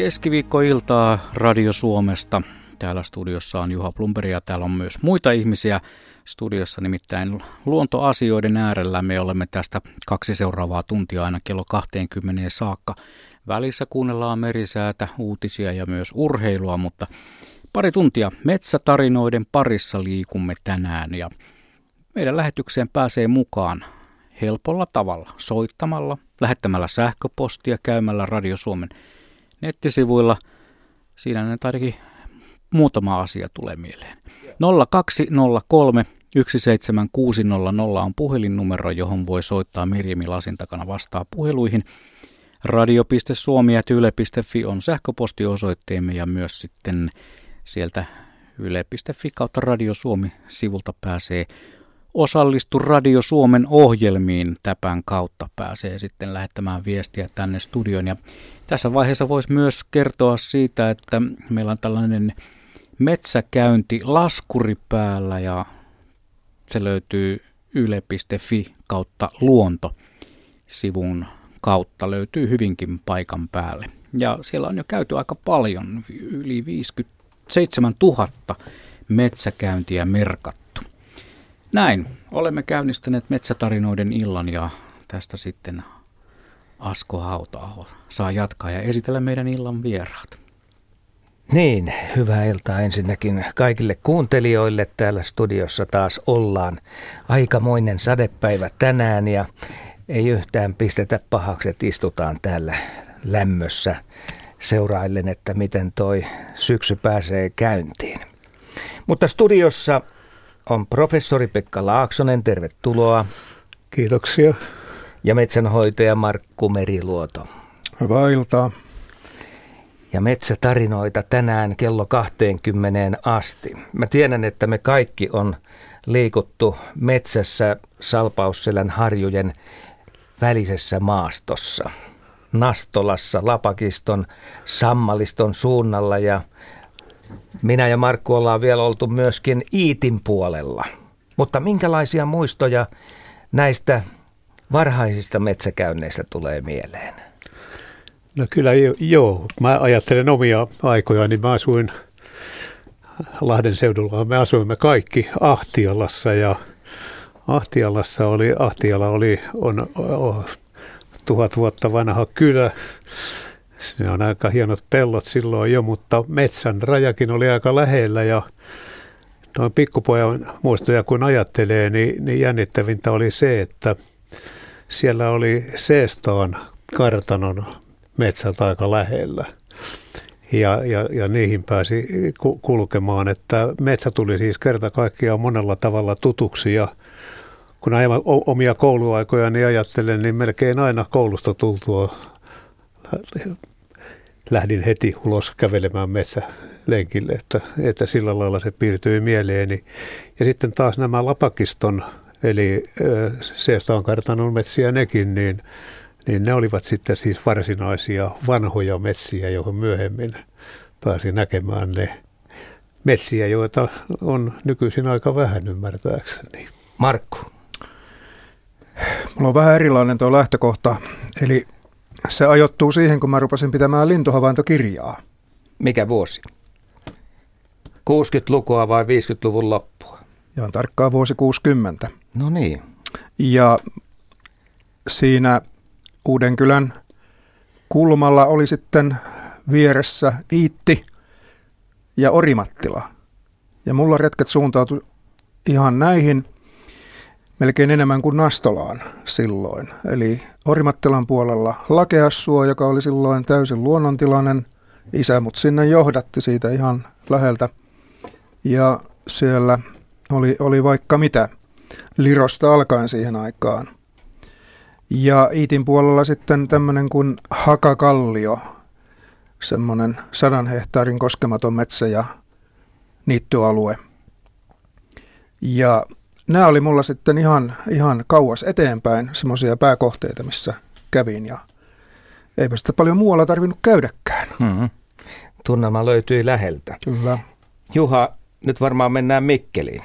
keskiviikkoiltaa Radio Suomesta. Täällä studiossa on Juha Plumperi ja täällä on myös muita ihmisiä studiossa, nimittäin luontoasioiden äärellä. Me olemme tästä kaksi seuraavaa tuntia aina kello 20 saakka. Välissä kuunnellaan merisäätä, uutisia ja myös urheilua, mutta pari tuntia metsätarinoiden parissa liikumme tänään ja meidän lähetykseen pääsee mukaan helpolla tavalla, soittamalla, lähettämällä sähköpostia, käymällä Radio Suomen nettisivuilla. Siinä nyt ainakin muutama asia tulee mieleen. 0203 17600 on puhelinnumero, johon voi soittaa Mirjami Lasin takana vastaa puheluihin. Radio.suomi.yle.fi on sähköpostiosoitteemme ja myös sitten sieltä yle.fi kautta Radio Suomi-sivulta pääsee osallistu Radio Suomen ohjelmiin täpän kautta. Pääsee sitten lähettämään viestiä tänne studioon. Ja tässä vaiheessa voisi myös kertoa siitä, että meillä on tällainen metsäkäynti laskuri päällä ja se löytyy yle.fi kautta luonto sivun kautta löytyy hyvinkin paikan päälle. Ja siellä on jo käyty aika paljon, yli 57 000 metsäkäyntiä merkattu. Näin, olemme käynnistäneet metsätarinoiden illan ja tästä sitten Asko Hautaaho saa jatkaa ja esitellä meidän illan vieraat. Niin, hyvää iltaa ensinnäkin kaikille kuuntelijoille. Täällä studiossa taas ollaan. Aikamoinen sadepäivä tänään ja ei yhtään pistetä pahaksi, että istutaan täällä lämmössä seuraillen, että miten toi syksy pääsee käyntiin. Mutta studiossa on professori Pekka Laaksonen, tervetuloa. Kiitoksia. Ja metsänhoitaja Markku Meriluoto. Hyvää iltaa. Ja metsätarinoita tänään kello 20 asti. Mä tiedän, että me kaikki on liikuttu metsässä Salpausselän harjujen välisessä maastossa. Nastolassa, Lapakiston, Sammaliston suunnalla ja minä ja Markku ollaan vielä oltu myöskin Iitin puolella. Mutta minkälaisia muistoja näistä varhaisista metsäkäynneistä tulee mieleen? No kyllä joo. Mä ajattelen omia aikoja, niin mä asuin Lahden seudulla. Me asuimme kaikki Ahtialassa ja Ahtialassa oli, Ahtiala oli, on, on tuhat vuotta vanha kylä. Se on aika hienot pellot silloin jo, mutta metsän rajakin oli aika lähellä ja noin pikkupojan muistoja kun ajattelee, niin, niin jännittävintä oli se, että siellä oli Seestaan kartanon metsät aika lähellä. Ja, ja, ja niihin pääsi kulkemaan, että metsä tuli siis kerta kaikkiaan monella tavalla tutuksi ja kun aivan omia kouluaikoja niin ajattelen, niin melkein aina koulusta tultua lähdin heti ulos kävelemään metsälenkille, että, että sillä lailla se piirtyi mieleeni. Ja sitten taas nämä Lapakiston, eli Seestaan kartanon metsiä nekin, niin, niin ne olivat sitten siis varsinaisia vanhoja metsiä, joihin myöhemmin pääsin näkemään ne metsiä, joita on nykyisin aika vähän ymmärtääkseni. Markku. Mulla on vähän erilainen tuo lähtökohta. Eli se ajoittuu siihen, kun mä rupesin pitämään lintuhavaintokirjaa. Mikä vuosi? 60-lukua vai 50-luvun loppua? Ja on tarkkaan vuosi 60. No niin. Ja siinä Uudenkylän kulmalla oli sitten vieressä Iitti ja Orimattila. Ja mulla retket suuntautui ihan näihin – melkein enemmän kuin Nastolaan silloin. Eli Orimattilan puolella Lakeassuo, joka oli silloin täysin luonnontilainen. Isä mut sinne johdatti siitä ihan läheltä. Ja siellä oli, oli vaikka mitä Lirosta alkaen siihen aikaan. Ja Iitin puolella sitten tämmöinen kuin Hakakallio, semmoinen sadan hehtaarin koskematon metsä ja niittyalue. Ja nämä oli mulla sitten ihan, ihan kauas eteenpäin semmoisia pääkohteita, missä kävin ja eipä sitä paljon muualla tarvinnut käydäkään. Mm-hmm. Tunnelma löytyi läheltä. Kyllä. Juha, nyt varmaan mennään Mikkeliin.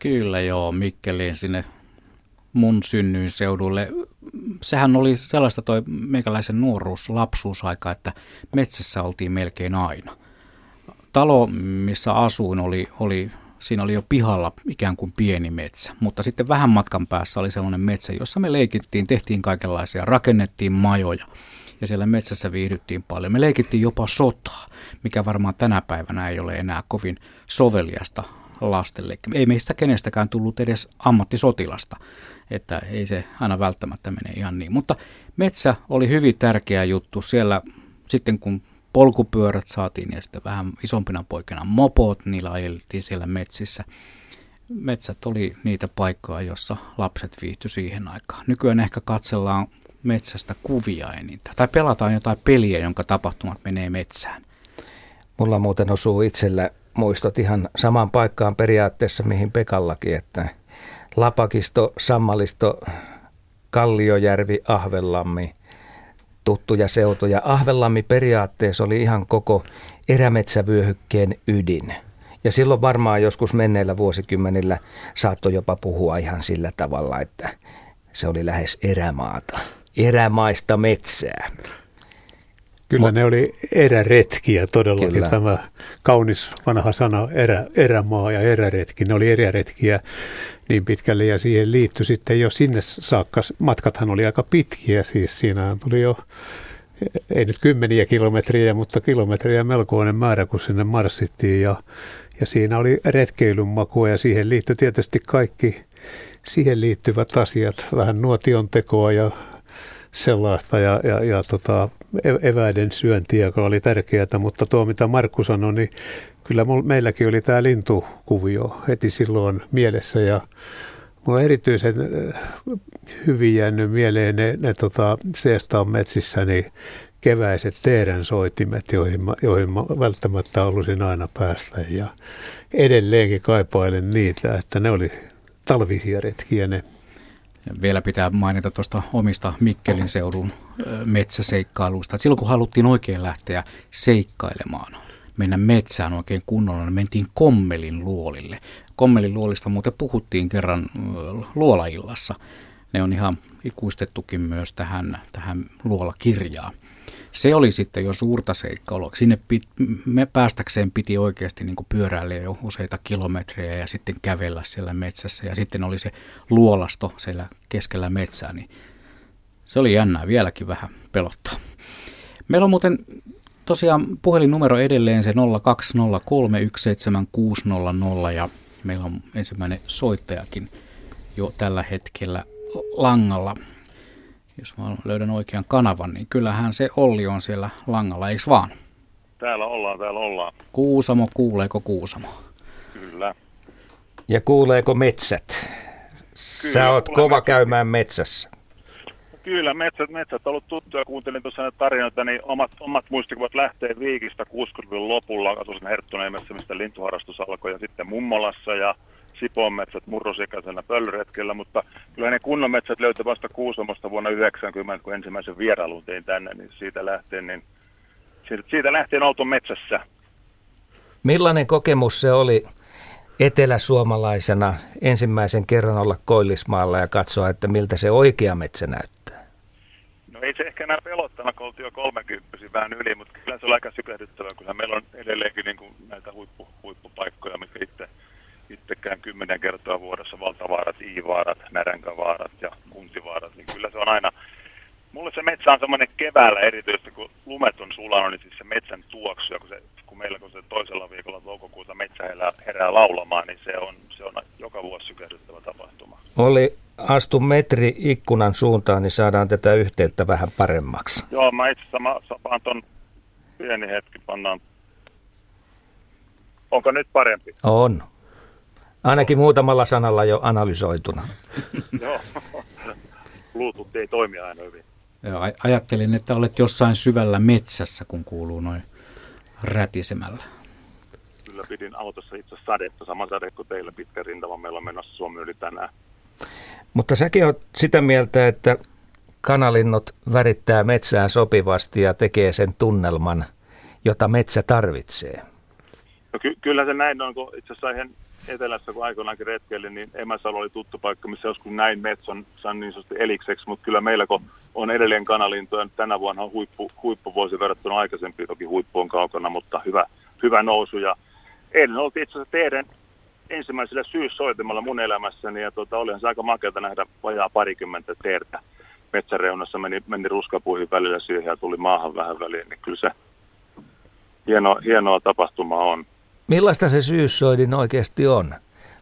Kyllä joo, Mikkeliin sinne mun synnyin seudulle. Sehän oli sellaista toi meikäläisen nuoruus, lapsuusaika, että metsässä oltiin melkein aina. Talo, missä asuin, oli, oli siinä oli jo pihalla ikään kuin pieni metsä, mutta sitten vähän matkan päässä oli sellainen metsä, jossa me leikittiin, tehtiin kaikenlaisia, rakennettiin majoja ja siellä metsässä viihdyttiin paljon. Me leikittiin jopa sotaa, mikä varmaan tänä päivänä ei ole enää kovin soveliasta lastelle. Ei meistä kenestäkään tullut edes ammattisotilasta, että ei se aina välttämättä mene ihan niin. Mutta metsä oli hyvin tärkeä juttu. Siellä sitten kun polkupyörät saatiin ja sitten vähän isompina poikina mopot, niillä ajeltiin siellä metsissä. Metsät oli niitä paikkoja, jossa lapset viihtyi siihen aikaan. Nykyään ehkä katsellaan metsästä kuvia enintään. Tai pelataan jotain peliä, jonka tapahtumat menee metsään. Mulla muuten osuu itsellä muistot ihan samaan paikkaan periaatteessa, mihin Pekallakin, että Lapakisto, Sammalisto, Kalliojärvi, Ahvellammi, tuttuja seutuja. Ahvellammi periaatteessa oli ihan koko erämetsävyöhykkeen ydin. Ja silloin varmaan joskus menneillä vuosikymmenillä saattoi jopa puhua ihan sillä tavalla, että se oli lähes erämaata, erämaista metsää. Kyllä Mut, ne oli eräretkiä todellakin, kyllä. tämä kaunis vanha sana erä, erämaa ja eräretki. Ne oli eräretkiä niin pitkälle ja siihen liittyi sitten jo sinne saakka. Matkathan oli aika pitkiä, siis siinä tuli jo ei nyt kymmeniä kilometriä, mutta kilometriä melkoinen määrä, kun sinne marssittiin ja, ja siinä oli retkeilyn makua ja siihen liittyi tietysti kaikki siihen liittyvät asiat, vähän nuotion tekoa ja sellaista ja, ja, ja tota, e-, eväiden syöntiä, joka oli tärkeää, mutta tuo mitä Markku sanoi, niin kyllä meilläkin oli tämä lintukuvio heti silloin mielessä ja mulla on erityisen hyvin jäänyt mieleen ne, ne tota, Seestaan metsissä niin keväiset teerän soitimet, joihin mä, joihin mä välttämättä halusin aina päästä ja edelleenkin kaipailen niitä, että ne oli talvisia retkiä ne. Vielä pitää mainita tuosta omista Mikkelin seudun metsäseikkailuista. Silloin kun haluttiin oikein lähteä seikkailemaan, mennä metsään oikein kunnolla, niin mentiin Kommelin luolille. Kommelin luolista muuten puhuttiin kerran luolaillassa. Ne on ihan ikuistettukin myös tähän, tähän luolakirjaan. Se oli sitten jo suurta seikkailua. Sinne pit, me päästäkseen piti oikeasti niin pyöräillä jo useita kilometrejä ja sitten kävellä siellä metsässä. Ja sitten oli se luolasto siellä keskellä metsää, niin se oli jännää, vieläkin vähän pelottaa. Meillä on muuten tosiaan puhelinnumero edelleen se 020317600 ja meillä on ensimmäinen soittajakin jo tällä hetkellä langalla. Jos mä löydän oikean kanavan, niin kyllähän se Olli on siellä langalla, eikö vaan? Täällä ollaan, täällä ollaan. Kuusamo, kuuleeko Kuusamo? Kyllä. Ja kuuleeko metsät? Kyllä, Sä oot kova metsät. käymään metsässä. Kyllä, metsät, metsät on ollut tuttuja. Kuuntelin tuossa näitä tarinoita, niin omat, omat muistikuvat lähtee Viikistä 60-luvun lopulla. Asusin Herttuneemessä, mistä lintuharrastus alkoi, ja sitten Mummolassa ja Siponmetsät murrosikäisenä pöllöretkellä, mutta kyllä ne kunnon metsät löytyi vasta Kuusamosta vuonna 90, kun ensimmäisen vierailun tein tänne, niin siitä lähtien, niin siitä, siitä lähtien oltu metsässä. Millainen kokemus se oli eteläsuomalaisena ensimmäisen kerran olla Koillismaalla ja katsoa, että miltä se oikea metsä näyttää? No ei se ehkä enää pelottana, kun oltiin jo 30 vähän yli, mutta kyllä se on aika sykähdyttävää. Kyllä meillä on edelleenkin niin kuin näitä huippu, huippupaikkoja, mitkä itse itsekään kymmenen kertaa vuodessa valtavaarat, iivaarat, näränkavaarat ja kuntivaarat, niin kyllä se on aina, mulle se metsä on semmoinen keväällä erityisesti, kun lumet on sulanut, niin siis se metsän tuoksu, ja kun, se, kun meillä kun se toisella viikolla toukokuuta metsä herää, herää laulamaan, niin se on, se on joka vuosi sykähdyttävä tapahtuma. Oli astu metri ikkunan suuntaan, niin saadaan tätä yhteyttä vähän paremmaksi. Joo, mä itse asiassa mä ton pieni hetki, pannaan. Onko nyt parempi? On. Ainakin muutamalla sanalla jo analysoituna. Joo, Bluetooth ei toimi aina hyvin. Joo, ajattelin, että olet jossain syvällä metsässä, kun kuuluu noin rätisemällä. Kyllä pidin autossa itse sadetta, sama sade kuin teillä pitkä rintama meillä on menossa Suomi yli tänään. Mutta säkin olet sitä mieltä, että kanalinnot värittää metsää sopivasti ja tekee sen tunnelman, jota metsä tarvitsee. No ky- kyllä se näin on, kun itse asiassa etelässä, kun aikoinaankin retkeilin, niin Emäsalo oli tuttu paikka, missä joskus näin metson san niin sanotusti elikseksi, mutta kyllä meillä kun on edelleen kanalintoja, niin tänä vuonna on huippu, huippuvuosi verrattuna aikaisempiin, toki huippu on kaukana, mutta hyvä, hyvä nousu. Ja eilen oltiin itse asiassa teidän ensimmäisellä syyssoitimalla mun elämässäni, ja tota, olihan se aika makeata nähdä vajaa parikymmentä teertä metsäreunassa, meni, meni ruskapuihin välillä siihen ja tuli maahan vähän väliin, niin kyllä se hieno, hienoa tapahtuma on. Millaista se syyssoidin oikeasti on?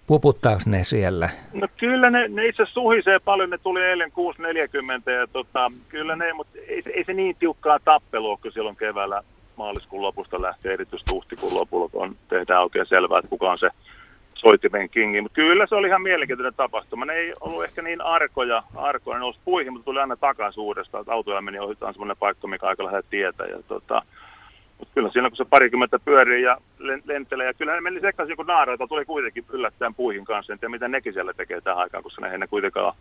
Puputtaako ne siellä? No kyllä ne, ne itse suhisee paljon, ne tuli eilen 6.40 ja tota, kyllä ne, mutta ei, ei se niin tiukkaa tappelua kuin silloin keväällä maaliskuun lopusta lähtee, erityisesti huhtikuun lopulla, kun tehdään oikein selvää, että kuka on se soitimen kingi. Mutta kyllä se oli ihan mielenkiintoinen tapahtuma. Ne ei ollut ehkä niin arkoja, arkoja ne nousi puihin, mutta tuli aina takaisin uudestaan. Meni ohitaan semmoinen paikka, mikä aika lähde tietä. Ja tota, mutta kyllä siinä kun se parikymmentä pyörii ja lentelee, ja kyllä ne meni sekaisin kun naaraita tuli kuitenkin yllättäen puihin kanssa. En tiedä mitä nekin siellä tekee tähän aikaan, koska ne ei kuitenkaan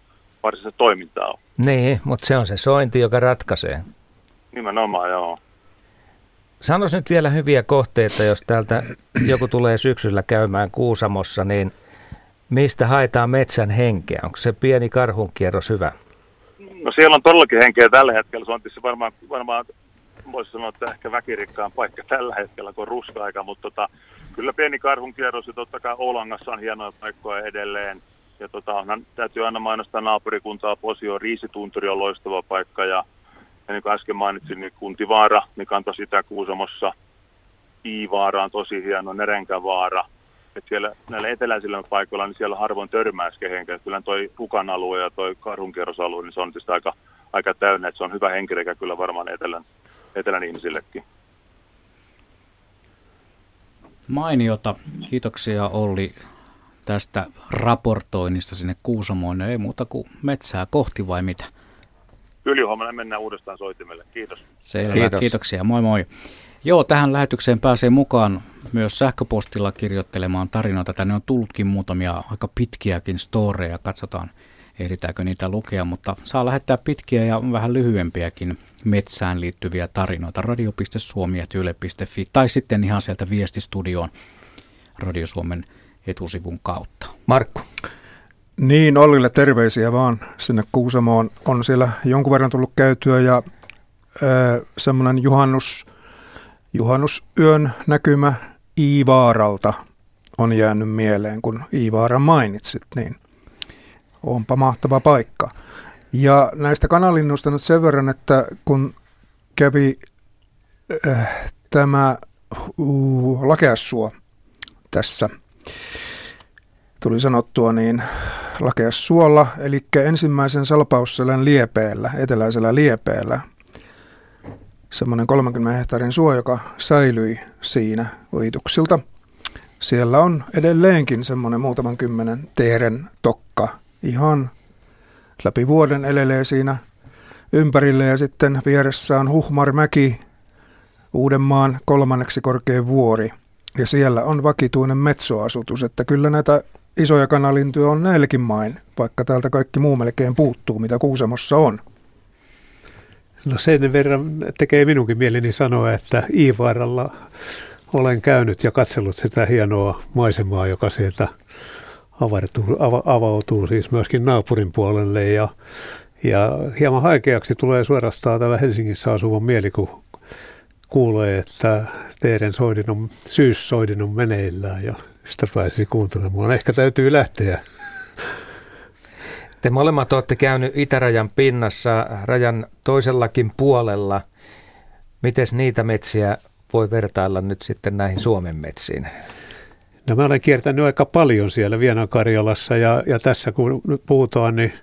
varsinaista toimintaa ole. Niin, mutta se on se sointi, joka ratkaisee. Nimenomaan, joo. Sanois nyt vielä hyviä kohteita, jos täältä joku tulee syksyllä käymään Kuusamossa, niin mistä haetaan metsän henkeä? Onko se pieni karhunkierros hyvä? No siellä on todellakin henkeä tällä hetkellä. Se on tietysti varmaan, varmaan voisi sanoa, että ehkä väkirikkaan paikka tällä hetkellä, kun on ruska-aika, mutta tota, kyllä pieni karhunkierros ja totta kai Oulangassa on hienoja paikkoja edelleen. Ja tota, täytyy aina mainostaa naapurikuntaa Posio, Riisitunturi on loistava paikka ja, ja niin kuin äsken mainitsin, niin Kuntivaara, niin kanta sitä Kuusamossa. Iivaara on tosi hieno, Nerenkävaara. Et siellä näillä eteläisillä paikoilla, niin siellä harvoin törmää kehenkään. Kyllä toi Pukan alue ja toi karhunkierrosalue, niin se on aika, aika täynnä, että se on hyvä henkireikä kyllä varmaan etelän, etelän ihmisillekin. Mainiota. Kiitoksia Olli tästä raportoinnista sinne Kuusamoon. Ei muuta kuin metsää kohti vai mitä? Ylihuomenna mennään uudestaan soitimelle. Kiitos. Selvä. Kiitos. Kiitoksia. Moi moi. Joo, tähän lähetykseen pääsee mukaan myös sähköpostilla kirjoittelemaan tarinoita. Tänne on tullutkin muutamia aika pitkiäkin storeja. Katsotaan, ehditäänkö niitä lukea, mutta saa lähettää pitkiä ja vähän lyhyempiäkin metsään liittyviä tarinoita radio.suomi.yle.fi tai sitten ihan sieltä viestistudioon Radio Suomen etusivun kautta. Markku. Niin, Ollille terveisiä vaan sinne Kuusamoon. On siellä jonkun verran tullut käytyä ja semmoinen juhannus, juhannusyön näkymä Iivaaralta on jäänyt mieleen, kun Iivaara mainitsit, niin onpa mahtava paikka. Ja näistä kanalinnusta nyt sen verran, että kun kävi äh, tämä uh, lakeassuo tässä, tuli sanottua niin lakeassuolla, eli ensimmäisen salpausselän liepeellä, eteläisellä liepeellä, semmoinen 30 hehtaarin suo, joka säilyi siinä ohituksilta. Siellä on edelleenkin semmoinen muutaman kymmenen teeren tokka ihan läpi vuoden elelee siinä ympärille ja sitten vieressä on Huhmarmäki, Uudenmaan kolmanneksi korkein vuori. Ja siellä on vakituinen metsoasutus, että kyllä näitä isoja kanalintuja on näilläkin main, vaikka täältä kaikki muu melkein puuttuu, mitä Kuusamossa on. No sen verran tekee minunkin mieleni sanoa, että Iivaaralla olen käynyt ja katsellut sitä hienoa maisemaa, joka sieltä avautuu, avautuu siis myöskin naapurin puolelle ja, ja hieman haikeaksi tulee suorastaan tämä Helsingissä asuvan mieli, kun kuulee, että teidän soidin on, syyssoidin on meneillään ja sitä pääsisi kuuntelemaan. Ehkä täytyy lähteä. Te molemmat olette käynyt itärajan pinnassa, rajan toisellakin puolella. Miten niitä metsiä voi vertailla nyt sitten näihin Suomen metsiin? No mä olen kiertänyt aika paljon siellä Vienan-Karjalassa ja, ja tässä kun nyt puhutaan, niin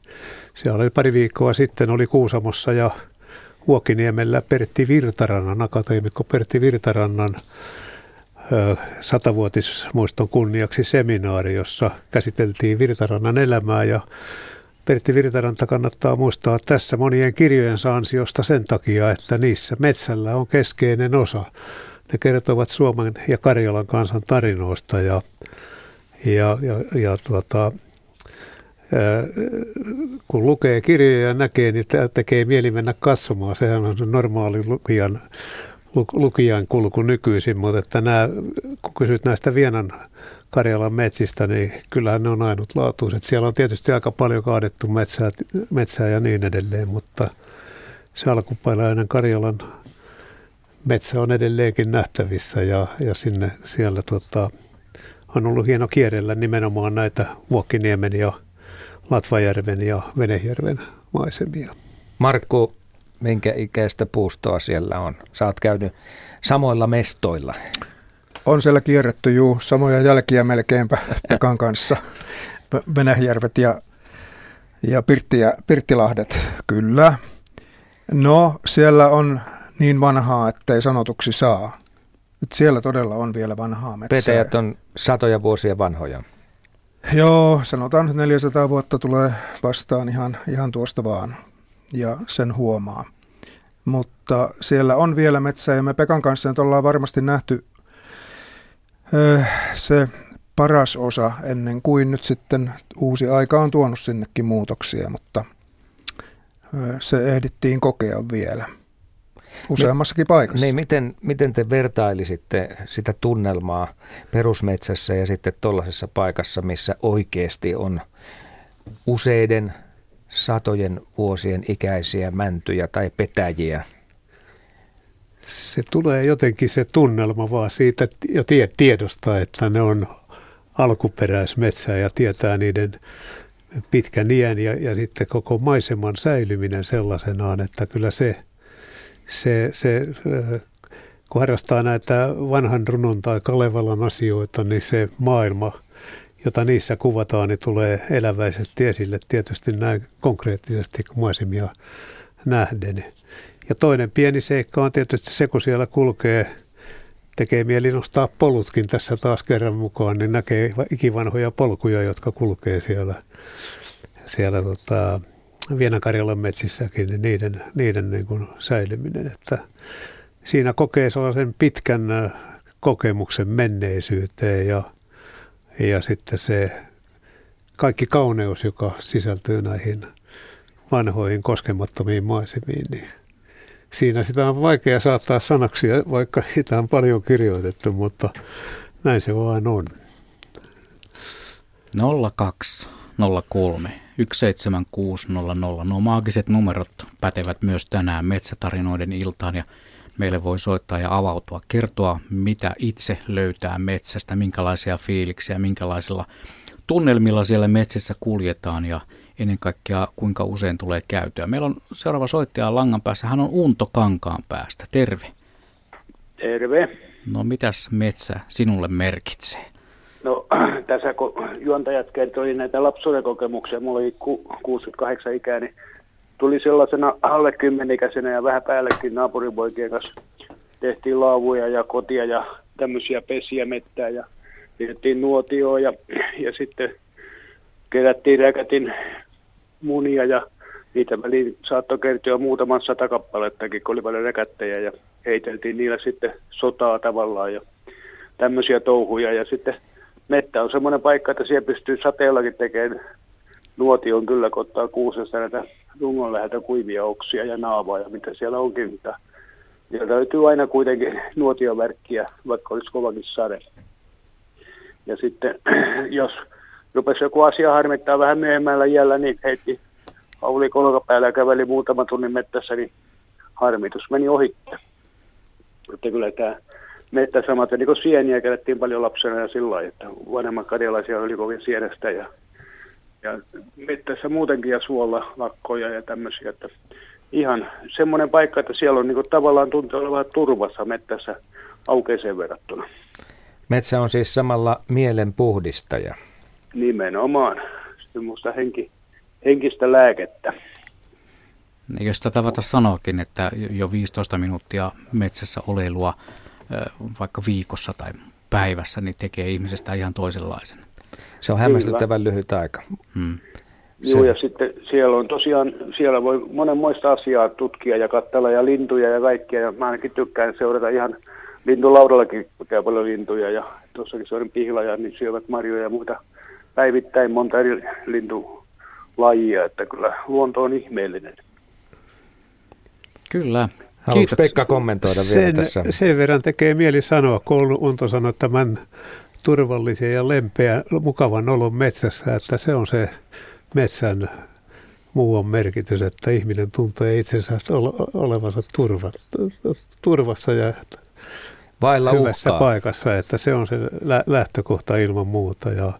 siellä oli pari viikkoa sitten oli Kuusamossa ja Huokiniemellä Pertti Virtarannan, akateemikko Pertti Virtarannan satavuotismuiston kunniaksi seminaari, jossa käsiteltiin Virtarannan elämää ja Pertti Virtaranta kannattaa muistaa tässä monien kirjojen ansiosta sen takia, että niissä metsällä on keskeinen osa ne kertovat Suomen ja Karjalan kansan tarinoista ja, ja, ja, ja tuota, kun lukee kirjoja ja näkee, niin tekee mieli mennä katsomaan. Sehän on normaali lukijan, lukijan kulku nykyisin, mutta että nämä, kun kysyt näistä Vienan Karjalan metsistä, niin kyllähän ne on ainutlaatuiset. Siellä on tietysti aika paljon kaadettu metsää, metsää ja niin edelleen, mutta se alkuperäinen Karjalan metsä on edelleenkin nähtävissä ja, ja sinne siellä tota, on ollut hieno kierrellä nimenomaan näitä Vuokkiniemen ja Latvajärven ja Venejärven maisemia. Markku, minkä ikäistä puustoa siellä on? Sä oot käynyt samoilla mestoilla. On siellä kierretty juu, samoja jälkiä melkeinpä Pekan kanssa. Venäjärvet ja, ja Pirttiä, Pirttilahdet, kyllä. No, siellä on niin vanhaa, ettei sanotuksi saa. Et siellä todella on vielä vanhaa metsää. Petäjät on satoja vuosia vanhoja. Joo, sanotaan, että 400 vuotta tulee vastaan ihan, ihan tuosta vaan ja sen huomaa. Mutta siellä on vielä metsää ja me Pekan kanssa nyt ollaan varmasti nähty se paras osa ennen kuin nyt sitten uusi aika on tuonut sinnekin muutoksia, mutta se ehdittiin kokea vielä useammassakin paikassa. Niin, miten, miten te vertailisitte sitä tunnelmaa perusmetsässä ja sitten tuollaisessa paikassa, missä oikeasti on useiden satojen vuosien ikäisiä mäntyjä tai petäjiä? Se tulee jotenkin se tunnelma vaan siitä jo tie, tiedosta, että ne on alkuperäismetsää ja tietää niiden pitkän iän ja, ja sitten koko maiseman säilyminen sellaisenaan, että kyllä se, se, se kun harrastaa näitä vanhan runon tai Kalevalan asioita, niin se maailma, jota niissä kuvataan, niin tulee eläväisesti esille tietysti näin konkreettisesti maisemia nähden. Ja toinen pieni seikka on tietysti se, kun siellä kulkee, tekee mieli nostaa polutkin tässä taas kerran mukaan, niin näkee ikivanhoja polkuja, jotka kulkee siellä, siellä tota, Vienankarjalan metsissäkin, niin niiden, niiden niin kuin säilyminen. Että siinä kokee sellaisen pitkän kokemuksen menneisyyteen ja, ja sitten se kaikki kauneus, joka sisältyy näihin vanhoihin koskemattomiin maisemiin, niin siinä sitä on vaikea saattaa sanaksi, vaikka sitä on paljon kirjoitettu, mutta näin se vaan on. 02 03 17600. Nuo maagiset numerot pätevät myös tänään metsätarinoiden iltaan ja meille voi soittaa ja avautua, kertoa mitä itse löytää metsästä, minkälaisia fiiliksiä, minkälaisilla tunnelmilla siellä metsässä kuljetaan ja ennen kaikkea kuinka usein tulee käytyä. Meillä on seuraava soittaja langan päässä, hän on Unto Kankaan päästä. Terve. Terve. No mitäs metsä sinulle merkitsee? No tässä kun juontajat kertoi näitä lapsuuden kokemuksia, mulla oli 68 ikää, niin tuli sellaisena alle kymmenikäisenä ja vähän päällekin naapuripoikien kanssa. Tehtiin laavuja ja kotia ja tämmöisiä pesiä mettää ja pidettiin nuotioa ja, ja sitten kerättiin räkätin munia ja niitä väliin saattoi kertyä muutaman sata kappalettakin, kun oli paljon räkättejä ja heiteltiin niillä sitten sotaa tavallaan ja tämmöisiä touhuja. Ja sitten mettä on semmoinen paikka, että siellä pystyy sateellakin tekemään nuotion kyllä, kun ottaa kuusesta näitä rungon läheltä kuivia oksia ja naavaa ja mitä siellä onkin. Mutta sieltä löytyy aina kuitenkin nuotiovärkkiä, vaikka olisi kovakin sade. Ja sitten jos rupesi joku asia harmittaa vähän myöhemmällä iällä, niin heitti hauli kolkapäällä ja käveli muutama tunnin mettässä, niin harmitus meni ohi. Että kyllä tämä mettä samaten niin kuin sieniä kerättiin paljon lapsena ja sillä lailla, että vanhemmat karjalaisia oli kovin sienestä ja, ja mettässä muutenkin ja suolla lakkoja ja tämmöisiä, että ihan semmoinen paikka, että siellä on niin kuin tavallaan tuntee olevan turvassa mettässä aukeeseen verrattuna. Metsä on siis samalla mielen puhdistaja. Nimenomaan. Semmoista henki, henkistä lääkettä. Jos tätä tavata sanoakin, että jo 15 minuuttia metsässä oleilua vaikka viikossa tai päivässä, niin tekee ihmisestä ihan toisenlaisen. Se on hämmästyttävän lyhyt aika. Hmm. Joo, ja sitten siellä on tosiaan, siellä voi monenmoista asiaa tutkia ja katsella ja lintuja ja kaikkia. Ja mä ainakin tykkään seurata ihan lintulaudallakin, käy paljon lintuja ja tuossakin se on pihlaja, niin syövät marjoja ja muita päivittäin monta eri lintulajia, että kyllä luonto on ihmeellinen. Kyllä. Haluatko Pekka kommentoida sen, vielä tässä? Sen verran tekee mieli sanoa, kun Unto sanoi tämän turvallisia ja lempeä, mukavan olon metsässä, että se on se metsän muuan merkitys, että ihminen tuntee itsensä olevansa turva, turvassa ja Vailla hyvässä uhkaa. paikassa, että se on se lähtökohta ilman muuta. Ja,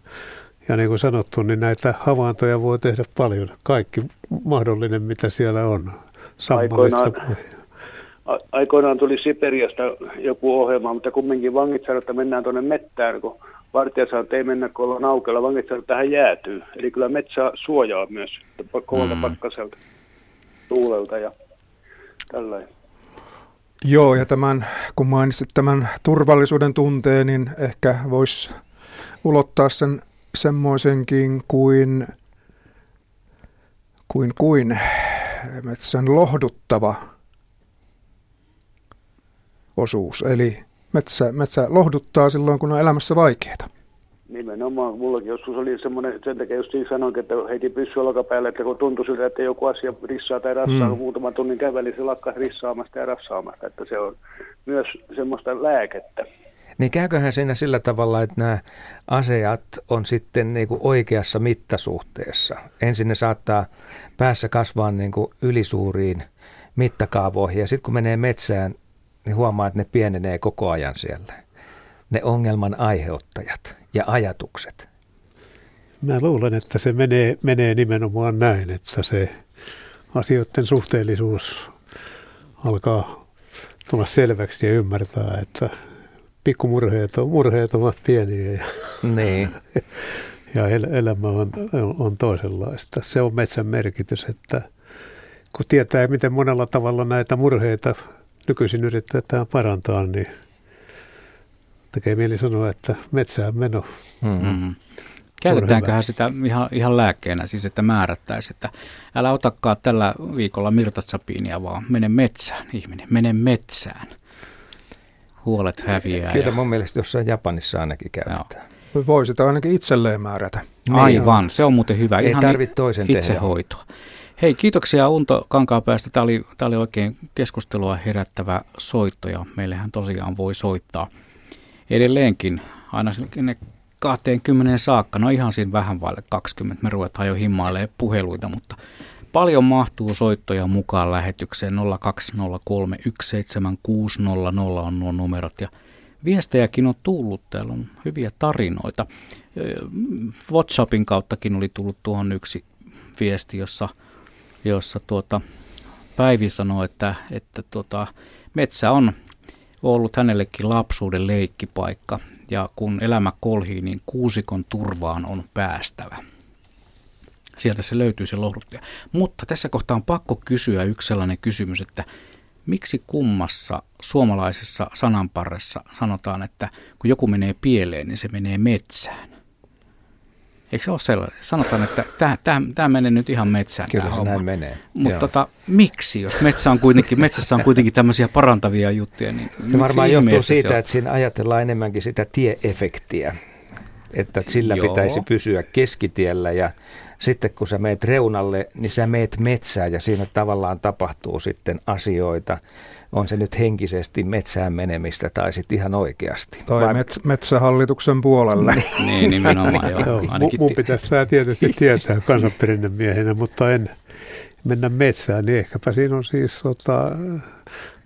ja niin kuin sanottu, niin näitä havaintoja voi tehdä paljon. Kaikki mahdollinen, mitä siellä on. Aikoinaan, aikoinaan tuli Siperiasta joku ohjelma, mutta kumminkin vangit sanoivat, että mennään tuonne mettään, kun vartija sanoi, että ei mennä, kun ollaan aukella. Vangit sanoivat, että tähän jäätyy. Eli kyllä metsä suojaa myös kovalta mm. pakkaselta, tuulelta ja tällainen. Joo, ja tämän, kun mainitsit tämän turvallisuuden tunteen, niin ehkä voisi ulottaa sen semmoisenkin kuin, kuin, kuin metsän lohduttava osuus. Eli metsä, metsä lohduttaa silloin, kun on elämässä vaikeaa. Nimenomaan. Mullakin joskus oli semmoinen, sen takia just sanoin, että heitin pyssy olkapäälle, että kun tuntui siltä, että joku asia rissaa tai rassaa, mm. kun muutaman tunnin käveli, se lakkas rissaamasta ja rassaamasta, että se on myös semmoista lääkettä. Niin käyköhän siinä sillä tavalla, että nämä aseat on sitten niin kuin oikeassa mittasuhteessa. Ensin ne saattaa päässä kasvaa niin kuin ylisuuriin mittakaavoihin ja sitten kun menee metsään, niin huomaa, että ne pienenee koko ajan siellä. Ne ongelman aiheuttajat ja ajatukset. Mä luulen, että se menee, menee nimenomaan näin, että se asioiden suhteellisuus alkaa tulla selväksi ja ymmärtää, että pikkumurheet on, murheet ovat pieniä ja, niin. ja el, elämä on, on toisenlaista. Se on metsän merkitys, että kun tietää, miten monella tavalla näitä murheita nykyisin yritetään parantaa, niin tekee mieli sanoa, että metsään meno. Mm-hmm. Käytetäänköhän sitä ihan, ihan lääkkeenä, siis että määrättäisiin, että älä otakaan tällä viikolla mirtatsapiinia, vaan mene metsään, ihminen, mene metsään. Huolet häviää. Kyllä ja... mun mielestä jossain Japanissa ainakin käytetään. Joo. Voi sitä ainakin itselleen määrätä. Aivan, se on muuten hyvä. Ei tarvitse toisen itsehoitoa. Hei, kiitoksia Unto Kankaapäästä. Tämä oli, tämä oli oikein keskustelua herättävä soitto ja meillähän tosiaan voi soittaa edelleenkin. Aina sinne 20 saakka, no ihan siinä vähän vaille 20, me ruvetaan jo himmailemaan puheluita, mutta paljon mahtuu soittoja mukaan lähetykseen. 020317600 on nuo numerot ja viestejäkin on tullut, täällä on hyviä tarinoita. WhatsAppin kauttakin oli tullut tuohon yksi viesti, jossa, jossa tuota, Päivi sanoi, että, että tuota, metsä on ollut hänellekin lapsuuden leikkipaikka ja kun elämä kolhii, niin kuusikon turvaan on päästävä. Sieltä se löytyy se lohduttaja. Mutta tässä kohtaa on pakko kysyä yksi sellainen kysymys, että miksi kummassa suomalaisessa sananparressa sanotaan, että kun joku menee pieleen, niin se menee metsään? Eikö se ole sellainen? Sanotaan, että tämä menee nyt ihan metsään. Kyllä se homma. näin menee. Mutta tota, miksi, jos metsä on kuitenkin, metsässä on kuitenkin tämmöisiä parantavia juttuja? Niin se varmaan johtuu siitä, että siinä ajatellaan enemmänkin sitä tieefektiä. Että sillä Joo. pitäisi pysyä keskitiellä ja sitten kun sä meet reunalle, niin sä meet metsään ja siinä tavallaan tapahtuu sitten asioita on se nyt henkisesti metsään menemistä tai sitten ihan oikeasti. Tai Vai... mets- metsähallituksen puolelle. niin, nimenomaan. Joo. joo. Mun pitäisi tämä tietysti tietää kansanperinnönmiehenä, mutta en mennä metsään, niin ehkäpä siinä on siis tota,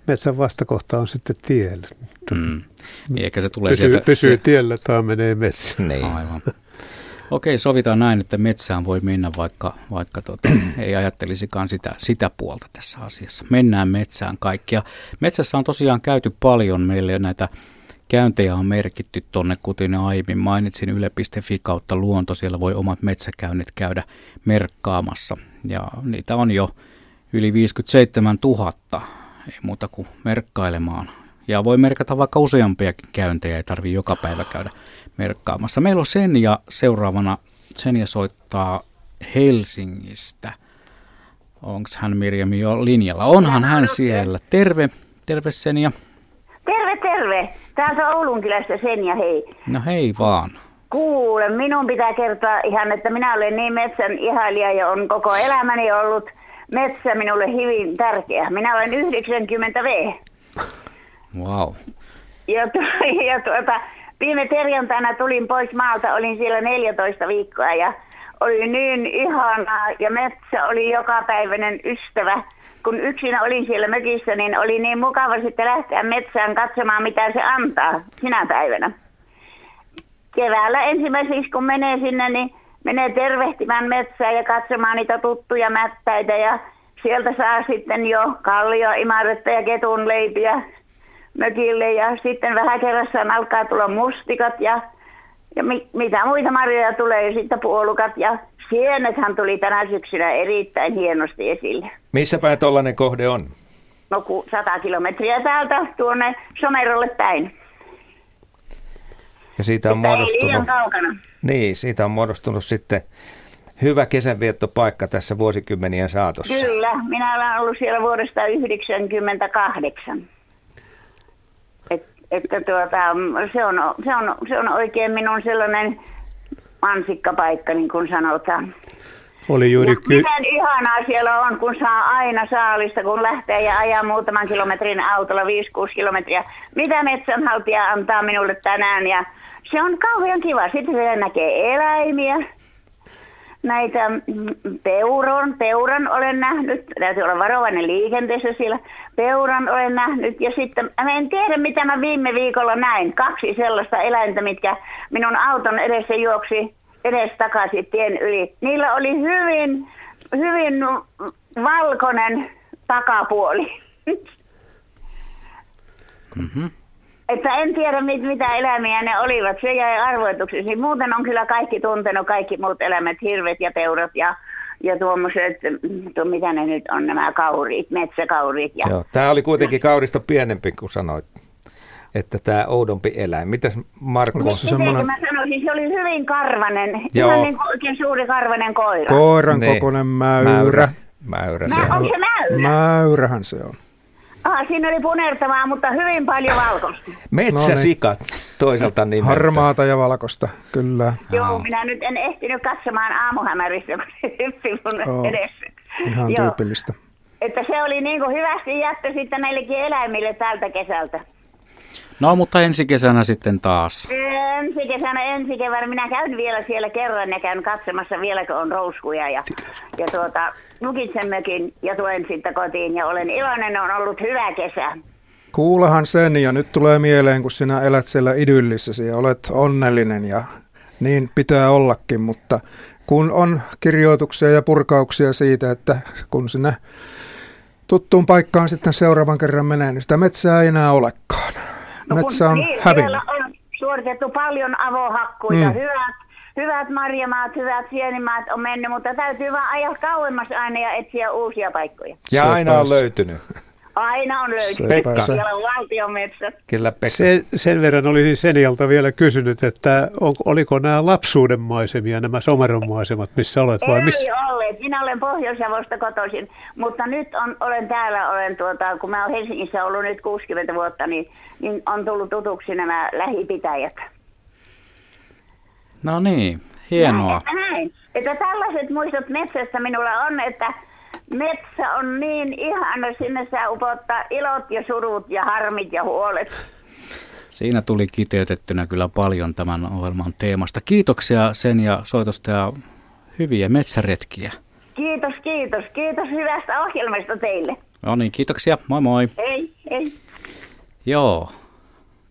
metsän vastakohta on sitten tiellä. Mm. Niin ehkä se tulee pysyy, sieltä. Pysyy tiellä tai menee metsään. Niin. Aivan. Okei, sovitaan näin, että metsään voi mennä, vaikka, vaikka tota, ei ajattelisikaan sitä, sitä puolta tässä asiassa. Mennään metsään kaikki. Ja metsässä on tosiaan käyty paljon. Meille näitä käyntejä on merkitty tuonne, kuten aiemmin mainitsin, yle.fi kautta luonto. Siellä voi omat metsäkäynnit käydä merkkaamassa. Ja niitä on jo yli 57 000. Ei muuta kuin merkkailemaan. Ja voi merkata vaikka useampiakin käyntejä, ei tarvitse joka päivä käydä merkkaamassa. Meillä on Senja seuraavana. Senja soittaa Helsingistä. Onko hän Mirjami jo linjalla? Onhan hän siellä. Terve, terve Senja. Terve, terve. Täältä Oulun kylästä Senja, hei. No hei vaan. Kuule, minun pitää kertoa ihan, että minä olen niin metsän ihailija ja on koko elämäni ollut metsä minulle hyvin tärkeä. Minä olen 90 V. Wow. Ja, tu- ja tuota, viime perjantaina tulin pois maalta, olin siellä 14 viikkoa ja oli niin ihanaa ja metsä oli jokapäiväinen ystävä. Kun yksin olin siellä mökissä, niin oli niin mukava sitten lähteä metsään katsomaan, mitä se antaa sinä päivänä. Keväällä ensimmäiseksi, kun menee sinne, niin menee tervehtimään metsää ja katsomaan niitä tuttuja mättäitä ja sieltä saa sitten jo kallio, imaretta ja ketun leipiä mökille ja sitten vähän kerrassaan alkaa tulla mustikat ja, ja mi, mitä muita marjoja tulee ja sitten puolukat ja sienethän tuli tänä syksynä erittäin hienosti esille. Missä päin tuollainen kohde on? No 100 kilometriä täältä tuonne Somerolle päin. Ja siitä on muodostunut, niin, siitä on muodostunut sitten hyvä kesänviettopaikka tässä vuosikymmenien saatossa. Kyllä, minä olen ollut siellä vuodesta 1998. Et, että tuota, se, on, se, on, se on oikein minun sellainen mansikkapaikka, niin kuin sanotaan. Oli juuri ky- miten ihanaa siellä on, kun saa aina saalista, kun lähtee ja ajaa muutaman kilometrin autolla, 5-6 kilometriä. Mitä metsänhaltija antaa minulle tänään ja se on kauhean kiva. Sitten siellä näkee eläimiä, näitä mm, peuron, peuran olen nähnyt, täytyy olla varovainen liikenteessä siellä, peuran olen nähnyt ja sitten, mä en tiedä mitä mä viime viikolla näin, kaksi sellaista eläintä, mitkä minun auton edessä juoksi edes takaisin tien yli. Niillä oli hyvin, hyvin valkoinen takapuoli. Mm-hmm. Että en tiedä mit, mitä eläimiä ne olivat, se jäi arvoituksesi. Muuten on kyllä kaikki tuntenut, kaikki muut eläimet, hirvet ja peurat ja, ja tuommoiset, mm, tuo, mitä ne nyt on nämä kauriit, metsäkauriit. Ja, Joo, tämä oli kuitenkin kaurista pienempi kuin sanoit, että tämä oudompi eläin. Mitäs Markku? Oliko se semmoinen mä sanoisin, se oli hyvin karvanen, Joo. ihan niin kuin oikein suuri karvanen koira. koiran Niin. kokoinen mäyrä? Mäyrä. Mäyrä se Mä, on. onko se mäyrä? Mäyrähän se on. Ah, siinä oli punertavaa, mutta hyvin paljon valkoista. Metsäsikat toisaalta nimeltä. Harmaata ja valkoista, kyllä. Joo, minä nyt en ehtinyt katsomaan aamuhämärissä, kun se hyppi mun Joo. edessä. Ihan Joo. tyypillistä. Että se oli niin kuin hyvästi jättö sitten näillekin eläimille tältä kesältä. No, mutta ensi kesänä sitten taas. Ensi kesänä, ensi keväänä. Minä käyn vielä siellä kerran ja käyn katsomassa vieläkö on rouskuja ja, ja tuota, nukitsen mökin ja tulen sitten kotiin ja olen iloinen, on ollut hyvä kesä. Kuulehan sen ja nyt tulee mieleen, kun sinä elät siellä idyllissäsi ja olet onnellinen ja niin pitää ollakin, mutta kun on kirjoituksia ja purkauksia siitä, että kun sinne tuttuun paikkaan sitten seuraavan kerran menee, niin sitä metsää ei enää olekaan. Kun Metsä on niin, hävinnyt. Siellä on suoritettu paljon avohakkuita, Mm. hyvät, hyvät marjamaat, hyvät sienimaat on mennyt, mutta täytyy vaan ajaa kauemmas aina ja etsiä uusia paikkoja. Ja aina on löytynyt. Aina on löytynyt. Pekka. Siellä on valtiometsät. Kyllä Pekka. Sen, sen verran olisin Senialta vielä kysynyt, että on, oliko nämä lapsuuden maisemia, nämä someron maisemat, missä olet vai missä? Ei olleet. Minä olen Pohjois-Savosta kotoisin, mutta nyt on, olen täällä, olen tuota, kun mä olen Helsingissä ollut nyt 60 vuotta, niin, niin on tullut tutuksi nämä lähipitäjät. No niin, hienoa. Näin, että näin. Että tällaiset muistot metsästä minulla on, että metsä on niin ihana, sinne saa upottaa ilot ja surut ja harmit ja huolet. Siinä tuli kiteytettynä kyllä paljon tämän ohjelman teemasta. Kiitoksia sen ja soitosta ja hyviä metsäretkiä. Kiitos, kiitos. Kiitos hyvästä ohjelmasta teille. No niin, kiitoksia. Moi moi. Ei, ei. Joo,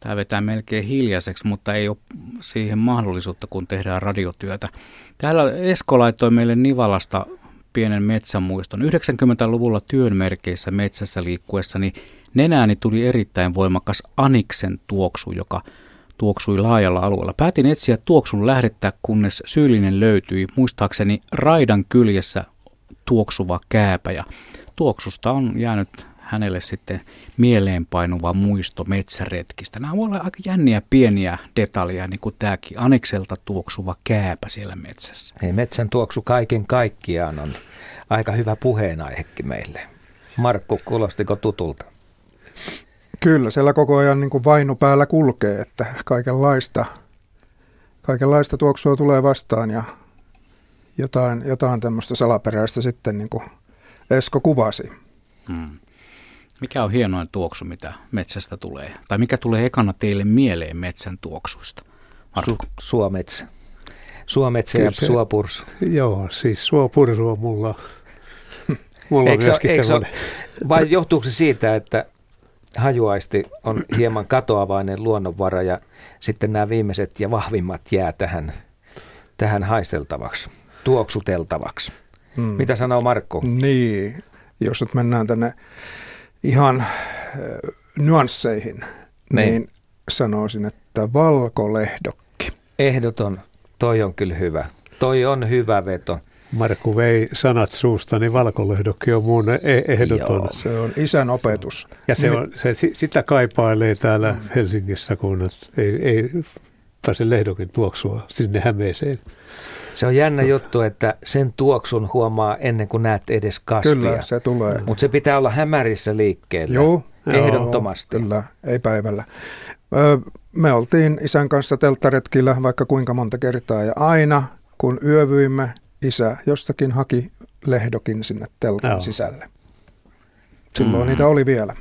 tämä vetää melkein hiljaiseksi, mutta ei ole siihen mahdollisuutta, kun tehdään radiotyötä. Täällä Esko laittoi meille Nivalasta pienen metsämuiston. 90-luvulla työn merkeissä metsässä liikkuessani nenääni tuli erittäin voimakas Aniksen tuoksu, joka tuoksui laajalla alueella. Päätin etsiä tuoksun lähdettä, kunnes syyllinen löytyi, muistaakseni raidan kyljessä tuoksuva kääpä. Ja tuoksusta on jäänyt hänelle sitten mieleenpainuva muisto metsäretkistä. Nämä voi olla aika jänniä pieniä detaljeja, niin kuin tämäkin Anikselta tuoksuva kääpä siellä metsässä. Hei, metsän tuoksu kaiken kaikkiaan on aika hyvä puheenaihekin meille. Markku, kuulostiko tutulta? Kyllä, siellä koko ajan niin kuin vainu päällä kulkee, että kaikenlaista, kaikenlaista tuoksua tulee vastaan ja jotain, jotain tämmöistä salaperäistä sitten niin kuin Esko kuvasi. Hmm. Mikä on hienoin tuoksu, mitä metsästä tulee? Tai mikä tulee ekana teille mieleen metsän tuoksuista? Su, suometsä. Suometsä ja se- suopurs. Joo, siis suopursu on mulla, mulla on Eikö se- myöskin eikö se. Vai johtuuko se siitä, että hajuaisti on hieman katoavainen luonnonvara ja sitten nämä viimeiset ja vahvimmat jää tähän, tähän haisteltavaksi, tuoksuteltavaksi? Mm. Mitä sanoo Markko? Niin, jos nyt mennään tänne ihan äh, nyansseihin, Niin. niin. sanoisin, että valkolehdokki. Ehdoton, toi on kyllä hyvä. Toi on hyvä veto. Markku vei sanat suusta, niin valkolehdokki on mun e- ehdoton. Joo. Se on isän opetus. Ja se on, se, si- sitä kaipailee täällä Helsingissä, kun et ei, ei pääse lehdokin tuoksua sinne Hämeeseen. Se on jännä juttu, että sen tuoksun huomaa ennen kuin näet edes kasvia. Kyllä, se tulee. Mutta se pitää olla hämärissä liikkeellä. Joo, Ehdottomasti. Joo, kyllä, ei päivällä. Me oltiin isän kanssa telttaretkillä vaikka kuinka monta kertaa ja aina kun yövyimme, isä jostakin haki lehdokin sinne teltan Joo. sisälle. Silloin Mm. niitä oli vielä.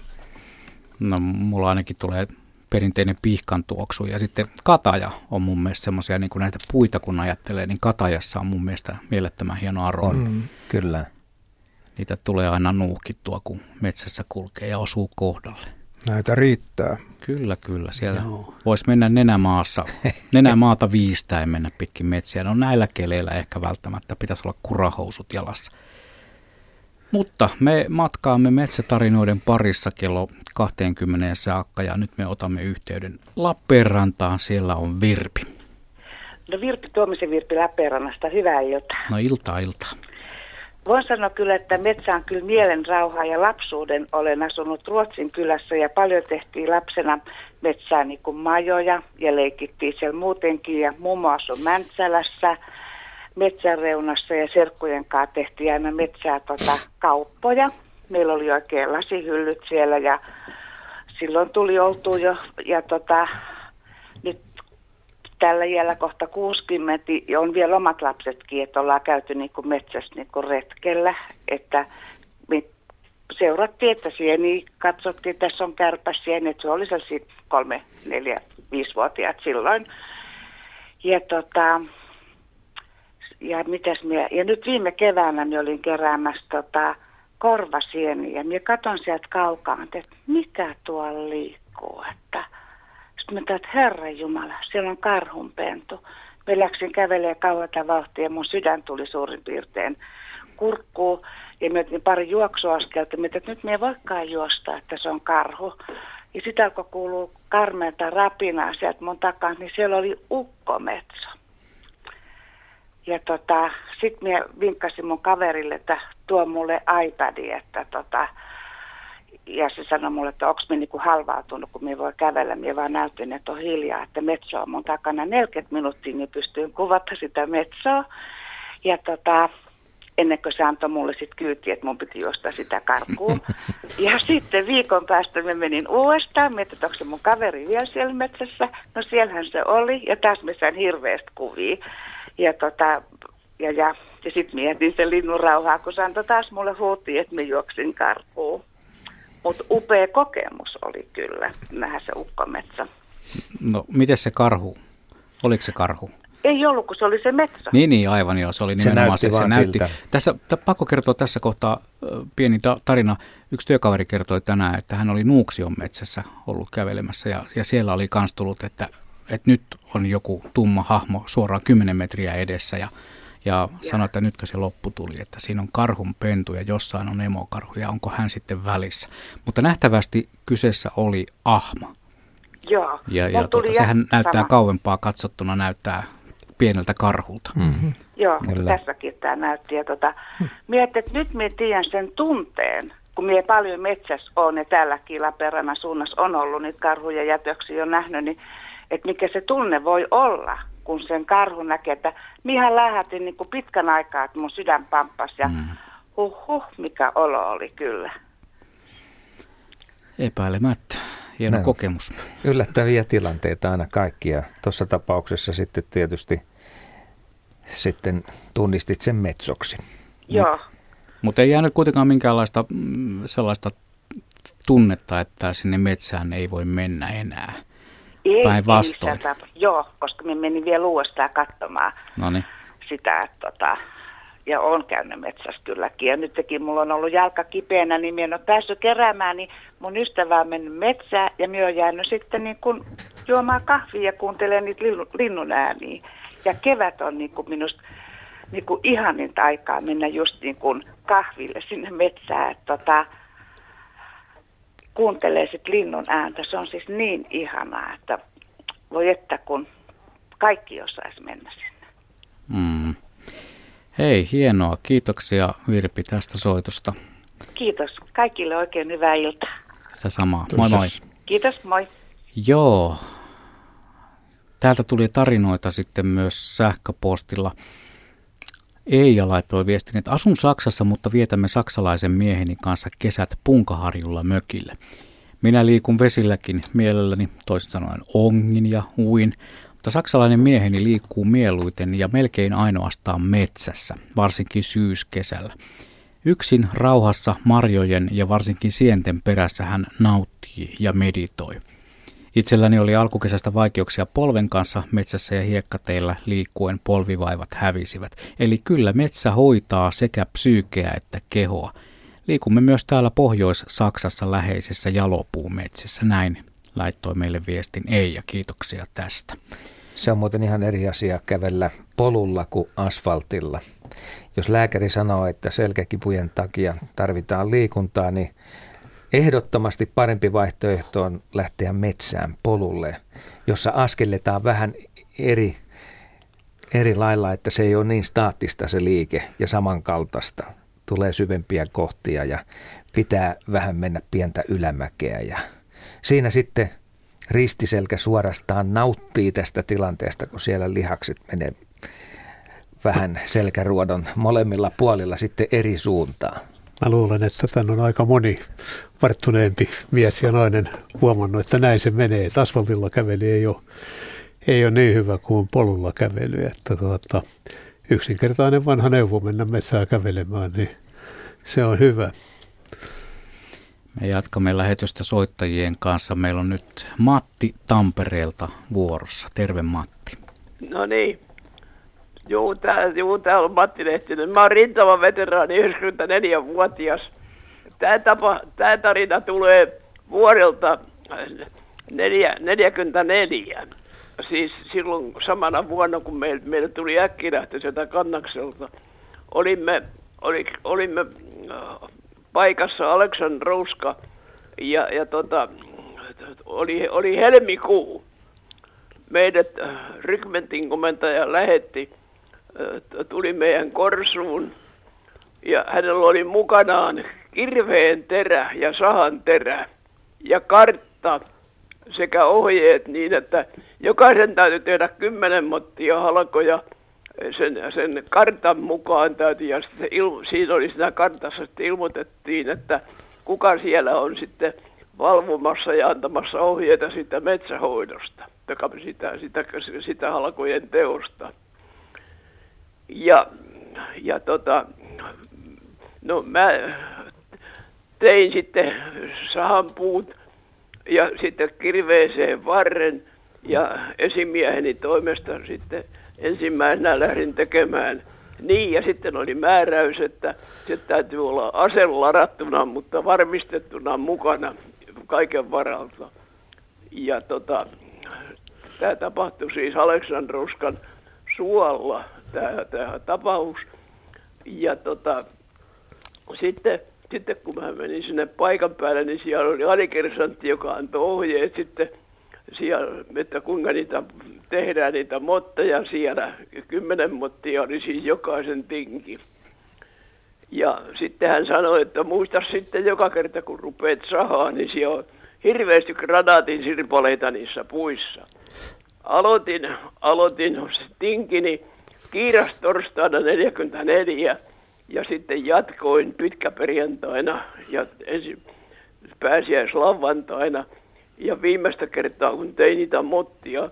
No mulla ainakin tulee perinteinen pihkan tuoksu ja sitten kataja on mun mielestä semmoisia, niin kuin näitä puita kun ajattelee, niin katajassa on mun mielestä mielettömän hieno aroma. On, kyllä. Niitä tulee aina nuuhkittua, kun metsässä kulkee ja osuu kohdalle. Näitä riittää. Kyllä, kyllä. Siellä Joo. voisi mennä nenämaassa, nenämaata viistäen mennä pitkin metsiä. No näillä keleillä ehkä välttämättä pitäisi olla kurahousut jalassa. Mutta me matkaamme metsätarinoiden parissa kello 20 saakka ja nyt me otamme yhteyden Lappeenrantaan. Siellä on Virpi. No Virpi, Tuomisen Virpi Lappeenrannasta, hyvää iltaa. No ilta ilta. Voin sanoa kyllä, että metsä on kyllä mielen rauhaa ja lapsuuden olen asunut Ruotsin kylässä ja paljon tehtiin lapsena metsää niin kuin majoja ja leikittiin siellä muutenkin ja mummo asui Mäntsälässä metsän reunassa ja serkkujen kanssa tehtiin aina metsää tota, kauppoja. Meillä oli oikein lasihyllyt siellä ja silloin tuli oltu jo ja tota, nyt tällä iällä kohta 60 ja on vielä omat lapsetkin, että ollaan käyty niin kuin metsässä niin kuin retkellä, että me seurattiin, että sieni katsottiin, että tässä on kärpäsieni, että se oli sellaisia kolme, neljä, viisivuotiaat silloin. Ja tota, ja mitäs minä, ja nyt viime keväänä minä olin keräämässä tota, korvasieniä ja minä katson sieltä kaukaa, että mikä tuolla liikkuu, että sitten mä ajattelin, että herra Jumala, siellä on karhunpentu. Me läksin kävelemään kauata vauhtia ja mun sydän tuli suurin piirtein kurkkuun. Ja mä otin pari juoksuaskelta, mä että nyt ei voikaan juosta, että se on karhu. Ja sitä alkoi kuulua karmeata rapinaa sieltä mun takaa, niin siellä oli ukkometso. Ja tota, sitten mä vinkkasin mun kaverille, että tuo mulle iPadi, että tota, ja se sanoi mulle, että onko me niinku halvautunut, kun me voi kävellä. Minä vaan näytin, että on hiljaa, että metso on mun takana 40 minuuttia, niin pystyin kuvata sitä metsoa. Ja tota, ennen kuin se antoi mulle sitten kyyti, että mun piti juosta sitä karkuun. Ja sitten viikon päästä me menin uudestaan, mietin, että onko se mun kaveri vielä siellä metsässä. No siellähän se oli, ja taas me sain hirveästi kuvia. Ja, tota, ja, ja, ja sitten mietin se linnun rauhaa, kun se antoi taas mulle huutiin, että me juoksin karkuun. Mutta upea kokemus oli kyllä nähdä se ukkometsä. No miten se karhu? Oliko se karhu? Ei ollut, kun se oli se metsä. Niin, niin, aivan joo. Se oli Se nimenomaan näytti se. Se näytti. siltä. Tässä, t- pakko kertoa tässä kohtaa pieni ta- tarina. Yksi työkaveri kertoi tänään, että hän oli Nuuksion metsässä ollut kävelemässä ja, ja siellä oli kans tullut, että, että nyt on joku tumma hahmo suoraan 10 metriä edessä ja, ja sanoi, että nytkö se loppu tuli, että siinä on karhun pentu ja jossain on emokarhu ja onko hän sitten välissä. Mutta nähtävästi kyseessä oli ahma. Joo. Ja, ja tuli tuota, sehän näyttää sama. kauempaa katsottuna, näyttää pieneltä karhulta. Mm. Joo, Kyllä. Tässäkin tämä näytti. Ja tota, mietin, että nyt minä tiedän sen tunteen, kun minä paljon metsässä on ja täälläkin Lappeenrannan suunnassa on ollut niitä karhuja jätöksiä on nähnyt, niin että mikä se tunne voi olla, kun sen karhun näkee, että minä lähätin niin kuin pitkän aikaa, että mun sydän pamppasi ja Mm. huh huh, mikä olo oli kyllä. Epäilemättä. Hieno Näin. kokemus. Yllättäviä tilanteita aina kaikkia. Tuossa tapauksessa sitten tietysti sitten tunnistit sen metsoksi. Joo. Mutta ei jäänyt kuitenkaan minkäänlaista mm, sellaista tunnetta, että sinne metsään ei voi mennä enää? Ei, Päinvastoin. Joo, koska me menin vielä uudestaan katsomaan No niin. sitä, että tota, ja on käynyt metsässä kylläkin. Ja nytkin mulla on ollut jalka kipeänä, niin minä en ole päässyt keräämään, niin mun ystävä on mennyt metsään ja minä olen jäänyt sitten niin kuin juomaan kahvia ja kuuntelemaan niitä linnu- linnun ääniä. Ja kevät on niin kuin minusta niin kuin ihaninta aikaa mennä just niin kuin kahville sinne metsään, että tota, kuuntelee sit linnun ääntä. Se on siis niin ihanaa, että voi että kun kaikki osaisi mennä sinne. Mm. Hei, hienoa. Kiitoksia Virpi tästä soitosta. Kiitos. Kaikille oikein hyvää iltaa. Sitä samaa. Moi moi. Kiitos, moi. Joo. Täältä tuli tarinoita sitten myös sähköpostilla. Eija laittoi viestin, että asun Saksassa, mutta vietämme saksalaisen mieheni kanssa kesät Punkaharjulla mökille. Minä liikun vesilläkin mielelläni, toisin sanoen ongin ja uin, mutta saksalainen mieheni liikkuu mieluiten ja melkein ainoastaan metsässä, varsinkin syyskesällä. Yksin rauhassa marjojen ja varsinkin sienten perässä hän nauttii ja meditoi. Itselläni oli alkukesästä vaikeuksia polven kanssa metsässä ja hiekkateillä liikkuen polvivaivat hävisivät. Eli kyllä metsä hoitaa sekä psyykeä että kehoa. Liikumme myös täällä Pohjois-Saksassa läheisessä jalopuumetsissä. Näin laittoi meille viestin Eija. Kiitoksia tästä. Se on muuten ihan eri asia kävellä polulla kuin asfaltilla. Jos lääkäri sanoo, että selkäkipujen takia tarvitaan liikuntaa, niin ehdottomasti parempi vaihtoehto on lähteä metsään polulle, jossa askelletaan vähän eri, eri lailla, että se ei ole niin staattista se liike ja samankaltaista. Tulee syvempiä kohtia ja pitää vähän mennä pientä ylämäkeä ja siinä sitten ristiselkä suorastaan nauttii tästä tilanteesta, kun siellä lihakset menee vähän selkäruodon molemmilla puolilla sitten eri suuntaan. Mä luulen, että tämän on aika moni varttuneempi mies ja nainen huomannut, että näin se menee. Että asfaltilla kävely ei ole, ei ole niin hyvä kuin polulla kävely. Että tuota, yksinkertainen vanha neuvo mennä metsään kävelemään, niin se on hyvä. Me jatkamme lähetystä soittajien kanssa. Meillä on nyt Matti Tampereelta vuorossa. Terve Matti. No niin. Juu, tää, juu, täällä on Matti Lehtinen. Mä oon rintama veteraani, 94-vuotias. Tämä, tapa, tämä tarina tulee vuodelta neljä, 44. Siis silloin samana vuonna, kun meille, meille tuli äkkilähtö sieltä kannakselta, olimme, oli, olimme äh, paikassa Aleksandrouska ja, ja tota, oli, oli helmikuu. Meidät äh, rykmentin komentaja lähetti, äh, tuli meidän korsuun ja hänellä oli mukanaan kirveen terä ja sahan terä ja kartta sekä ohjeet niin, että jokaisen täytyy tehdä kymmenen mottia halkoja sen, sen kartan mukaan täytyy, ja sitten il, siinä oli siinä kartassa sitten ilmoitettiin, että kuka siellä on sitten valvomassa ja antamassa ohjeita siitä metsähoidosta, sitä, sitä, sitä halkojen teosta. Ja, ja tota, no mä tein sitten sahanpuut ja sitten kirveeseen varren ja esimieheni toimesta sitten ensimmäisenä lähdin tekemään niin, ja sitten oli määräys, että se täytyy olla ase ladattuna, mutta varmistettuna mukana kaiken varalta. Ja tota, tämä tapahtui siis Aleksandroskan suolla, tämä tapaus. Ja tota, sitten, sitten kun mä menin sinne paikan päälle, niin siellä oli alikersantti, joka antoi ohjeet sitten siellä, että kuinka niitä tehdään niitä motteja siellä. Kymmenen mottia oli siis jokaisen tinki. Ja sitten hän sanoi, että muista sitten joka kerta kun rupeat sahaa, niin siellä on hirveästi granaatin sirpaleita niissä puissa. Aloitin, aloitin tinkini kiiras torstaina 44 ja sitten jatkoin pitkäperjantaina ja ensi pääsiäislavantaina – ja viimeistä kertaa, kun tein niitä mottia,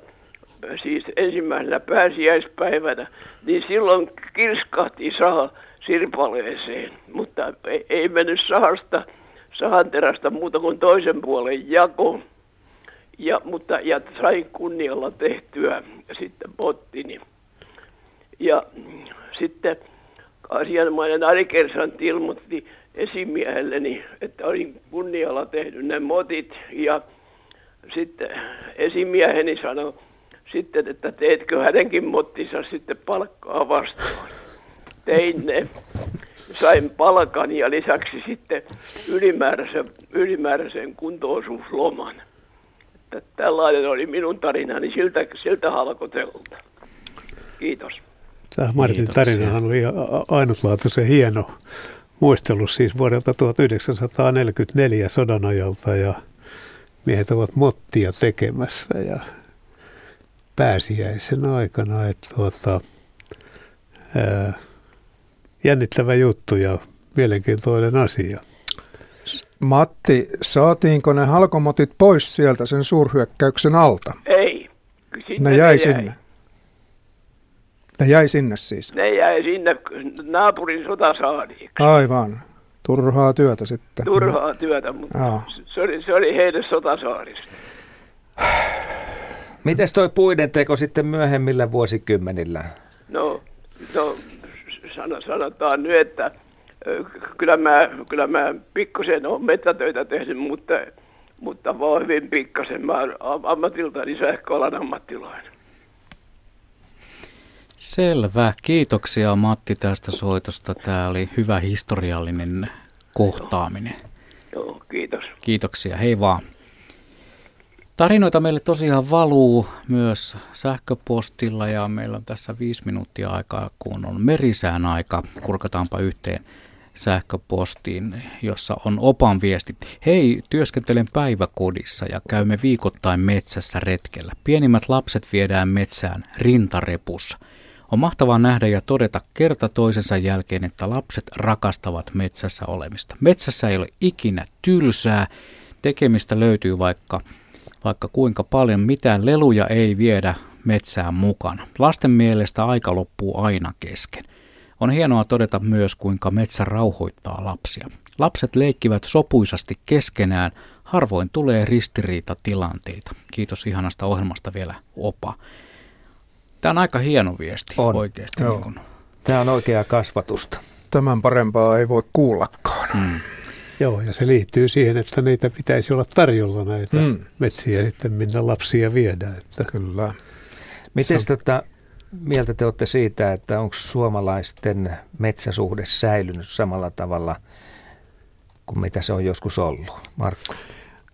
siis ensimmäisenä pääsiäispäivänä, niin silloin kirskahti saha sirpaleeseen, mutta ei, mennyt sahasta sahanterästä muuta kuin toisen puolen jako. Ja, mutta ja sain kunnialla tehtyä sitten pottini. Ja sitten asianomainen alikersantti ilmoitti esimiehelleni, että olin kunnialla tehnyt ne motit ja sitten esimieheni sanoi sitten, että teetkö hänenkin mottinsa sitten palkkaa vastaan. Tein ne, sain palkan ja lisäksi sitten ylimääräisen, ylimääräisen kuntoutusloman. Että tällainen oli minun tarinani siltä, siltä halkotelta. Kiitos. Tämä Martin Kiitoksia. tarinahan oli ainutlaatuisen hieno muistelu siis vuodelta 1944 sodan ajalta ja miehet ovat mottia tekemässä ja pääsiäisen aikana. Että tuota, ää, jännittävä juttu ja mielenkiintoinen asia. Matti, saatiinko ne halkomotit pois sieltä sen suurhyökkäyksen alta? Ei. Sinne ne jäi, jäi sinne. Ne jäi sinne siis? Ne jäi sinne naapurin sotasaariiksi. Aivan. Turhaa työtä sitten. Turhaa työtä, mutta se oli, se oli heidän sotasaarissa. Miten toi puiden teko sitten myöhemmillä vuosikymmenillä? No, no sanotaan nyt, että kyllä mä, kyllä mä pikkusen olen mettätöitä tehnyt, mutta, mutta vaan hyvin pikkasen. Mä olen ammatiltani sähköalan ammattilainen. Selvä. Kiitoksia Matti tästä soitosta. Tämä oli hyvä historiallinen kohtaaminen. Joo, kiitos. Kiitoksia. Hei vaan. Tarinoita meille tosiaan valuu myös sähköpostilla ja meillä on tässä viisi minuuttia aikaa, kun on merisään aika. Kurkataanpa yhteen sähköpostiin, jossa on opan viesti. Hei, työskentelen päiväkodissa ja käymme viikoittain metsässä retkellä. Pienimmät lapset viedään metsään rintarepussa. On mahtavaa nähdä ja todeta kerta toisensa jälkeen, että lapset rakastavat metsässä olemista. Metsässä ei ole ikinä tylsää, tekemistä löytyy vaikka, vaikka kuinka paljon, mitään leluja ei viedä metsään mukana. Lasten mielestä aika loppuu aina kesken. On hienoa todeta myös, kuinka metsä rauhoittaa lapsia. Lapset leikkivät sopuisasti keskenään, harvoin tulee ristiriitatilanteita. Kiitos ihanasta ohjelmasta vielä Opa. Tämä on aika hieno viesti on. oikeasti. Joo. Niin kun... Tämä on oikeaa kasvatusta. Tämän parempaa ei voi kuullakaan. Mm. Joo, ja se liittyy siihen, että niitä pitäisi olla tarjolla näitä mm. metsiä sitten, minne lapsia viedään. Että Kyllä. Miten on... tota, mieltä te olette siitä, että onko suomalaisten metsäsuhde säilynyt samalla tavalla kuin mitä se on joskus ollut? Markku?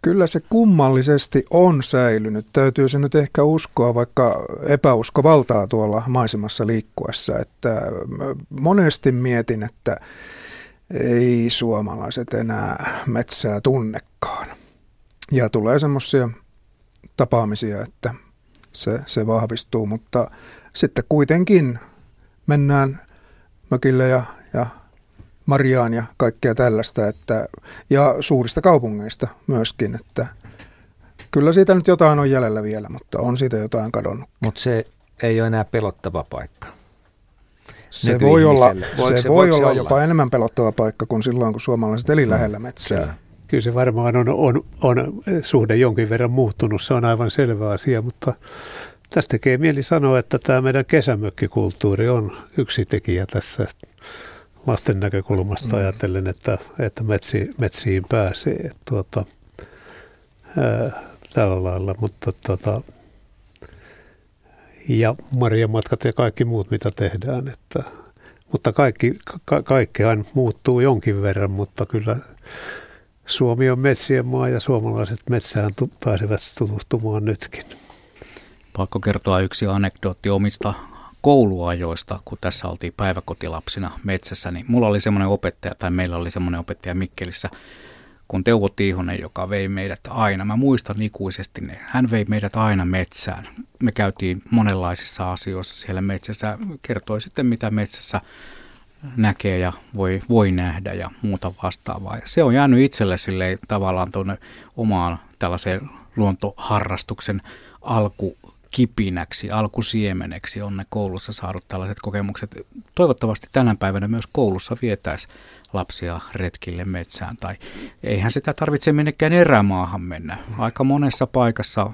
Kyllä se kummallisesti on säilynyt. Täytyy se nyt ehkä uskoa, vaikka epäusko valtaa tuolla maisemassa liikkuessa. Että monesti mietin, että ei suomalaiset enää metsää tunnekaan. Ja tulee semmoisia tapaamisia, että se, se vahvistuu, mutta sitten kuitenkin mennään mökille ja, ja Mariaan ja kaikkea tällaista, että, ja suurista kaupungeista myöskin, että kyllä siitä nyt jotain on jäljellä vielä, mutta on siitä jotain kadonnut. Mutta se ei ole enää pelottava paikka. Se voi olla, se, se voi olla, olla jopa enemmän pelottava paikka kuin silloin, kun suomalaiset eli lähellä metsää. Kyllä. Kyllä se varmaan on, on, on suhde jonkin verran muuttunut, se on aivan selvä asia, mutta tästä tekee mieli sanoa, että tämä meidän kesämökkikulttuuri on yksi tekijä tässä lasten näkökulmasta mm. ajatellen, että, että metsi, metsiin pääsee. Että tuota, ää, tällä lailla, mutta tuota, ja matkat ja kaikki muut, mitä tehdään. Että, mutta kaikki, ka, kaikkehan muuttuu jonkin verran, mutta kyllä Suomi on metsien maa ja suomalaiset metsään tu, pääsevät tutustumaan nytkin. Pakko kertoa yksi anekdootti omista kouluajoista, kun tässä oltiin päiväkotilapsina metsässä, niin mulla oli semmoinen opettaja, tai meillä oli semmoinen opettaja Mikkelissä, kun Teuvo Tiihonen, joka vei meidät aina, mä muistan ikuisesti ne, hän vei meidät aina metsään. Me käytiin monenlaisissa asioissa siellä metsässä, kertoi sitten mitä metsässä näkee ja voi, voi nähdä ja muuta vastaavaa. Ja se on jäänyt itselle sille tavallaan tuonne omaan tällaiseen luontoharrastuksen alku alkukipinäksi, alkusiemeneksi on ne koulussa saadut tällaiset kokemukset. Toivottavasti tänä päivänä myös koulussa vietäisi lapsia retkille metsään. Tai eihän sitä tarvitse minnekään erämaahan mennä. Aika monessa paikassa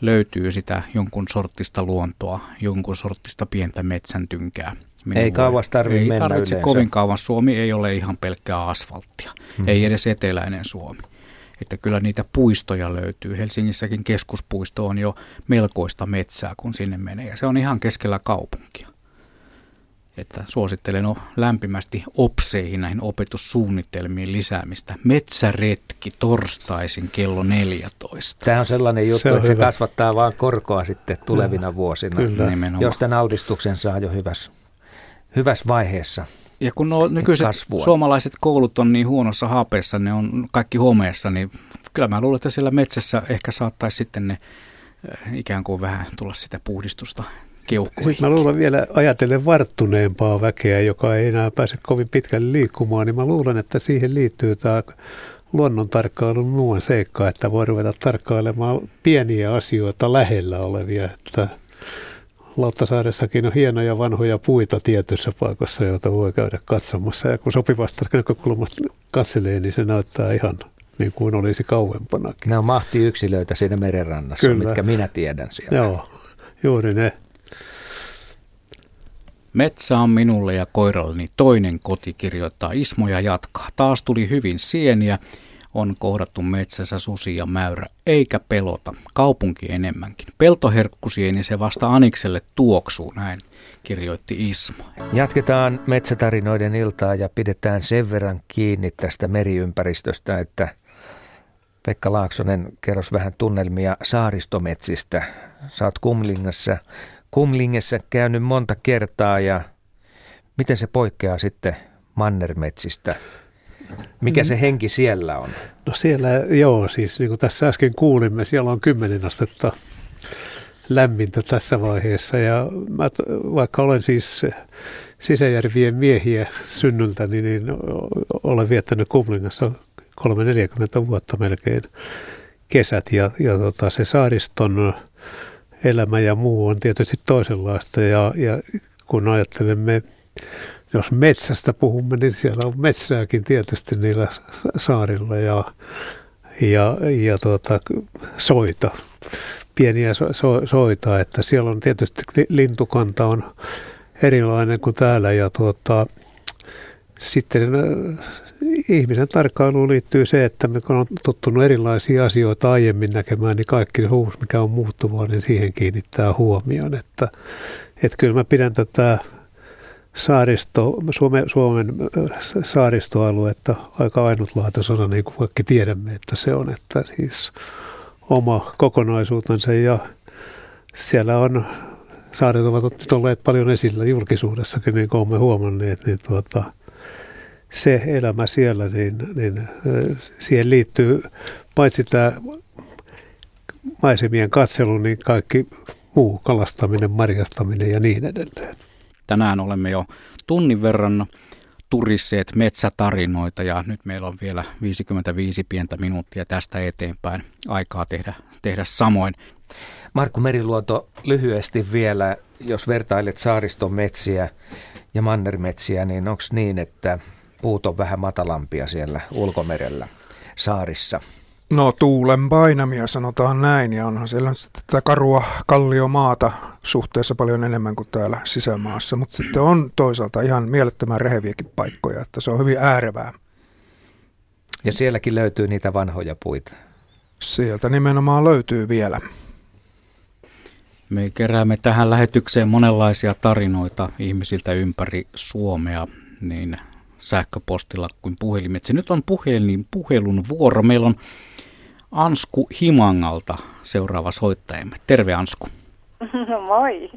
löytyy sitä jonkun sortista luontoa, jonkun sortista pientä metsäntynkää. Minun ei kauas tarvitse ei mennä tarvitse yleensä. kovin kauan. Suomi ei ole ihan pelkkää asfalttia. Hmm. Ei edes eteläinen Suomi. Että kyllä niitä puistoja löytyy. Helsingissäkin keskuspuisto on jo melkoista metsää, kun sinne menee. Ja se on ihan keskellä kaupunkia. Että suosittelen lämpimästi OPSeihin näihin opetussuunnitelmiin lisäämistä. Metsäretki torstaisin kello 14. Tämä on sellainen juttu, se on että hyvä. se kasvattaa vaan korkoa sitten tulevina vuosina, Kyllä. jos tämän altistuksen saa jo hyvässä, hyvässä vaiheessa. Ja kun nuo nykyiset kasvua. suomalaiset koulut on niin huonossa haapeessa, ne on kaikki homeessa, niin kyllä mä luulen, että siellä metsässä ehkä saattaisi sitten ne ikään kuin vähän tulla sitä puhdistusta keuhkoihin. Mä luulen vielä ajatellen varttuneempaa väkeä, joka ei enää pääse kovin pitkälle liikkumaan, niin mä luulen, että siihen liittyy tämä luonnon tarkkailun muun seikka, että voi ruveta tarkkailemaan pieniä asioita lähellä olevia, että Lauttasaaressakin on hienoja vanhoja puita tietyssä paikassa, joita voi käydä katsomassa. Ja kun sopivasta näkökulmasta katselee, niin se näyttää ihan niin kuin olisi kauempanakin. Ne on mahtiyksilöitä siinä merenrannassa, Kyllä. mitkä minä tiedän sieltä. Joo, juuri ne. Metsä on minulle ja koiralleni toinen koti, kirjoittaa Ismo ja jatkaa. Taas tuli hyvin sieniä, on kohdattu metsässä susi ja mäyrä, eikä pelota, kaupunki enemmänkin. Peltoherkkusieni se vasta Anikselle tuoksuu, näin kirjoitti Ismo. Jatketaan metsätarinoiden iltaa ja pidetään sen verran kiinni tästä meriympäristöstä, että Pekka Laaksonen kerros vähän tunnelmia saaristometsistä. Saat Kumlingassa, Kumlingessa käynyt monta kertaa ja miten se poikkeaa sitten mannermetsistä? Mikä se henki siellä on? No siellä, joo, siis niin kuin tässä äsken kuulimme, siellä on kymmenen astetta lämmintä tässä vaiheessa. Ja mä, vaikka olen siis sisäjärvien miehiä synnyltäni, niin olen viettänyt Kumlingassa 3-40 vuotta melkein kesät. Ja, ja tota, se saariston elämä ja muu on tietysti toisenlaista. Ja, ja kun ajattelemme jos metsästä puhumme, niin siellä on metsääkin tietysti niillä saarilla ja, ja, ja tuota, soita, pieniä so, so, soita, että siellä on tietysti lintukanta on erilainen kuin täällä ja tuota, sitten äh, ihmisen tarkkailuun liittyy se, että me kun on tottunut erilaisia asioita aiemmin näkemään, niin kaikki se uusi, mikä on muuttuvaa, niin siihen kiinnittää huomioon. Että, että kyllä mä pidän tätä saaristo, Suomen, Suomen äh, saaristoaluetta aika ainutlaatuisena, niin kuin kaikki tiedämme, että se on, että siis oma kokonaisuutensa ja siellä on saaret ovat nyt olleet paljon esillä julkisuudessakin, niin kuin olemme huomanneet, niin tuota, se elämä siellä, niin, niin äh, siihen liittyy paitsi tämä maisemien katselu, niin kaikki muu kalastaminen, marjastaminen ja niin edelleen. Tänään olemme jo tunnin verran turisseet metsätarinoita ja nyt meillä on vielä 55 pientä minuuttia tästä eteenpäin aikaa tehdä, tehdä samoin. Markku Meriluoto, lyhyesti vielä, jos vertailet saariston metsiä ja mannermetsiä, niin onko niin, että puut on vähän matalampia siellä ulkomerellä saarissa? No tuulen painamia sanotaan näin ja onhan siellä tätä karua kalliomaata suhteessa paljon enemmän kuin täällä sisämaassa, mutta sitten on toisaalta ihan mielettömän reheviäkin paikkoja, että se on hyvin äärevää. Ja sielläkin löytyy niitä vanhoja puita. Sieltä nimenomaan löytyy vielä. Me keräämme tähän lähetykseen monenlaisia tarinoita ihmisiltä ympäri Suomea, niin sähköpostilla kuin puhelimitse. Nyt on puhelin, puhelun vuoro. Meillä on Ansku Himangalta seuraava soittajamme. Terve Ansku. No moi.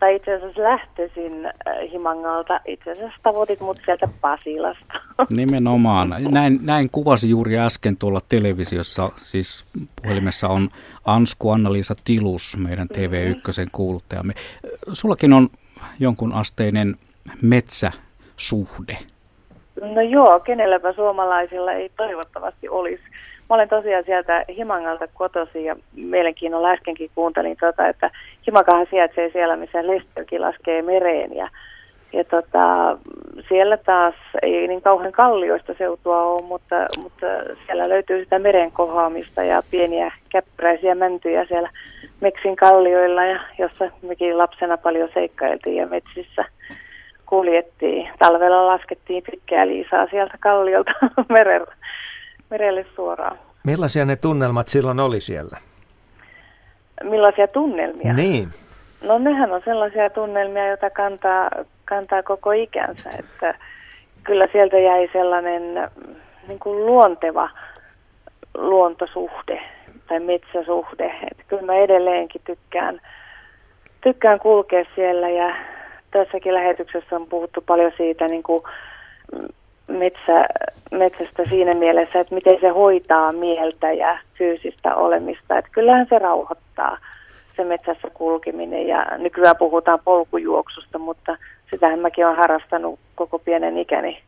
Tai itse asiassa lähtöisin äh, Himangalta. Itse asiassa tavoitit mut sieltä Pasilasta. Nimenomaan. Näin, näin kuvasi juuri äsken tuolla televisiossa. Siis puhelimessa on Ansku Anna-Liisa Tilus, meidän TV1 kuuluttajamme. Sullakin on jonkun asteinen metsäsuhde. No joo, kenelläpä suomalaisilla ei toivottavasti olisi. mä olen tosiaan sieltä Himangalta kotosi ja mielenkiinnolla äskenkin kuuntelin, tota, että Himakahan sijaitsee siellä, missä Lestökin laskee mereen ja ja tota, siellä taas ei niin kauhean kallioista seutua ole, mutta, mutta siellä löytyy sitä meren kohoamista ja pieniä käppräisiä mäntyjä siellä Meksin kallioilla, ja jossa mekin lapsena paljon seikkailtiin ja metsissä kuljettiin. Talvella laskettiin pitkää liisaa sieltä kalliolta merelle, merelle suoraan. Millaisia ne tunnelmat silloin oli siellä? Millaisia tunnelmia? Niin. No nehän on sellaisia tunnelmia, joita kantaa, kantaa koko ikänsä, että kyllä sieltä jäi sellainen niin kuin luonteva luontosuhde tai metsäsuhde. Että kyllä mä edelleenkin tykkään, tykkään kulkea siellä ja tässäkin lähetyksessä on puhuttu paljon siitä niin kuin metsä, metsästä siinä mielessä, että miten se hoitaa mieltä ja fyysistä olemista. Että kyllähän se rauhoittaa se metsässä kulkeminen ja nykyään puhutaan polkujuoksusta, mutta sitähän mäkin olen harrastanut koko pienen ikäni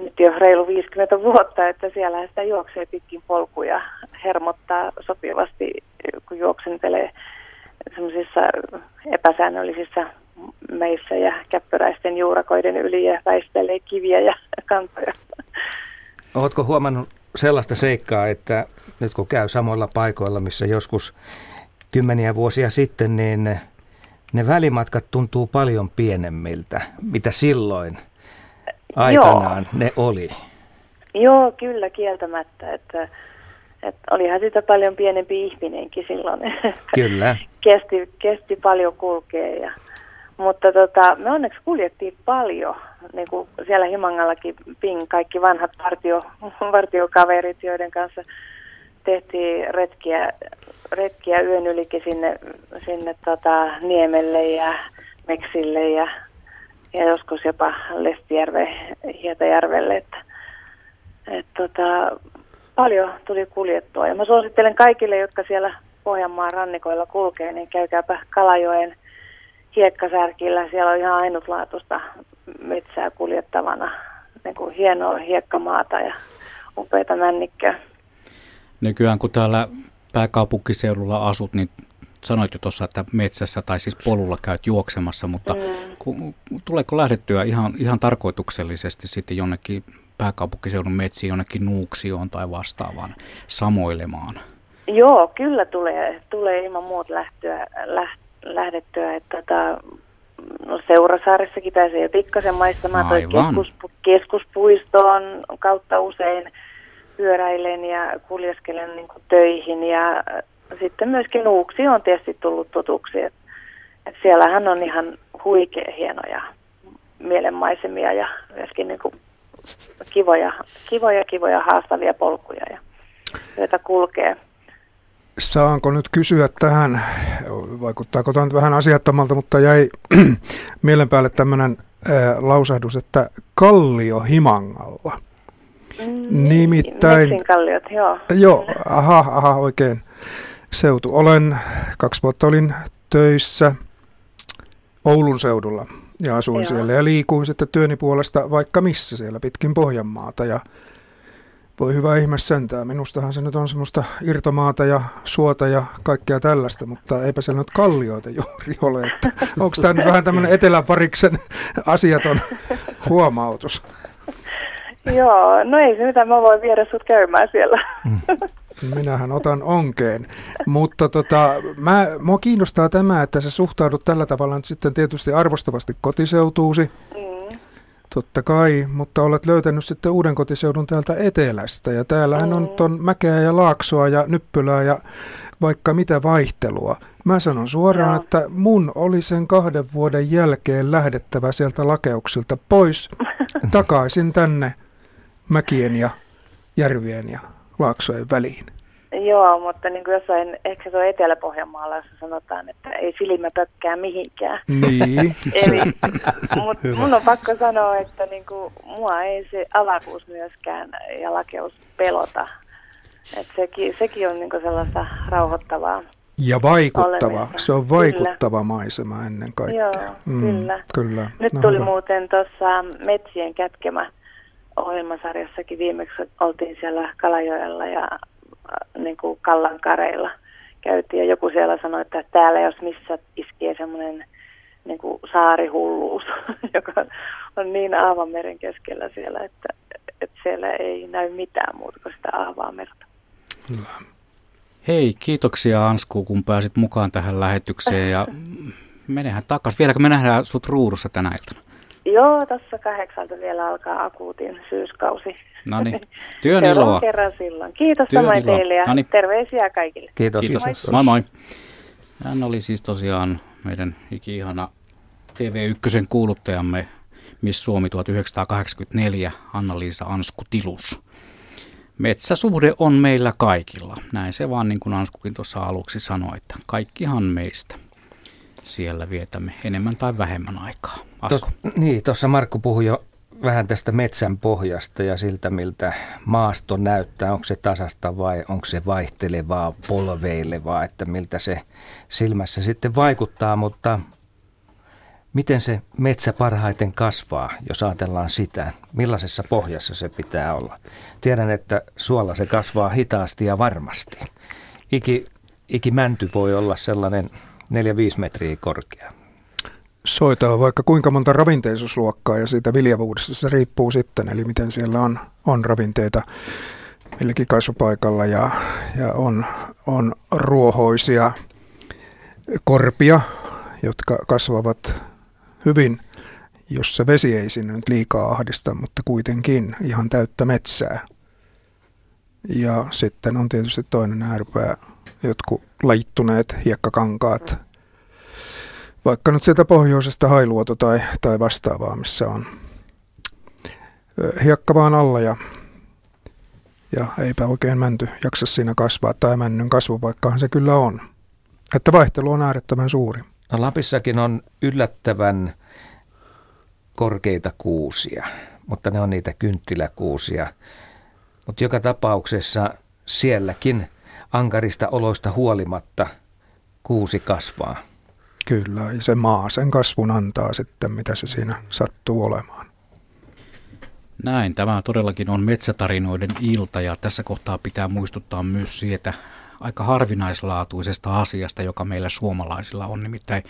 nyt jo reilu 50 vuotta, että siellä sitä juoksee pitkin polkuja, hermottaa sopivasti, kun juoksentelee semmoisissa epäsäännöllisissä meissä ja käppöräisten juurakoiden yli ja väistelee kiviä ja kantoja. Oletko huomannut sellaista seikkaa, että nyt kun käy samoilla paikoilla, missä joskus kymmeniä vuosia sitten, niin ne välimatkat tuntuu paljon pienemmiltä, mitä silloin aikanaan Joo. ne oli. Joo, kyllä kieltämättä, että, että olihan sitä paljon pienempi ihminenkin silloin. Kyllä. kesti, kesti paljon kulkea ja mutta tota, me onneksi kuljettiin paljon, niin kuin siellä Himangallakin ping, kaikki vanhat partio, partiokaverit, joiden kanssa tehtiin retkiä, retkiä yön ylikin sinne, sinne tota, Niemelle ja Meksille ja, ja joskus jopa Lestijärve, Hietajärvelle. Että, et, tota, paljon tuli kuljettua ja mä suosittelen kaikille, jotka siellä Pohjanmaan rannikoilla kulkee, niin käykääpä Kalajoen hiekkasärkillä. Siellä on ihan ainutlaatuista metsää kuljettavana, niin kuin hienoa hiekkamaata ja upeita männikköä. Nykyään kun täällä pääkaupunkiseudulla asut, niin sanoit jo tuossa, että metsässä tai siis polulla käyt juoksemassa, mutta mm. ku, tuleeko lähdettyä ihan, ihan tarkoituksellisesti sitten jonnekin pääkaupunkiseudun metsiin, jonnekin nuuksioon tai vastaavaan samoilemaan? Joo, kyllä tulee, tulee ilman muuta lähtöä, läht, lähdettyä. Että tota, no Seurasaaressakin pääsee jo pikkasen maistamaan toi keskuspu, keskuspuistoon kautta usein pyöräilen ja kuljeskelen niin töihin ja sitten myöskin Nuuksi on tietysti tullut tutuksi. Et, et siellähän on ihan huikea hienoja mielenmaisemia ja myöskin niin kuin kivoja, kivoja, kivoja haastavia polkuja, ja, joita kulkee. Saanko nyt kysyä tähän, vaikuttaako tämä nyt vähän asiattomalta, mutta jäi mielen päälle tämmöinen lausahdus, että Kallio Himangalla. Mm, Nimittäin... kalliot, joo. Joo, aha, aha, oikein seutu. Olen, kaksi vuotta olin töissä Oulun seudulla ja asuin joo. siellä ja liikuin sitten työni puolesta vaikka missä siellä pitkin Pohjanmaata ja voi hyvä ihme sentää. Minustahan se nyt on semmoista irtomaata ja suota ja kaikkea tällaista, mutta eipä siellä nyt kallioita juuri ole. Onko tämä nyt vähän tämmöinen eteläpariksen asiaton huomautus? Joo, no ei se mitään, mä voin viedä sut käymään siellä. Minähän otan onkeen. Mutta tota, mä, mua kiinnostaa tämä, että sä suhtaudut tällä tavalla nyt sitten tietysti arvostavasti kotiseutuusi. Mm Totta kai, mutta olet löytänyt sitten uuden kotiseudun täältä etelästä ja täällähän on ton mäkeä ja laaksoa ja nyppylää ja vaikka mitä vaihtelua. Mä sanon suoraan, Joo. että mun oli sen kahden vuoden jälkeen lähdettävä sieltä lakeuksilta pois takaisin tänne mäkien ja järvien ja laaksojen väliin. Joo, mutta niin kuin jossain, ehkä se on Etelä-Pohjanmaalla, jossa sanotaan, että ei silmä pökkää mihinkään. Niin. Eli, mutta mun on pakko sanoa, että niin kuin, mua ei se alakuus myöskään ja lakeus pelota. Että sekin, sekin on niin kuin sellaista rauhoittavaa. Ja vaikuttava. Olemista. Se on vaikuttava kyllä. maisema ennen kaikkea. Joo, mm, kyllä. kyllä. Nyt no, tuli hyvä. muuten tuossa metsien kätkemä ohjelmasarjassakin viimeksi oltiin siellä Kalajoella ja niin kuin Kallankareilla käytiin. Ja joku siellä sanoi, että täällä jos missä iskee semmoinen niin kuin saarihulluus, joka on niin aavameren keskellä siellä, että, että siellä ei näy mitään muuta kuin sitä aavaa merta. Hei, kiitoksia Ansku, kun pääsit mukaan tähän lähetykseen ja menehän takas. Vieläkö me nähdään sut ruudussa tänä iltana? Joo, tuossa kahdeksalta vielä alkaa akuutin syyskausi. No niin, työn iloa. kerran silloin. Kiitos työn samoin iloa. teille ja Noniin. terveisiä kaikille. Kiitos. Kiitos. Moi moi. moi. Hän oli siis tosiaan meidän iki-ihana TV1 kuuluttajamme Miss Suomi 1984, Anna-Liisa Ansku Tilus. Metsäsuhde on meillä kaikilla. Näin se vaan niin kuin Anskukin tuossa aluksi sanoi, että kaikkihan meistä siellä vietämme enemmän tai vähemmän aikaa. Tos, niin, tuossa Markku puhui jo vähän tästä metsän pohjasta ja siltä, miltä maasto näyttää. Onko se tasasta vai onko se vaihtelevaa, polveilevaa, että miltä se silmässä sitten vaikuttaa, mutta miten se metsä parhaiten kasvaa, jos ajatellaan sitä, millaisessa pohjassa se pitää olla. Tiedän, että suolla se kasvaa hitaasti ja varmasti. Iki, ikimänty voi olla sellainen 4-5 metriä korkea. Soita on vaikka kuinka monta ravinteisuusluokkaa ja siitä viljavuudesta se riippuu sitten, eli miten siellä on, on ravinteita milläkin kasvupaikalla ja, ja on, on ruohoisia korpia, jotka kasvavat hyvin, jossa vesi ei sinne nyt liikaa ahdista, mutta kuitenkin ihan täyttä metsää. Ja sitten on tietysti toinen ääripää, jotkut lajittuneet hiekkakankaat, vaikka nyt sieltä pohjoisesta hailuoto tai, tai vastaavaa, missä on hiekka vaan alla ja, ja eipä oikein mänty jaksa siinä kasvaa, tai männyn kasvupaikkahan se kyllä on. Että vaihtelu on äärettömän suuri. No Lapissakin on yllättävän korkeita kuusia, mutta ne on niitä kynttiläkuusia. Mutta joka tapauksessa sielläkin ankarista oloista huolimatta kuusi kasvaa. Kyllä, ja se maa sen kasvun antaa sitten, mitä se siinä sattuu olemaan. Näin, tämä todellakin on metsätarinoiden ilta ja tässä kohtaa pitää muistuttaa myös siitä aika harvinaislaatuisesta asiasta, joka meillä suomalaisilla on, nimittäin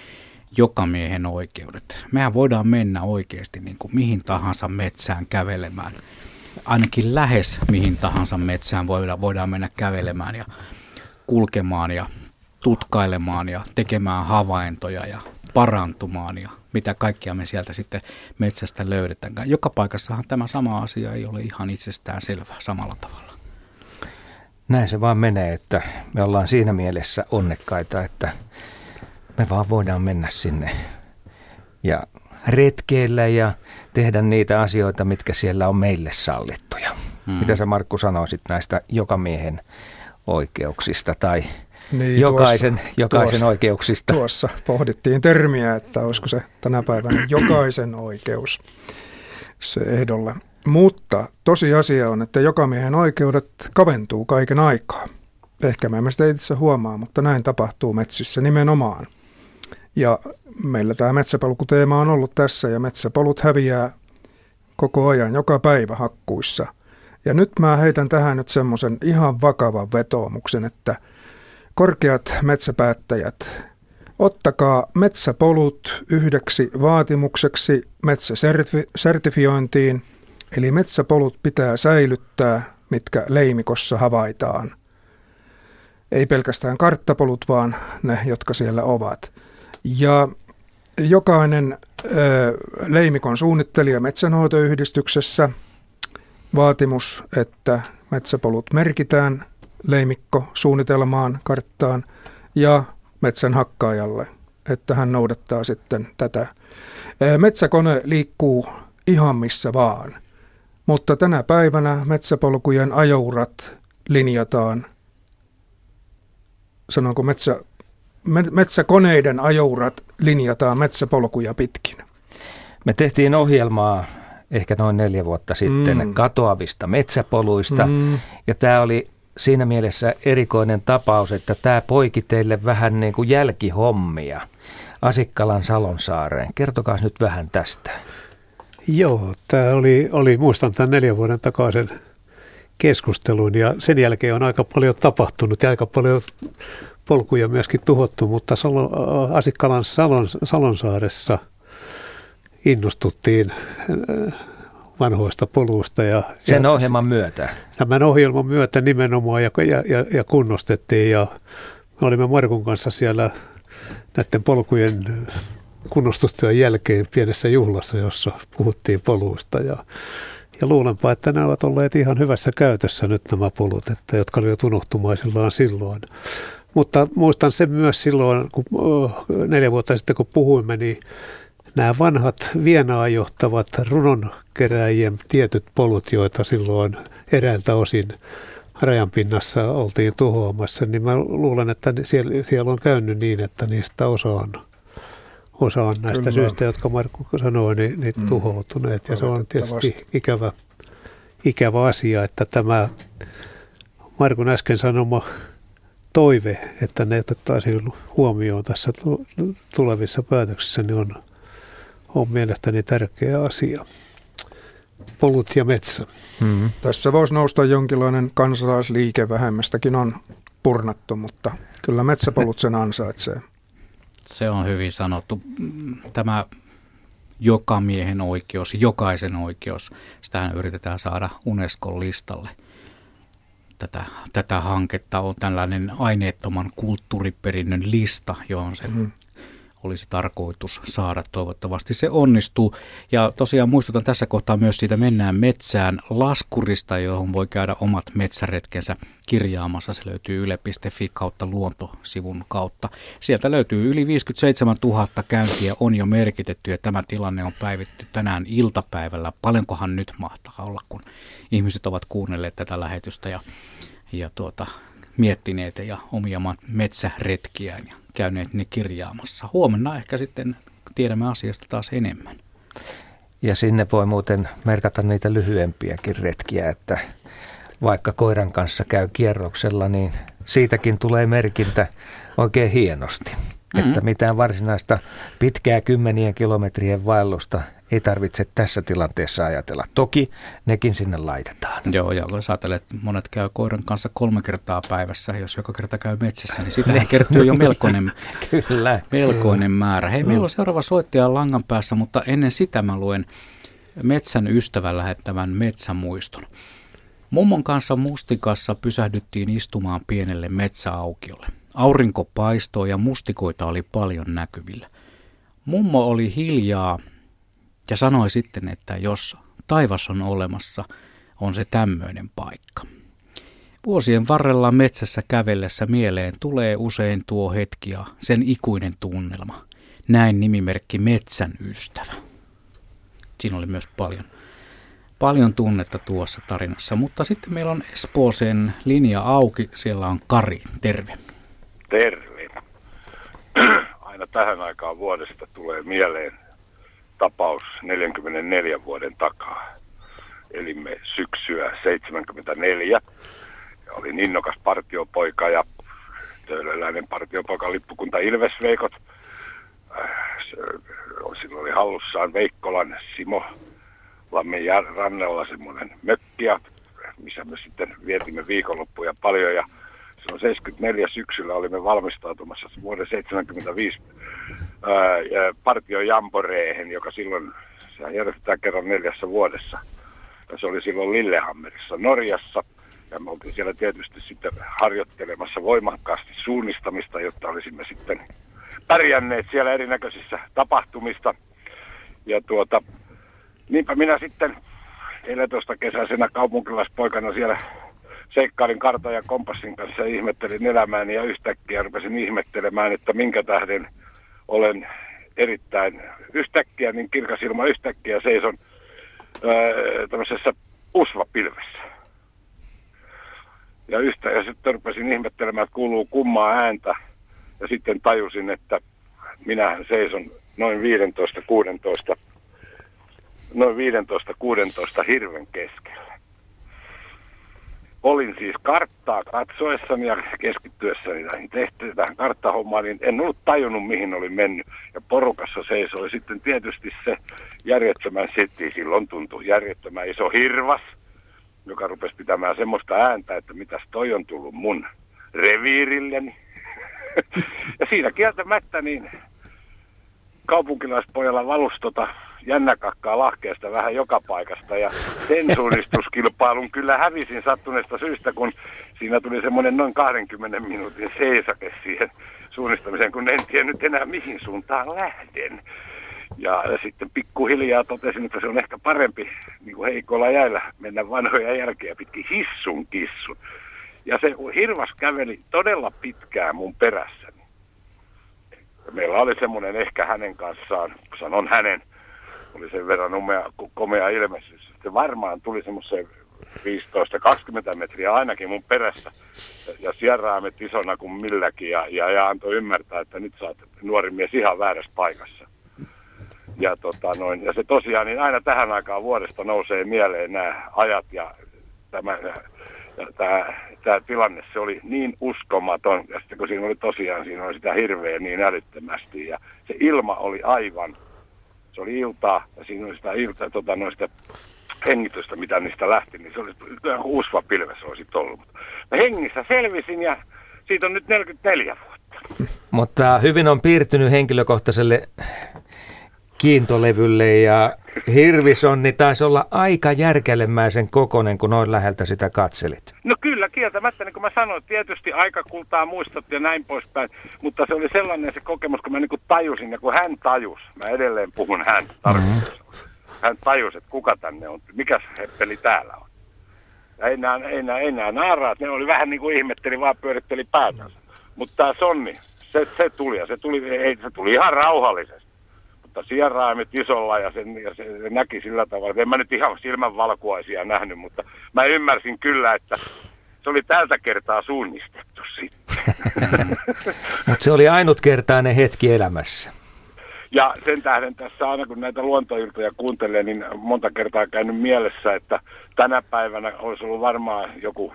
jokamiehen oikeudet. Mehän voidaan mennä oikeasti niin kuin mihin tahansa metsään kävelemään. Ainakin lähes mihin tahansa metsään voidaan, voidaan mennä kävelemään ja kulkemaan ja tutkailemaan ja tekemään havaintoja ja parantumaan ja mitä kaikkia me sieltä sitten metsästä löydetään. Joka paikassahan tämä sama asia ei ole ihan itsestään selvä samalla tavalla. Näin se vaan menee, että me ollaan siinä mielessä onnekkaita, että me vaan voidaan mennä sinne ja retkeillä ja tehdä niitä asioita, mitkä siellä on meille sallittuja. Hmm. Mitä sä Markku sanoisit näistä jokamiehen oikeuksista tai niin, jokaisen, tuossa, jokaisen tuossa, oikeuksista? Tuossa pohdittiin termiä, että olisiko se tänä päivänä jokaisen oikeus se ehdolle. Mutta tosiasia on, että jokamiehen oikeudet kaventuu kaiken aikaa. Ehkä me emme sitä itse huomaa, mutta näin tapahtuu metsissä nimenomaan. Ja meillä tämä metsäpolkuteema on ollut tässä ja metsäpolut häviää koko ajan, joka päivä hakkuissa. Ja nyt mä heitän tähän nyt semmoisen ihan vakavan vetoomuksen, että korkeat metsäpäättäjät, ottakaa metsäpolut yhdeksi vaatimukseksi metsäsertifiointiin, eli metsäpolut pitää säilyttää, mitkä leimikossa havaitaan. Ei pelkästään karttapolut, vaan ne, jotka siellä ovat. Ja jokainen ö, leimikon suunnittelija metsänhoitoyhdistyksessä vaatimus, että metsäpolut merkitään leimikko suunnitelmaan, karttaan ja metsän hakkaajalle, että hän noudattaa sitten tätä. Metsäkone liikkuu ihan missä vaan, mutta tänä päivänä metsäpolkujen ajourat linjataan, sanonko metsä, metsäkoneiden ajourat linjataan metsäpolkuja pitkin. Me tehtiin ohjelmaa ehkä noin neljä vuotta sitten mm. katoavista metsäpoluista. Mm. Ja tämä oli siinä mielessä erikoinen tapaus, että tämä poiki teille vähän niin kuin jälkihommia Asikkalan Salonsaareen. Kertokaa nyt vähän tästä. Joo, tämä oli, oli, muistan tämän neljän vuoden takaisen keskustelun ja sen jälkeen on aika paljon tapahtunut ja aika paljon polkuja myöskin tuhottu, mutta Salo, Asikkalan Salon, Salonsaaressa innostuttiin äh, vanhoista poluista. Ja, Sen ja ohjelman myötä? Tämän ohjelman myötä nimenomaan ja, ja, ja, ja kunnostettiin ja me olimme Markun kanssa siellä näiden polkujen kunnostustyön jälkeen pienessä juhlassa, jossa puhuttiin poluista ja ja luulenpa, että nämä ovat olleet ihan hyvässä käytössä nyt nämä polut, että, jotka olivat unohtumaisillaan silloin. Mutta muistan sen myös silloin, kun neljä vuotta sitten kun puhuimme, niin nämä vanhat Vienaa johtavat runonkeräjien tietyt polut, joita silloin eräältä osin rajanpinnassa oltiin tuhoamassa, niin mä luulen, että siellä, siellä on käynyt niin, että niistä osa on, osa on näistä Kyllä. syistä, jotka Markku sanoi, niin, niin mm. tuhoutuneet. Ja se on tietysti ikävä, ikävä asia, että tämä Markun äsken sanoma toive, että ne otettaisiin huomioon tässä tulevissa päätöksissä, niin on, on mielestäni tärkeä asia. Polut ja metsä. Hmm. Tässä voisi nousta jonkinlainen kansalaisliike, vähemmästäkin on purnattu, mutta kyllä metsäpolut sen ansaitsee. Se on hyvin sanottu. Tämä joka miehen oikeus, jokaisen oikeus, sitähän yritetään saada Unescon listalle – tätä, tätä hanketta on tällainen aineettoman kulttuuriperinnön lista, johon se mm. Olisi tarkoitus saada. Toivottavasti se onnistuu. Ja tosiaan muistutan tässä kohtaa myös siitä Mennään metsään laskurista, johon voi käydä omat metsäretkensä kirjaamassa. Se löytyy yle.fi kautta luontosivun kautta. Sieltä löytyy yli 57 000 käyntiä on jo merkitetty ja tämä tilanne on päivitty tänään iltapäivällä. Paljonkohan nyt mahtaa olla, kun ihmiset ovat kuunnelleet tätä lähetystä ja, ja tuota, miettineet ja omia metsäretkiään ja käyneet ne kirjaamassa. Huomenna ehkä sitten tiedämme asiasta taas enemmän. Ja sinne voi muuten merkata niitä lyhyempiäkin retkiä, että vaikka koiran kanssa käy kierroksella, niin siitäkin tulee merkintä oikein hienosti. Mm-hmm. Että mitään varsinaista pitkää kymmenien kilometrien vaellusta ei tarvitse tässä tilanteessa ajatella. Toki nekin sinne laitetaan. Joo, ja jos ajattelet, että monet käy koiran kanssa kolme kertaa päivässä, jos joka kerta käy metsässä, niin siitä kertyy jo melkoinen, Kyllä. melkoinen määrä. Hei, meillä on seuraava soittaja langan päässä, mutta ennen sitä mä luen metsän ystävän lähettävän metsämuiston. Mummon kanssa mustikassa pysähdyttiin istumaan pienelle metsäaukiolle. Aurinko paistoi ja mustikoita oli paljon näkyvillä. Mummo oli hiljaa ja sanoi sitten, että jos taivas on olemassa, on se tämmöinen paikka. Vuosien varrella metsässä kävellessä mieleen tulee usein tuo hetki ja sen ikuinen tunnelma. Näin nimimerkki Metsän ystävä. Siinä oli myös paljon, paljon tunnetta tuossa tarinassa, mutta sitten meillä on Espooseen linja auki. Siellä on Kari, terve. Terve. Aina tähän aikaan vuodesta tulee mieleen tapaus 44 vuoden takaa. Elimme syksyä 74 ja olin innokas partiopoika ja töölöläinen partiopoika lippukunta Ilvesveikot. Äh, silloin oli hallussaan Veikkolan Simo Lammen rannella semmoinen mökkiä, missä me sitten vietimme viikonloppuja paljon ja silloin 74 syksyllä olimme valmistautumassa vuoden 75 partio Jamboreehen, joka silloin se järjestetään kerran neljässä vuodessa. Ja se oli silloin Lillehammerissa Norjassa. Ja me oltiin siellä tietysti sitten harjoittelemassa voimakkaasti suunnistamista, jotta olisimme sitten pärjänneet siellä erinäköisissä tapahtumista. Ja tuota, niinpä minä sitten 14 kesäisenä kaupunkilaispoikana siellä seikkailin kartan ja kompassin kanssa ja ihmettelin elämääni ja yhtäkkiä rupesin ihmettelemään, että minkä tähden olen erittäin yhtäkkiä, niin kirkas ilma yhtäkkiä seison öö, tämmöisessä usvapilvessä. Ja, yhtä, ja sitten rupesin ihmettelemään, että kuuluu kummaa ääntä. Ja sitten tajusin, että minähän seison noin 15-16 noin 15-16 hirven keskellä. Olin siis karttaa katsoessani ja keskittyessäni näihin tehtyyn tähän karttahommaan, niin en ollut tajunnut mihin olin mennyt. Ja porukassa seisoi sitten tietysti se järjettömän setti, silloin tuntui järjettömän iso hirvas, joka rupesi pitämään semmoista ääntä, että mitäs toi on tullut mun reviirilleni. ja siinä kieltämättä niin kaupunkilaispojalla valustota jännäkakkaa lahkeesta vähän joka paikasta ja sen suunnistuskilpailun kyllä hävisin sattuneesta syystä, kun siinä tuli semmoinen noin 20 minuutin seisake siihen suunnistamiseen, kun en tiennyt enää mihin suuntaan lähden. Ja sitten pikkuhiljaa totesin, että se on ehkä parempi niin kuin heikolla jäillä mennä vanhoja jälkeä pitkin hissun kissun. Ja se hirvas käveli todella pitkään mun perässäni. Meillä oli semmoinen ehkä hänen kanssaan, sanon hänen, oli sen verran umea, komea ilmestys. Se varmaan tuli semmoiseen 15-20 metriä ainakin mun perässä ja sierraamet isona kuin milläkin ja, ja, ja antoi ymmärtää, että nyt saat nuori mies ihan väärässä paikassa. Ja, tota noin, ja se tosiaan, niin aina tähän aikaan vuodesta nousee mieleen nämä ajat ja tämä, ja tämä, tämä tilanne, se oli niin uskomaton. Ja sitten kun siinä oli tosiaan, siinä oli sitä hirveä niin älyttömästi ja se ilma oli aivan se oli iltaa ja siinä oli sitä iltaa, tota, noista hengitystä, mitä niistä lähti, niin se oli usva pilves olisi ollut. Mä hengissä selvisin ja siitä on nyt 44 vuotta. Mutta hyvin on piirtynyt henkilökohtaiselle kiintolevylle ja Hirvisonni taisi olla aika järkelemäisen kokonen, kun noin läheltä sitä katselit. No kyllä, kieltämättä, niin kuin mä sanoin, tietysti aika kultaa muistot ja näin poispäin, mutta se oli sellainen se kokemus, kun mä niin kuin tajusin, ja kun hän tajus, mä edelleen puhun hän mm-hmm. hän tajusi, että kuka tänne on, mikä heppeli täällä on. Ja ei nämä, ei nämä, ei nämä naaraat, ne oli vähän niin kuin ihmetteli, vaan pyöritteli päätänsä. Mutta tämä Sonni, se, se tuli ja se tuli, ei, se tuli ihan rauhallisesti mutta sieraimet isolla ja, sen, ja se, se näki sillä tavalla. En mä nyt ihan silmän valkuaisia nähnyt, mutta mä ymmärsin kyllä, että se oli tältä kertaa suunnistettu sitten. mutta se oli ainutkertainen hetki elämässä. Ja sen tähden tässä aina kun näitä luontoiltoja kuuntelee, niin monta kertaa käynyt mielessä, että tänä päivänä olisi ollut varmaan joku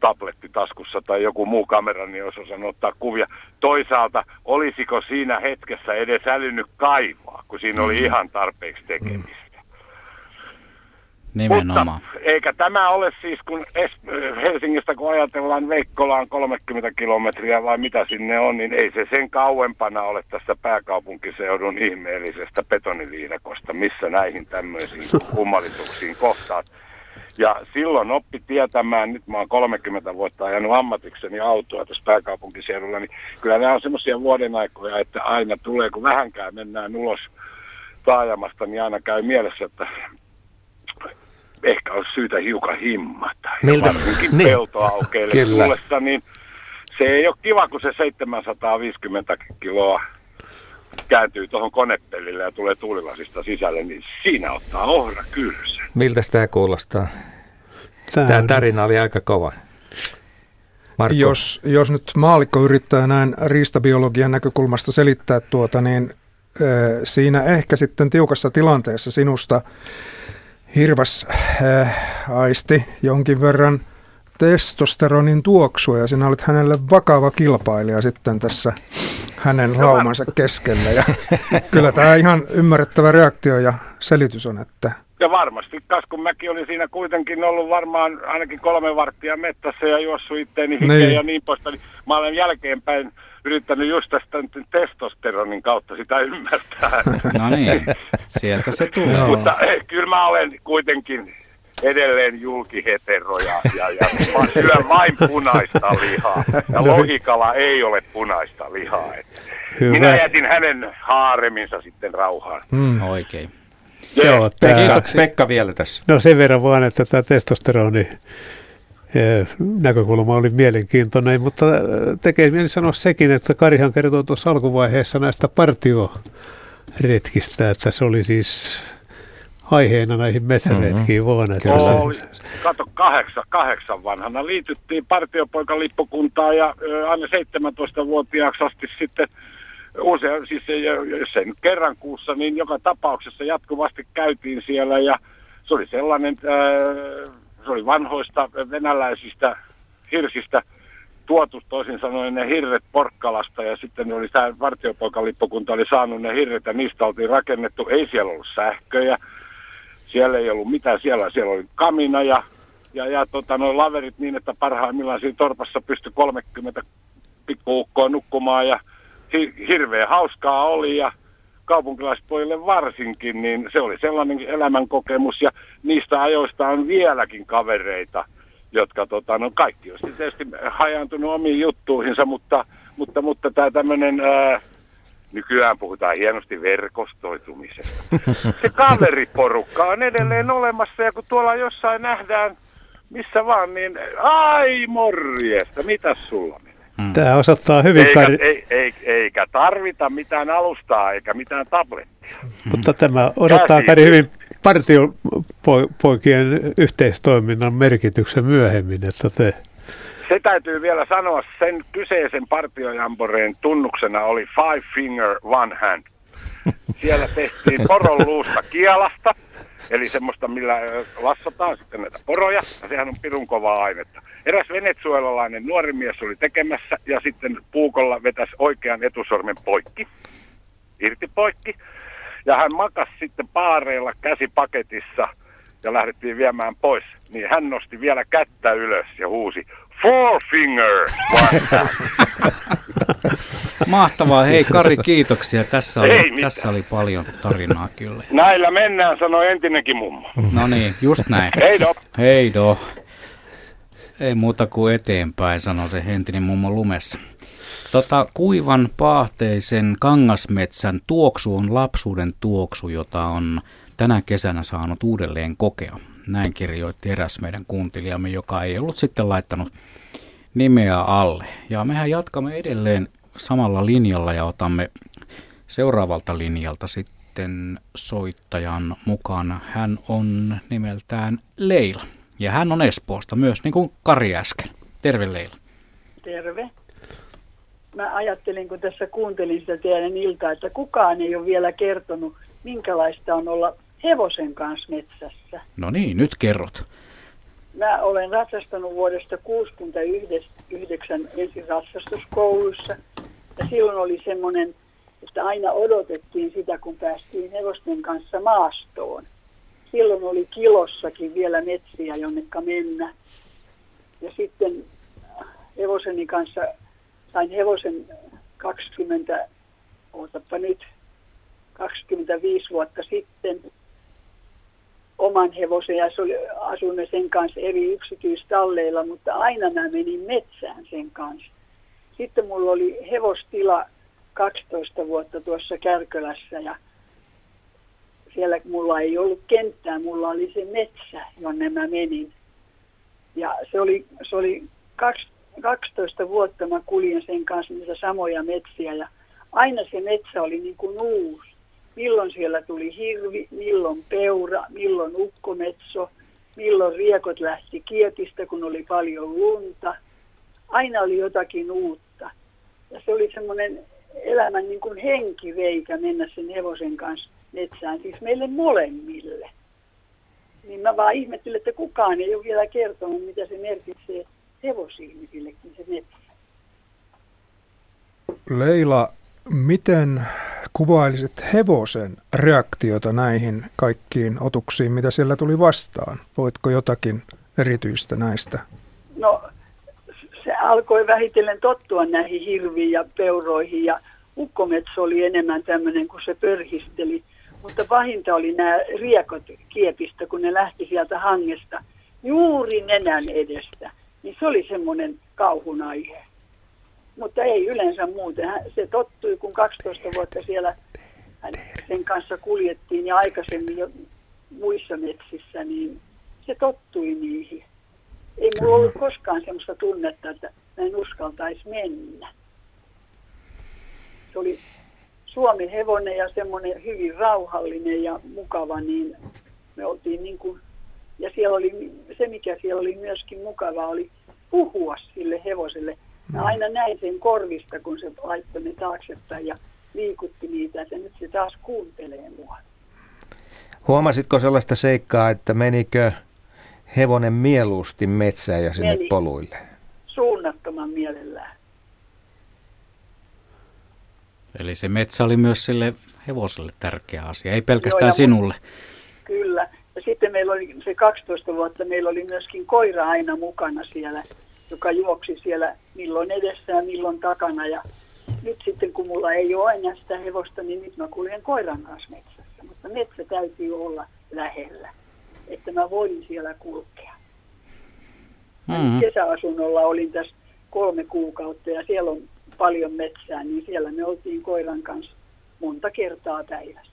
tabletti taskussa tai joku muu kamera, niin olisi osannut ottaa kuvia. Toisaalta, olisiko siinä hetkessä edes älynyt kaivaa, kun siinä oli mm. ihan tarpeeksi tekemistä. Nimenomaan. Mutta eikä tämä ole siis, kun es- Helsingistä kun ajatellaan Veikkolaan 30 kilometriä vai mitä sinne on, niin ei se sen kauempana ole tästä pääkaupunkiseudun ihmeellisestä betoniviidakosta, missä näihin tämmöisiin kummallisuuksiin kohtaat. Ja silloin oppi tietämään, nyt mä oon 30 vuotta ajanut ammatikseni autoa tässä pääkaupunkiseudulla, niin kyllä nämä on semmoisia vuoden aikoja, että aina tulee, kun vähänkään mennään ulos taajamasta, niin aina käy mielessä, että ehkä olisi syytä hiukan himmata. Miltä? Varsinkin niin. peltoaukeille tullessa, niin se ei ole kiva, kun se 750 kiloa kääntyy tuohon konepellille ja tulee tuulilasista sisälle, niin siinä ottaa ohra kyrsän. Miltä tämä kuulostaa? Tämä, tämä tarina oli aika kova. Marko. Jos, jos nyt maalikko yrittää näin riistabiologian näkökulmasta selittää tuota, niin siinä ehkä sitten tiukassa tilanteessa sinusta hirvas ö, aisti jonkin verran testosteronin tuoksua ja sinä olet hänelle vakava kilpailija sitten tässä hänen laumansa keskellä. Ja kyllä tämä ihan ymmärrettävä reaktio ja selitys on, että ja varmasti, kas kun mäkin olin siinä kuitenkin ollut varmaan ainakin kolme varttia mettässä ja juossut itteeni niin. ja niin poista, niin mä olen jälkeenpäin yrittänyt just tästä testosteronin kautta sitä ymmärtää. No niin, sieltä se tulee. Mutta eh, kyllä mä olen kuitenkin edelleen julkihetero ja, ja, ja mä syön vain punaista lihaa. Ja no lohikala ei ole punaista lihaa. Hyvä. Minä jätin hänen haareminsa sitten rauhaan. Mm. Oikein. Joo, Pekka, Pekka vielä tässä. No sen verran vaan, että tämä testosteroni eh, näkökulma oli mielenkiintoinen, mutta eh, tekee mieli sanoa sekin, että Karihan kertoo tuossa alkuvaiheessa näistä partioretkistä, että se oli siis aiheena näihin metsäretkiin mm-hmm. vaan. Että se... Kato, kahdeksan, kahdeksan vanhana liityttiin partiopoikalippukuntaan ja aina 17-vuotiaaksi asti sitten usea, siis jos ei nyt kerran kuussa, niin joka tapauksessa jatkuvasti käytiin siellä ja se oli sellainen, se oli vanhoista venäläisistä hirsistä tuotu toisin sanoen ne hirret Porkkalasta ja sitten oli tämä vartiopoikalippukunta oli saanut ne hirret ja niistä oltiin rakennettu. Ei siellä ollut sähköjä, siellä ei ollut mitään, siellä, siellä oli kamina ja, ja, ja tota, noin laverit niin, että parhaimmillaan siinä torpassa pystyi 30 pikkuukkoa nukkumaan ja hi, hirveän hauskaa oli ja kaupunkilaispojille varsinkin, niin se oli sellainen elämänkokemus ja niistä ajoista on vieläkin kavereita, jotka tota, no kaikki on tietysti hajantunut omiin juttuihinsa, mutta, mutta, mutta tämä tämmöinen, nykyään puhutaan hienosti verkostoitumisesta. Se kaveriporukka on edelleen olemassa ja kun tuolla jossain nähdään missä vaan, niin ai morjesta, mitäs sulla Mm. Tämä osoittaa hyvin... Eikä, kar... ei, ei, eikä tarvita mitään alustaa eikä mitään tablettia. Mutta tämä odottaa Kari hyvin partiopoikien yhteistoiminnan merkityksen myöhemmin, että te... Se täytyy vielä sanoa, sen kyseisen partiojamboreen tunnuksena oli five finger one hand. Siellä tehtiin poron luusta kielasta, eli semmoista, millä lassataan sitten näitä poroja, ja sehän on pirun kovaa ainetta. Eräs venezuelalainen nuori mies oli tekemässä, ja sitten puukolla vetäisi oikean etusormen poikki, irti poikki, ja hän makas sitten paareilla käsipaketissa, ja lähdettiin viemään pois, niin hän nosti vielä kättä ylös ja huusi, Four finger! Mahtavaa. Hei Kari, kiitoksia. Tässä oli, tässä oli paljon tarinaa kyllä. Näillä mennään, sanoi entinenkin mummo. No niin, just näin. Heido. Heido. Ei muuta kuin eteenpäin, sanoi se entinen mummo lumessa. Tota, kuivan paahteisen kangasmetsän tuoksu on lapsuuden tuoksu, jota on tänä kesänä saanut uudelleen kokea. Näin kirjoitti eräs meidän kuuntelijamme, joka ei ollut sitten laittanut nimeä alle. Ja mehän jatkamme edelleen samalla linjalla ja otamme seuraavalta linjalta sitten soittajan mukaan. Hän on nimeltään Leila ja hän on Espoosta myös, niin kuin Kari äsken. Terve Leila. Terve. Mä ajattelin, kun tässä kuuntelin sitä teidän iltaa, että kukaan ei ole vielä kertonut, minkälaista on olla hevosen kanssa metsässä. No niin, nyt kerrot. Mä olen ratsastanut vuodesta 1969 ensin ratsastuskoulussa. Ja silloin oli semmoinen, että aina odotettiin sitä, kun päästiin hevosten kanssa maastoon. Silloin oli kilossakin vielä metsiä, jonnekka mennä. Ja sitten hevoseni kanssa sain hevosen 20, ootappa nyt, 25 vuotta sitten oman hevosen ja asuimme sen kanssa eri yksityistalleilla, mutta aina mä menin metsään sen kanssa. Sitten mulla oli hevostila 12 vuotta tuossa Kärkölässä ja siellä mulla ei ollut kenttää, mulla oli se metsä, jonne mä menin. Ja se oli, se oli 12 vuotta mä kuljen sen kanssa niitä samoja metsiä ja aina se metsä oli niin kuin uusi milloin siellä tuli hirvi, milloin peura, milloin ukkometso, milloin riekot lähti kietistä, kun oli paljon lunta. Aina oli jotakin uutta. Ja se oli semmoinen elämän niin kuin henkiveikä mennä sen hevosen kanssa metsään, siis meille molemmille. Niin mä vaan ihmettelin, että kukaan ei ole vielä kertonut, mitä se merkitsee hevosihmisillekin se metsä. Leila, miten kuvailisit hevosen reaktiota näihin kaikkiin otuksiin, mitä siellä tuli vastaan? Voitko jotakin erityistä näistä? No se alkoi vähitellen tottua näihin hirviin ja peuroihin ja ukkometso oli enemmän tämmöinen, kun se pörhisteli. Mutta pahinta oli nämä riekot kiepistä, kun ne lähti sieltä hangesta juuri nenän edestä. Niin se oli semmoinen kauhun aihe mutta ei yleensä muuten. Se tottui, kun 12 vuotta siellä sen kanssa kuljettiin ja aikaisemmin jo muissa metsissä, niin se tottui niihin. Ei mulla ollut koskaan sellaista tunnetta, että mä en uskaltaisi mennä. Se oli Suomen hevonen ja semmoinen hyvin rauhallinen ja mukava, niin me oltiin niin kuin, ja siellä oli, se mikä siellä oli myöskin mukava, oli puhua sille hevoselle. Mä aina näin sen korvista, kun se laittoi ne taaksepäin ja liikutti niitä, että nyt se taas kuuntelee mua. Huomasitko sellaista seikkaa, että menikö hevonen mieluusti metsään ja sinne Meni. poluille? Suunnattoman mielellään. Eli se metsä oli myös sille hevoselle tärkeä asia, ei pelkästään Joo, ja sinulle. Kyllä. Ja sitten meillä oli se 12 vuotta, meillä oli myöskin koira aina mukana siellä, joka juoksi siellä milloin edessä ja milloin takana. Ja nyt sitten kun mulla ei ole enää sitä hevosta, niin nyt mä kuljen koiran kanssa metsässä. Mutta metsä täytyy olla lähellä, että mä voin siellä kulkea. Mm. Kesäasunnolla olin tässä kolme kuukautta ja siellä on paljon metsää, niin siellä me oltiin koiran kanssa monta kertaa päivässä.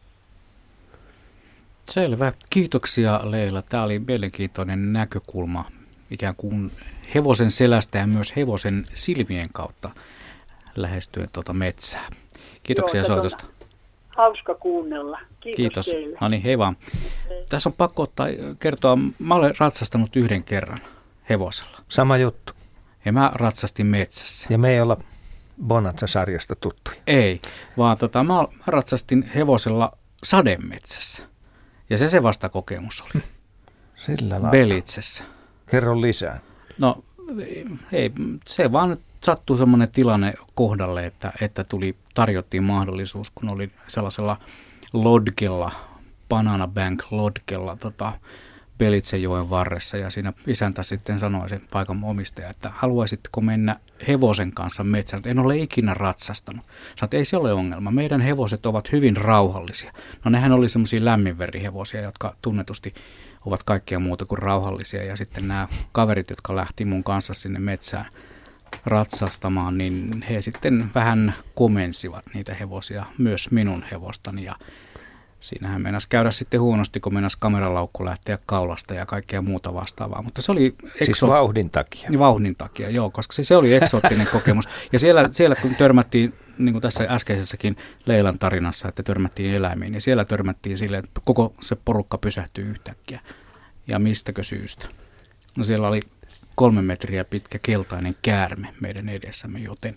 Selvä. Kiitoksia Leila. Tämä oli mielenkiintoinen näkökulma ikään kuin hevosen selästä ja myös hevosen silmien kautta lähestyen tuota metsää. Kiitoksia Joo, soitosta. Hauska kuunnella. Kiitos, Kiitos. teille. No niin, hei vaan. Tässä on pakko ottaa, kertoa, mä olen ratsastanut yhden kerran hevosella. Sama juttu. Ja mä ratsastin metsässä. Ja me ei olla Bonanza-sarjasta tuttuja. Ei, vaan tota, mä, mä ratsastin hevosella sademetsässä. Ja se se vasta kokemus oli. Sillä lailla. Belitsessä. Kerro lisää. No ei- se vaan sattui semmoinen tilanne kohdalle, että, että tuli, tarjottiin mahdollisuus, kun oli sellaisella lodgella, Banana Bank lodgella tota, Belitsenjoen varressa ja siinä isäntä sitten sanoi sen paikan omistaja, että haluaisitteko mennä hevosen kanssa metsään. En ole ikinä ratsastanut. Sanoin, että ei se ole ongelma. Meidän hevoset ovat hyvin rauhallisia. No nehän oli semmoisia lämminverihevosia, jotka tunnetusti ovat kaikkea muuta kuin rauhallisia. Ja sitten nämä kaverit, jotka lähti mun kanssa sinne metsään ratsastamaan, niin he sitten vähän komensivat niitä hevosia, myös minun hevostani. Ja siinähän meinasi käydä sitten huonosti, kun meinasi kameralaukku lähteä kaulasta ja kaikkea muuta vastaavaa. Mutta se oli Siis vauhdin takia. Niin, vauhdin takia, joo, koska se, se oli eksoottinen kokemus. Ja siellä, siellä kun törmättiin, niin kuin tässä äskeisessäkin Leilan tarinassa, että törmättiin eläimiin, niin siellä törmättiin sille, että koko se porukka pysähtyi yhtäkkiä. Ja mistäkö syystä? No siellä oli kolme metriä pitkä keltainen käärme meidän edessämme, joten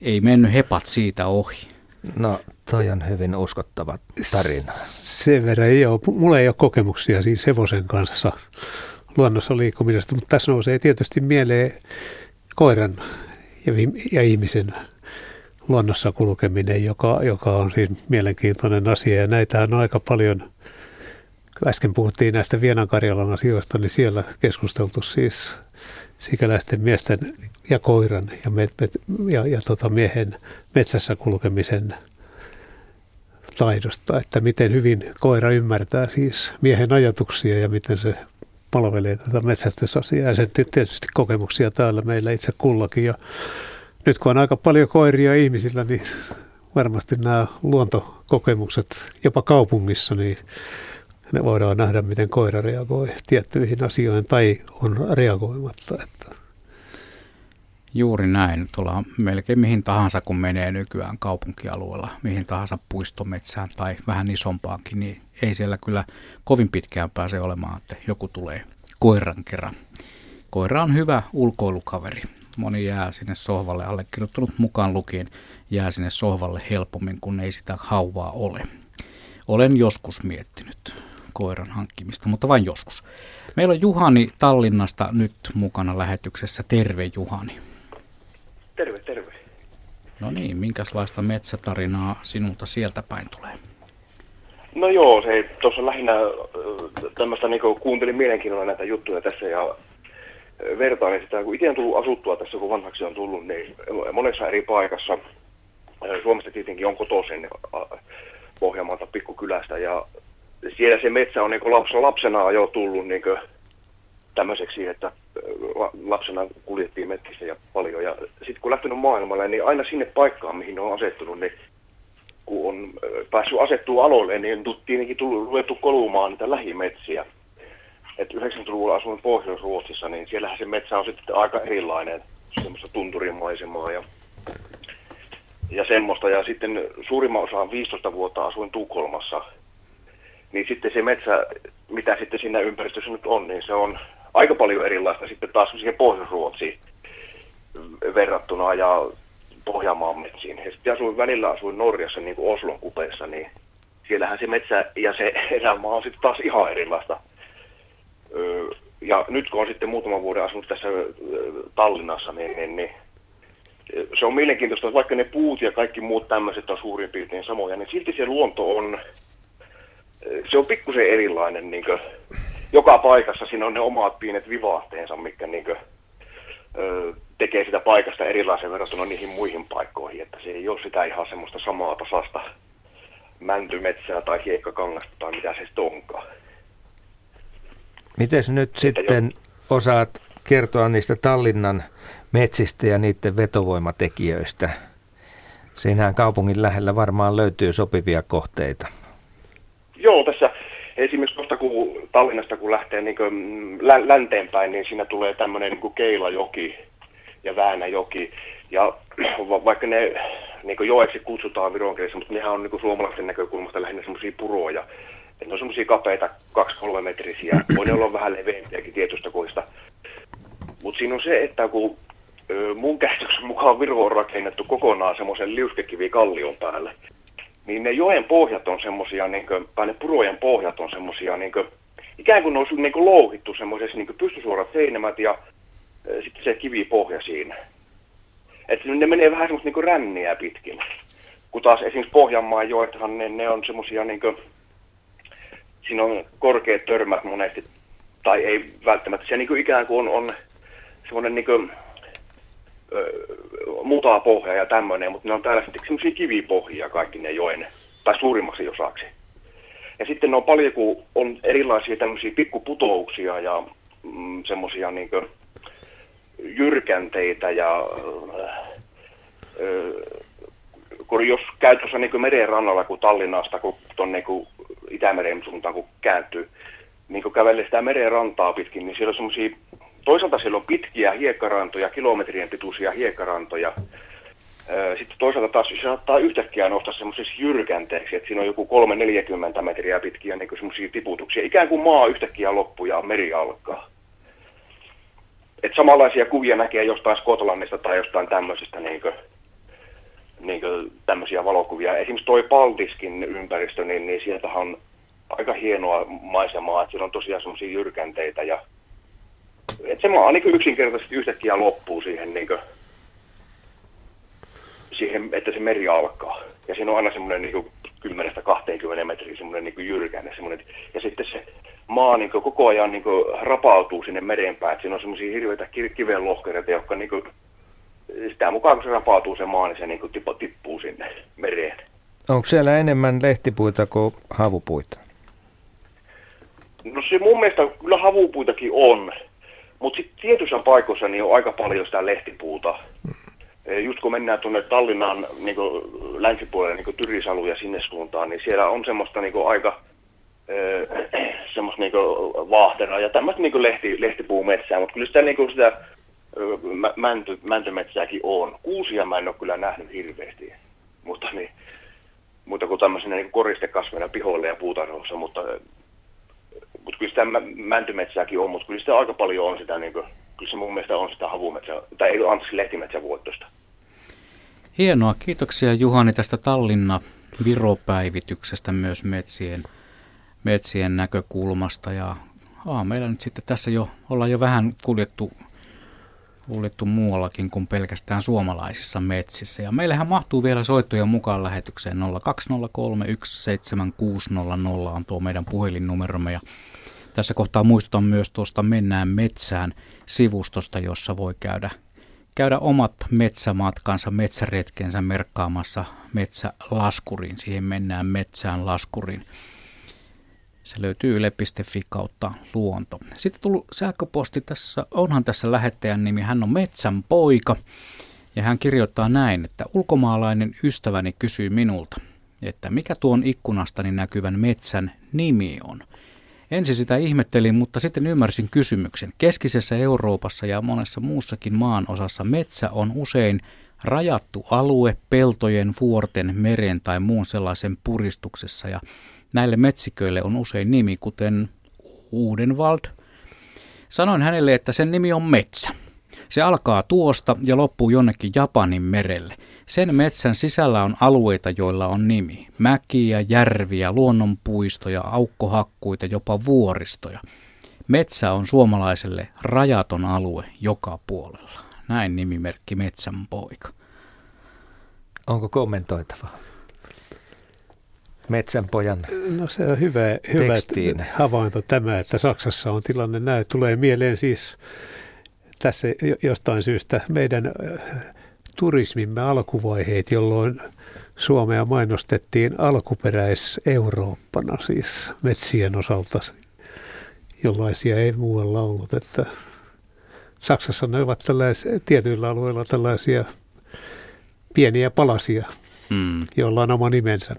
ei mennyt hepat siitä ohi. No, toi on hyvin uskottava tarina. Sen verran ei ole. Mulla ei ole kokemuksia siis hevosen kanssa luonnossa liikkumisesta, mutta tässä nousee tietysti mieleen koiran ja, ja ihmisen luonnossa kulkeminen, joka, joka on siis mielenkiintoinen asia. Ja näitä on aika paljon, äsken puhuttiin näistä Vienankarjalan asioista, niin siellä keskusteltu siis sikäläisten miesten ja koiran ja, met, met, ja, ja tota miehen metsässä kulkemisen taidosta, että miten hyvin koira ymmärtää siis miehen ajatuksia ja miten se palvelee tätä metsästysasiaa. Ja sen tietysti kokemuksia täällä meillä itse kullakin. Ja nyt kun on aika paljon koiria ihmisillä, niin varmasti nämä luontokokemukset jopa kaupungissa, niin ne voidaan nähdä, miten koira reagoi tiettyihin asioihin tai on reagoimatta. Että Juuri näin. Tuolla melkein mihin tahansa, kun menee nykyään kaupunkialueella, mihin tahansa puistometsään tai vähän isompaankin, niin ei siellä kyllä kovin pitkään pääse olemaan, että joku tulee koiran kerran. Koira on hyvä ulkoilukaveri. Moni jää sinne sohvalle, allekirjoittanut mukaan lukien, jää sinne sohvalle helpommin, kun ei sitä hauvaa ole. Olen joskus miettinyt koiran hankkimista, mutta vain joskus. Meillä on Juhani Tallinnasta nyt mukana lähetyksessä. Terve Juhani. Terve, terve. No niin, minkälaista metsätarinaa sinulta sieltä päin tulee? No joo, se tuossa lähinnä tämmöistä niin kuuntelin mielenkiinnolla näitä juttuja tässä ja ö, vertailin sitä, kun itse on tullut asuttua tässä, kun vanhaksi on tullut, niin monessa eri paikassa, Suomesta tietenkin on kotoisin Pohjanmaalta pikkukylästä ja siellä se metsä on niin lapsena, lapsena jo tullut niin tämmöiseksi, että la- lapsena kuljettiin metsissä ja paljon ja sitten kun lähtenyt maailmalle, niin aina sinne paikkaan, mihin on asettunut, niin kun on ö, päässyt asettua aloille, niin tietenkin ruvettu kolumaan niitä lähimetsiä. Et 90-luvulla asuin Pohjois-Ruotsissa, niin siellähän se metsä on sitten aika erilainen, semmoista tunturimaisemaa ja, ja semmoista. Ja sitten suurimman osan 15 vuotta asuin Tukholmassa, niin sitten se metsä, mitä sitten siinä ympäristössä nyt on, niin se on aika paljon erilaista sitten taas siihen Pohjois-Ruotsiin verrattuna ja Pohjanmaan metsiin. Ja sitten asuin, välillä asuin Norjassa niin kuin Oslon kupeessa, niin siellähän se metsä ja se elämä on sitten taas ihan erilaista. Ja nyt kun on sitten muutaman vuoden asunut tässä Tallinnassa, niin, niin, niin se on mielenkiintoista, että vaikka ne puut ja kaikki muut tämmöiset on suurin piirtein samoja, niin silti se luonto on, se on pikkusen erilainen. Niin kuin, joka paikassa siinä on ne omat pienet vivaahteensa, mikä niin kuin, tekee sitä paikasta erilaisen verrattuna niihin muihin paikkoihin, että se ei ole sitä ihan semmoista samaa tasasta mäntymetsää tai hiekkakangasta tai mitä se sitten onkaan. Miten nyt sitten osaat kertoa niistä Tallinnan metsistä ja niiden vetovoimatekijöistä? Siinähän kaupungin lähellä varmaan löytyy sopivia kohteita. Joo, tässä esimerkiksi tuosta kun Tallinnasta kun lähtee niin kuin länteenpäin, niin siinä tulee tämmöinen niin kuin Keilajoki ja Väänäjoki. Ja vaikka ne niin kuin joeksi kutsutaan viron mutta nehän on niin kuin suomalaisten näkökulmasta lähinnä semmoisia puroja. Että ne on semmoisia kapeita 2-3 metrisiä. Voi ne olla vähän leveämpiäkin tietystä koista. Mutta siinä on se, että kun mun käsityksen mukaan Viro on rakennettu kokonaan semmoisen liuskekivikallion päälle, niin ne joen pohjat on semmoisia, niin tai ne purojen pohjat on semmoisia, niin ikään kuin ne olisi niin louhittu semmoisessa niin pystysuorat seinämät ja e, sitten se kivipohja siinä. Että ne menee vähän semmoista niin ränniä pitkin. Kun taas esimerkiksi Pohjanmaan joethan ne, ne on semmoisia, niin kuin, siinä on korkeat törmät monesti, tai ei välttämättä, se niin kuin ikään kuin on, on semmoinen niin kuin, mutaa pohja ja tämmöinen, mutta ne on täällä sitten semmoisia kivipohjia kaikki ne joen, tai suurimmaksi osaksi. Ja sitten ne on paljon, kun on erilaisia tämmöisiä pikkuputouksia ja mm, semmoisia niin jyrkänteitä ja kun jos käy tuossa niin meren rannalla, kun Tallinnasta, kun tuonne niin Itämeren suuntaan kun kääntyy, niin kun kävelee sitä meren rantaa pitkin, niin siellä on semmoisia toisaalta siellä on pitkiä hiekkarantoja, kilometrien pituisia hiekkarantoja. Sitten toisaalta taas se saattaa yhtäkkiä nostaa semmoisessa jyrkänteeksi, että siinä on joku 3-40 metriä pitkiä niin semmoisia tiputuksia. Ikään kuin maa yhtäkkiä loppuu ja meri alkaa. Et samanlaisia kuvia näkee jostain Skotlannista tai jostain tämmöisestä niin kuin, niin kuin tämmöisiä valokuvia. Esimerkiksi toi Paltiskin ympäristö, niin, niin sieltähän on aika hienoa maisemaa, että siellä on tosiaan semmoisia jyrkänteitä ja että se maa niin yksinkertaisesti yhtäkkiä loppuu siihen, niin kuin, siihen, että se meri alkaa. Ja siinä on aina semmoinen niin 10-20 metriä semmoinen niin jyrkänne. Semmoinen, ja sitten se maa niin kuin, koko ajan niin kuin, rapautuu sinne meren päin. Siinä on semmoisia hirveitä kiven lohkereita, jotka niin kuin, sitä mukaan kun se rapautuu se maa, niin se niin kuin, tippuu sinne mereen. Onko siellä enemmän lehtipuita kuin havupuita? No se mun mielestä kyllä havupuitakin on. Mutta sitten tietyissä paikoissa niin on aika paljon sitä lehtipuuta. Mm. Just kun mennään tuonne Tallinnan niin länsipuolelle, niin Tyrisalu ja sinne suuntaan, niin siellä on semmoista niin aika äh, semmoista niin vaahteraa ja tämmöistä niin lehti, lehtipuumetsää, mutta kyllä sitä, niin sitä mänty, mäntymetsääkin on. Kuusia mä en ole kyllä nähnyt hirveästi, mutta, niin, mutta kuin tämmöisenä niin koristekasveina pihoille ja puutarhoissa, mutta mutta kyllä sitä mäntymetsääkin on, mutta kyllä sitä aika paljon on sitä, niin kuin, kyllä se mun mielestä on sitä havumetsää, tai ei anteeksi lehtimetsävuottosta. Hienoa, kiitoksia Juhani tästä Tallinna Viropäivityksestä myös metsien, metsien näkökulmasta. Ja aa, meillä nyt sitten tässä jo ollaan jo vähän kuljettu kuljettu muuallakin kuin pelkästään suomalaisissa metsissä. Ja meillähän mahtuu vielä soittoja mukaan lähetykseen 020317600 on tuo meidän puhelinnumeromme. Ja tässä kohtaa muistutan myös tuosta Mennään metsään sivustosta, jossa voi käydä, käydä omat metsämatkansa, metsäretkensä merkkaamassa metsälaskuriin. Siihen mennään metsään laskuriin. Se löytyy yle.fi kautta luonto. Sitten tullut sähköposti tässä, onhan tässä lähettäjän nimi, hän on Metsän poika. Ja hän kirjoittaa näin, että ulkomaalainen ystäväni kysyy minulta, että mikä tuon ikkunastani näkyvän metsän nimi on. Ensin sitä ihmettelin, mutta sitten ymmärsin kysymyksen. Keskisessä Euroopassa ja monessa muussakin maan osassa metsä on usein rajattu alue peltojen, vuorten, meren tai muun sellaisen puristuksessa ja Näille metsiköille on usein nimi, kuten Uudenwald. Sanoin hänelle, että sen nimi on metsä. Se alkaa tuosta ja loppuu jonnekin Japanin merelle. Sen metsän sisällä on alueita, joilla on nimi. Mäkiä, järviä, luonnonpuistoja, aukkohakkuita, jopa vuoristoja. Metsä on suomalaiselle rajaton alue joka puolella. Näin nimimerkki Metsän poika. Onko kommentoitavaa? Metsänpojan No se on hyvä, hyvä tekstiin. havainto tämä, että Saksassa on tilanne näin. Tulee mieleen siis tässä jo- jostain syystä meidän turismimme alkuvaiheet, jolloin Suomea mainostettiin alkuperäis-Eurooppana, siis metsien osalta, jollaisia ei muualla ollut. Että Saksassa ne ovat tällaisia, tietyillä alueilla tällaisia pieniä palasia, Mm. joilla on oma nimensä.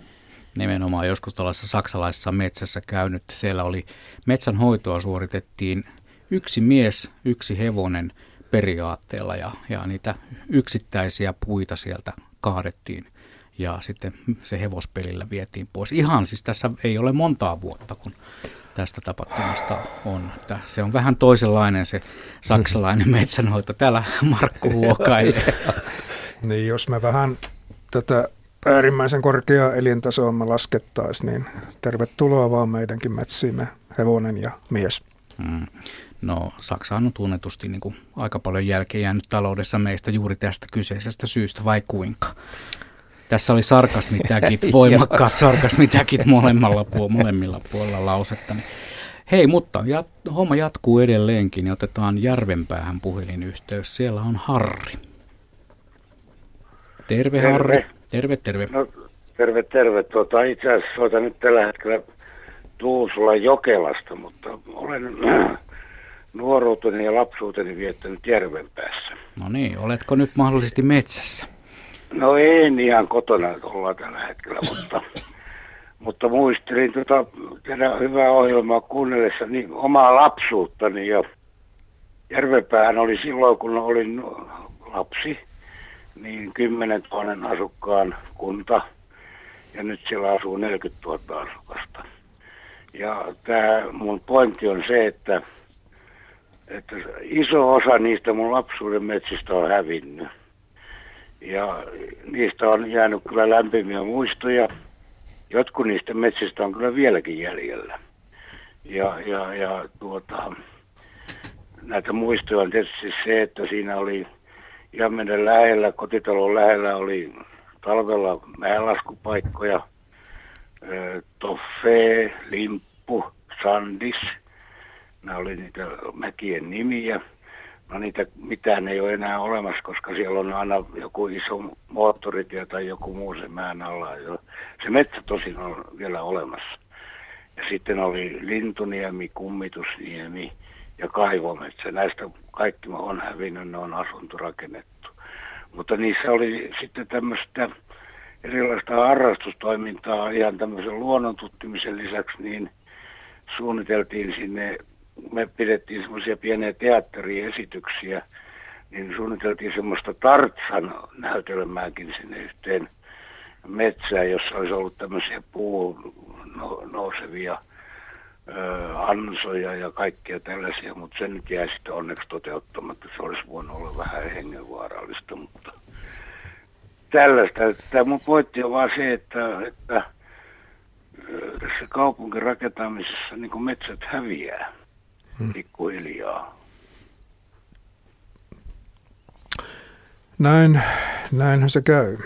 nimenomaan joskus tällaisessa saksalaisessa metsässä käynyt. Siellä oli metsänhoitoa suoritettiin yksi mies, yksi hevonen periaatteella ja, ja niitä yksittäisiä puita sieltä kaadettiin ja sitten se hevospelillä vietiin pois. Ihan siis tässä ei ole montaa vuotta, kun tästä tapahtumasta on. Että se on vähän toisenlainen se saksalainen metsänhoito. Täällä Markku huokailee. Niin, jos me vähän tätä äärimmäisen korkeaa elintasoa me laskettaisiin, niin tervetuloa vaan meidänkin metsiimme hevonen ja mies. Mm. No Saksahan on tunnetusti niin kuin aika paljon jälkeen jäänyt taloudessa meistä juuri tästä kyseisestä syystä, vai kuinka? Tässä oli sarkasmitäkit, voimakkaat sarkasmitäkit molemmilla, puol- molemmilla puolilla lausetta. Niin Hei, mutta jat- homma jatkuu edelleenkin ja otetaan Järvenpäähän puhelinyhteys. Siellä on Harri. Terve, Terve. Harri. Terve, terve. No, terve, terve. Tuota, itse asiassa soitan nyt tällä hetkellä Tuusula Jokelasta, mutta olen nuoruuteni ja lapsuuteni viettänyt Järvenpäässä. No niin, oletko nyt mahdollisesti metsässä? No en ihan kotona ollaan tällä hetkellä, mutta, mutta muistelin tota, teidän hyvää ohjelmaa kuunnellessa niin omaa lapsuuttani ja Järvenpäähän oli silloin, kun olin lapsi, niin 10 000 asukkaan kunta ja nyt siellä asuu 40 000 asukasta. Ja tämä mun pointti on se, että, että iso osa niistä mun lapsuuden metsistä on hävinnyt. Ja niistä on jäänyt kyllä lämpimiä muistoja. Jotkut niistä metsistä on kyllä vieläkin jäljellä. Ja, ja, ja tuota, näitä muistoja on tietysti se, että siinä oli ihan meidän lähellä, kotitalon lähellä oli talvella mäenlaskupaikkoja, Toffe, Limppu, Sandis. Nämä oli niitä mäkien nimiä. No niitä mitään ei ole enää olemassa, koska siellä on aina joku iso moottoritie tai joku muu se mäen alla. Se metsä tosin on vielä olemassa. Ja sitten oli Lintuniemi, Kummitusniemi ja Kaivometsä. Näistä kaikki on hävinnyt, ne on asuntorakennettu. Mutta niissä oli sitten tämmöistä erilaista harrastustoimintaa ihan tämmöisen luonnon tutkimisen lisäksi, niin suunniteltiin sinne, me pidettiin semmoisia pieniä teatteriesityksiä, niin suunniteltiin semmoista Tartsan näytelmääkin sinne yhteen metsään, jossa olisi ollut tämmöisiä puun no, nousevia ansoja ja kaikkia tällaisia, mutta se nyt jäi sitten onneksi toteuttamatta. Se olisi voinut olla vähän hengenvaarallista, mutta tällaista. Tämä mun pointti on vaan se, että, että tässä kaupunkin rakentamisessa niin metsät häviää pikkuhiljaa. Näin, näinhän se käy.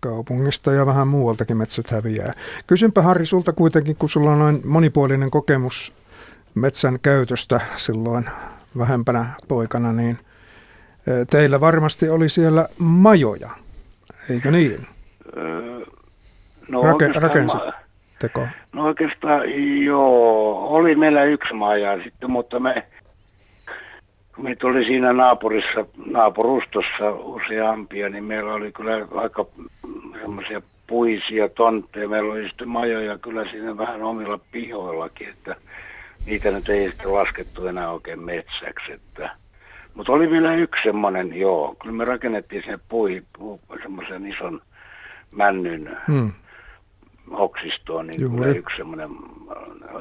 Kaupungista ja vähän muualtakin metsät häviää. Kysynpä Harri sulta kuitenkin, kun sulla on noin monipuolinen kokemus metsän käytöstä silloin vähempänä poikana, niin ö, teillä varmasti oli siellä majoja, eikö niin? No, Rake, rakensit ma- teko. No oikeastaan joo, oli meillä yksi maja sitten, mutta me, meitä oli siinä naapurissa, naapurustossa useampia, niin meillä oli kyllä aika semmoisia puisia tontteja. Meillä oli sitten majoja kyllä siinä vähän omilla pihoillakin, että niitä nyt ei sitten laskettu enää oikein metsäksi. Että. Mutta oli vielä yksi semmoinen, joo, kyllä me rakennettiin sinne pui, puu, semmoisen ison männyn Hmm. Oksistoon, niin Juuri. kyllä yksi semmoinen,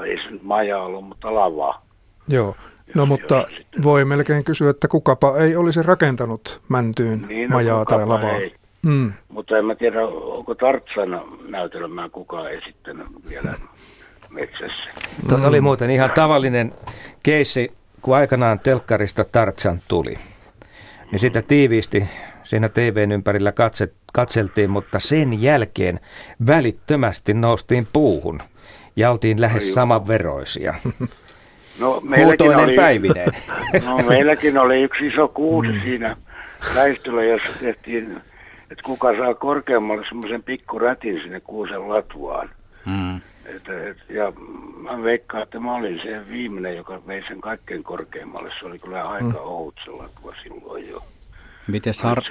ei se nyt maja ollut, mutta lava. Joo. No mutta voi melkein kysyä, että kukapa ei olisi rakentanut mäntyyn Niin, no, majaa tai lavaa. ei. Mm. Mutta en mä tiedä, onko Tartsan näytelmää kukaan esittänyt vielä metsässä. Tuo oli muuten ihan tavallinen keissi, kun aikanaan telkkarista Tartsan tuli. Niin sitä tiiviisti siinä TVn ympärillä katse, katseltiin, mutta sen jälkeen välittömästi noustiin puuhun ja oltiin lähes samanveroisia. No, meilläkin oli, päivineen. No, meilläkin oli yksi iso kuusi mm. siinä väistöllä, jossa tehtiin, että kuka saa korkeammalle semmoisen pikkurätin sinne kuusen latuaan. Mm. Et, et, ja mä veikkaan, että mä olin se viimeinen, joka vei sen kaikkein korkeammalle. Se oli kyllä aika mm. ohut se latua silloin jo. Miten Har,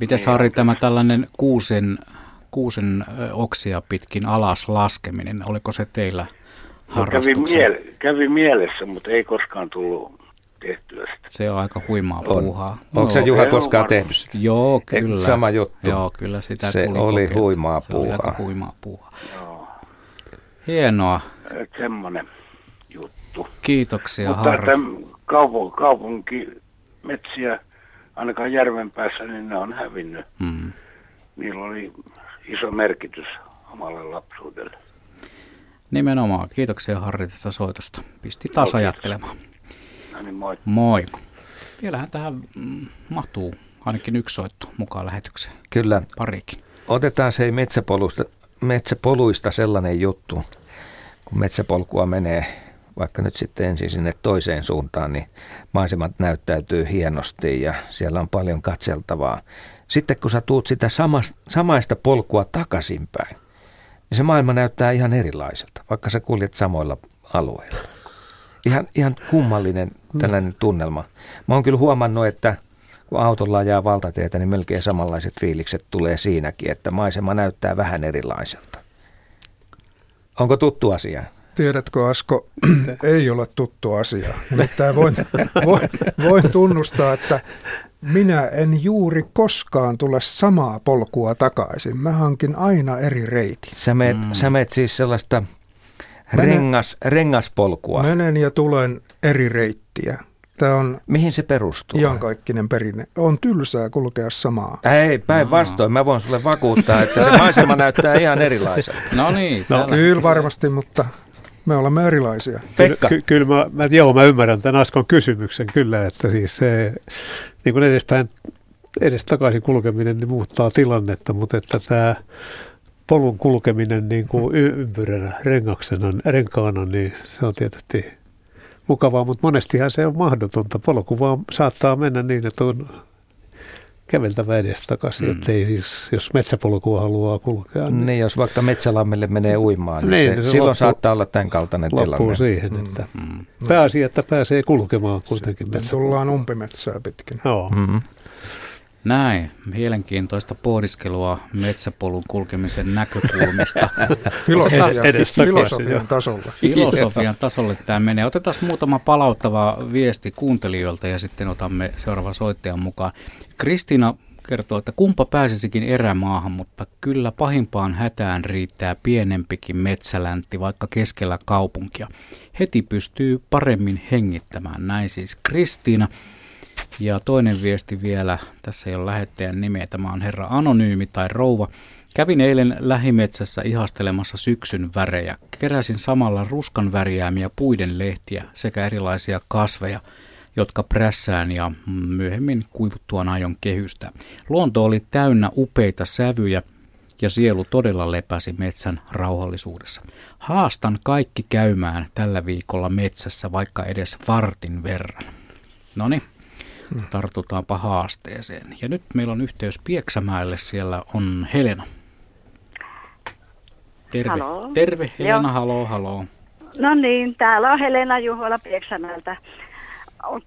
mites Harri tämä tällainen kuusen, kuusen oksia pitkin alas laskeminen, oliko se teillä No, kävi, miele, kävi mielessä, mutta ei koskaan tullut tehtyä sitä. Se on aika huimaa On. puuhaa. Onko se Juha se on koskaan tehnyt sitä? Joo, Ei, kyllä. Sama juttu. Joo, kyllä sitä Se tuli oli kokeiltua. huimaa Se oli aika puuhaa. huimaa puuhaa. Joo. Hienoa. Et semmoinen juttu. Kiitoksia Mutta Harri. että kaupunki, kaupunki, metsiä, ainakaan järven päässä, niin ne on hävinnyt. Mm. Niillä oli iso merkitys omalle lapsuudelle. Nimenomaan. Kiitoksia Harri tästä soitosta. Pisti taas kiitos. ajattelemaan. No niin, moi. Moi. Vielähän tähän mahtuu ainakin yksi soitto mukaan lähetykseen. Kyllä. Parikin. Otetaan se metsäpoluista, metsäpoluista sellainen juttu, kun metsäpolkua menee vaikka nyt sitten ensin sinne toiseen suuntaan, niin maisemat näyttäytyy hienosti ja siellä on paljon katseltavaa. Sitten kun sä tuut sitä samasta, samaista polkua takaisinpäin, niin se maailma näyttää ihan erilaiselta, vaikka sä kuljet samoilla alueilla. Ihan, ihan kummallinen tällainen tunnelma. Mä oon kyllä huomannut, että kun autolla ajaa valtateitä, niin melkein samanlaiset fiilikset tulee siinäkin, että maisema näyttää vähän erilaiselta. Onko tuttu asia? Tiedätkö Asko, ei ole tuttu asia. Nimittäin voin, voin, voin tunnustaa, että minä en juuri koskaan tule samaa polkua takaisin. Mä hankin aina eri reitin. Sä meet, mm. sä meet siis sellaista rengas, rengaspolkua. Menen ja tulen eri reittiä. Tämä on Mihin se perustuu? iankaikkinen perinne. On tylsää kulkea samaa. Ei, päinvastoin. Mä voin sulle vakuuttaa, että se maisema näyttää ihan erilaiselta. No niin. No, Kyllä varmasti, mutta me olemme erilaisia. Pekka. Ky- kyllä mä, mä, joo, mä ymmärrän tämän Askon kysymyksen kyllä, että siis se niin kuin edespäin, edes takaisin kulkeminen niin muuttaa tilannetta, mutta että tämä polun kulkeminen niin kuin y- ympyränä, rengaksena, renkaana, niin se on tietysti mukavaa, mutta monestihan se on mahdotonta. Polku vaan saattaa mennä niin, että on käveltävä edestakaisin, Mm. mm. ettei siis, jos metsäpolkua haluaa kulkea, niin, Niin, jos vaikka metsälammelle menee uimaan, niin, Niin, se, se silloin loppuu- saattaa olla tämän kaltainen loppuu tilanne. siihen, että pääasia, että pääsee kulkemaan kuitenkin Sitten metsäpolkua. tullaan umpimetsää pitkin. Joo. Mm-hmm. Näin, mielenkiintoista pohdiskelua metsäpolun kulkemisen näkökulmista. Filosofian, filosofian tasolla. Filosofian tasolle tämä menee. Otetaan muutama palauttava viesti kuuntelijoilta ja sitten otamme seuraavan soittajan mukaan. Kristiina kertoo, että kumpa pääsisikin erämaahan, mutta kyllä pahimpaan hätään riittää pienempikin metsäläntti, vaikka keskellä kaupunkia. Heti pystyy paremmin hengittämään. Näin siis Kristiina. Ja toinen viesti vielä, tässä ei ole lähettäjän nimeä, tämä on herra Anonyymi tai rouva. Kävin eilen lähimetsässä ihastelemassa syksyn värejä. Keräsin samalla ruskan värjäämiä puiden lehtiä sekä erilaisia kasveja, jotka prässään ja myöhemmin kuivuttuaan aion kehystä. Luonto oli täynnä upeita sävyjä ja sielu todella lepäsi metsän rauhallisuudessa. Haastan kaikki käymään tällä viikolla metsässä vaikka edes vartin verran. Noniin. Tartutaanpa haasteeseen. Ja nyt meillä on yhteys Pieksämäelle. Siellä on Helena. Terve. Haloo. Terve Helena, Joo. haloo, haloo. No niin, täällä on Helena Juhola Pieksämältä.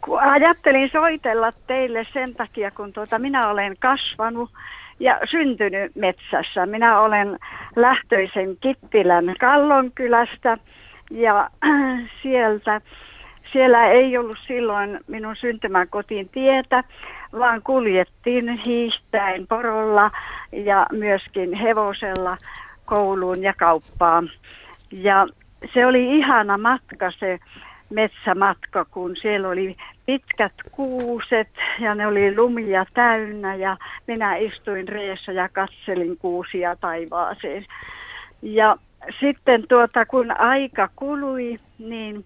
Ku- Ajattelin soitella teille sen takia, kun tuota, minä olen kasvanut ja syntynyt metsässä. Minä olen lähtöisen Kittilän Kallonkylästä ja sieltä, siellä ei ollut silloin minun syntymäkotiin tietä, vaan kuljettiin hiihtäen porolla ja myöskin hevosella kouluun ja kauppaan. Ja se oli ihana matka se metsämatka, kun siellä oli pitkät kuuset ja ne oli lumia täynnä ja minä istuin reessä ja katselin kuusia taivaaseen. Ja sitten tuota, kun aika kului, niin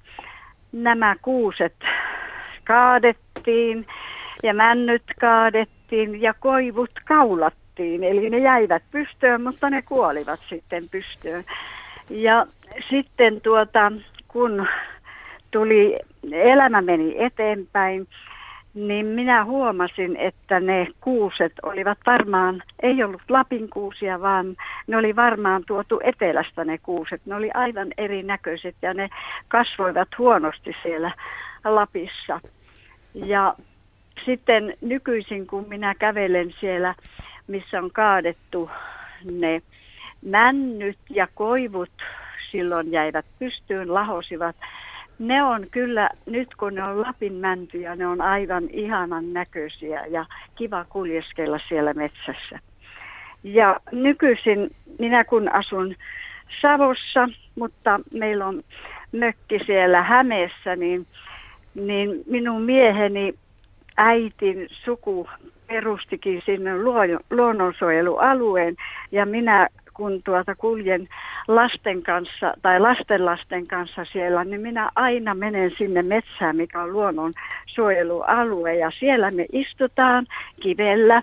nämä kuuset kaadettiin ja männyt kaadettiin ja koivut kaulattiin. Eli ne jäivät pystyyn, mutta ne kuolivat sitten pystyyn. Ja sitten tuota, kun tuli, elämä meni eteenpäin, niin minä huomasin, että ne kuuset olivat varmaan, ei ollut Lapin kuusia, vaan ne oli varmaan tuotu etelästä ne kuuset. Ne oli aivan erinäköiset ja ne kasvoivat huonosti siellä Lapissa. Ja sitten nykyisin, kun minä kävelen siellä, missä on kaadettu ne männyt ja koivut, silloin jäivät pystyyn, lahosivat, ne on kyllä, nyt kun ne on Lapin mäntyjä, ne on aivan ihanan näköisiä ja kiva kuljeskella siellä metsässä. Ja nykyisin minä kun asun Savossa, mutta meillä on mökki siellä Hämeessä, niin, niin minun mieheni äitin suku perustikin sinne luonnonsuojelualueen ja minä kun tuota kuljen lasten kanssa tai lastenlasten kanssa siellä, niin minä aina menen sinne metsään, mikä on luonnon suojelualue ja siellä me istutaan kivellä,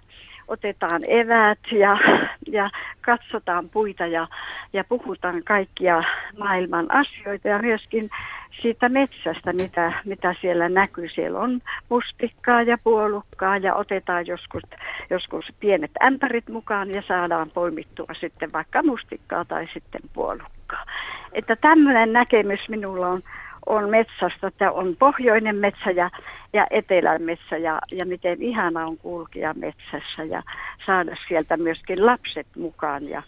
otetaan eväät ja, ja katsotaan puita ja, ja puhutaan kaikkia maailman asioita ja myöskin siitä metsästä, mitä, mitä siellä näkyy. Siellä on mustikkaa ja puolukkaa ja otetaan joskus, joskus pienet ämpärit mukaan ja saadaan poimittua sitten vaikka mustikkaa tai sitten puolukkaa. Että tämmöinen näkemys minulla on, on metsästä, että on pohjoinen metsä ja, ja etelän metsä ja, ja miten ihana on kulkea metsässä ja saada sieltä myöskin lapset mukaan ja,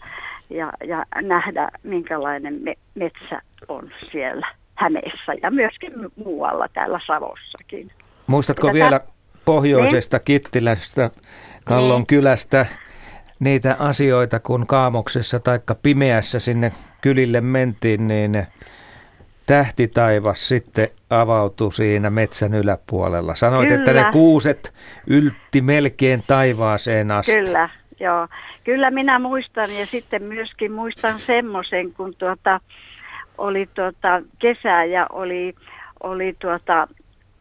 ja, ja nähdä minkälainen me, metsä on siellä. Hämeessä ja myöskin muualla täällä Savossakin. Muistatko Että vielä pohjoisesta? Niin. Kittilästä, Kallon ne. kylästä niitä asioita, kun kaamoksessa tai pimeässä sinne kylille mentiin, niin tähtitaivas sitten avautui siinä metsän yläpuolella. Sanoit, Kyllä. että ne kuuset yltti melkein taivaaseen asti. Kyllä, joo. Kyllä minä muistan ja sitten myöskin muistan semmoisen, kun tuota, oli tuota kesä ja oli, oli tuota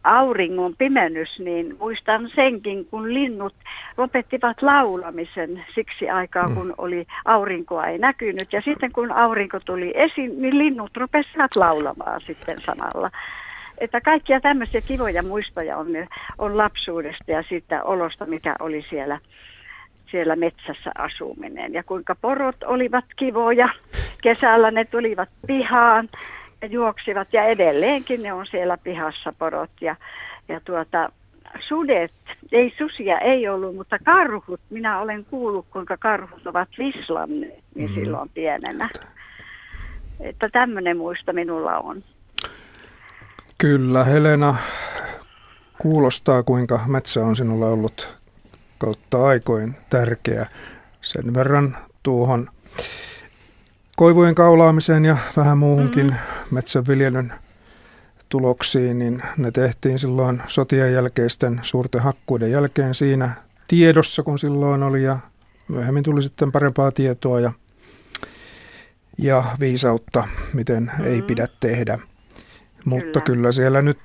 auringon pimennys, niin muistan senkin, kun linnut lopettivat laulamisen siksi aikaa, mm. kun oli aurinkoa ei näkynyt. Ja sitten kun aurinko tuli esiin, niin linnut rupesivat laulamaan sitten samalla. Että kaikkia tämmöisiä kivoja muistoja on, on lapsuudesta ja siitä olosta, mikä oli siellä siellä metsässä asuminen ja kuinka porot olivat kivoja. Kesällä ne tulivat pihaan juoksivat ja edelleenkin ne on siellä pihassa porot ja, ja tuota, sudet, ei susia ei ollut, mutta karhut, minä olen kuullut kuinka karhut ovat vislanneet niin mm. silloin pienenä. Että tämmöinen muista minulla on. Kyllä, Helena, kuulostaa kuinka metsä on sinulla ollut kautta aikoin tärkeä. Sen verran tuohon koivujen kaulaamiseen ja vähän muuhunkin mm-hmm. metsänviljelyn tuloksiin, niin ne tehtiin silloin sotien jälkeisten suurten hakkuiden jälkeen siinä tiedossa, kun silloin oli, ja myöhemmin tuli sitten parempaa tietoa ja, ja viisautta, miten mm-hmm. ei pidä tehdä. Mutta kyllä. kyllä siellä nyt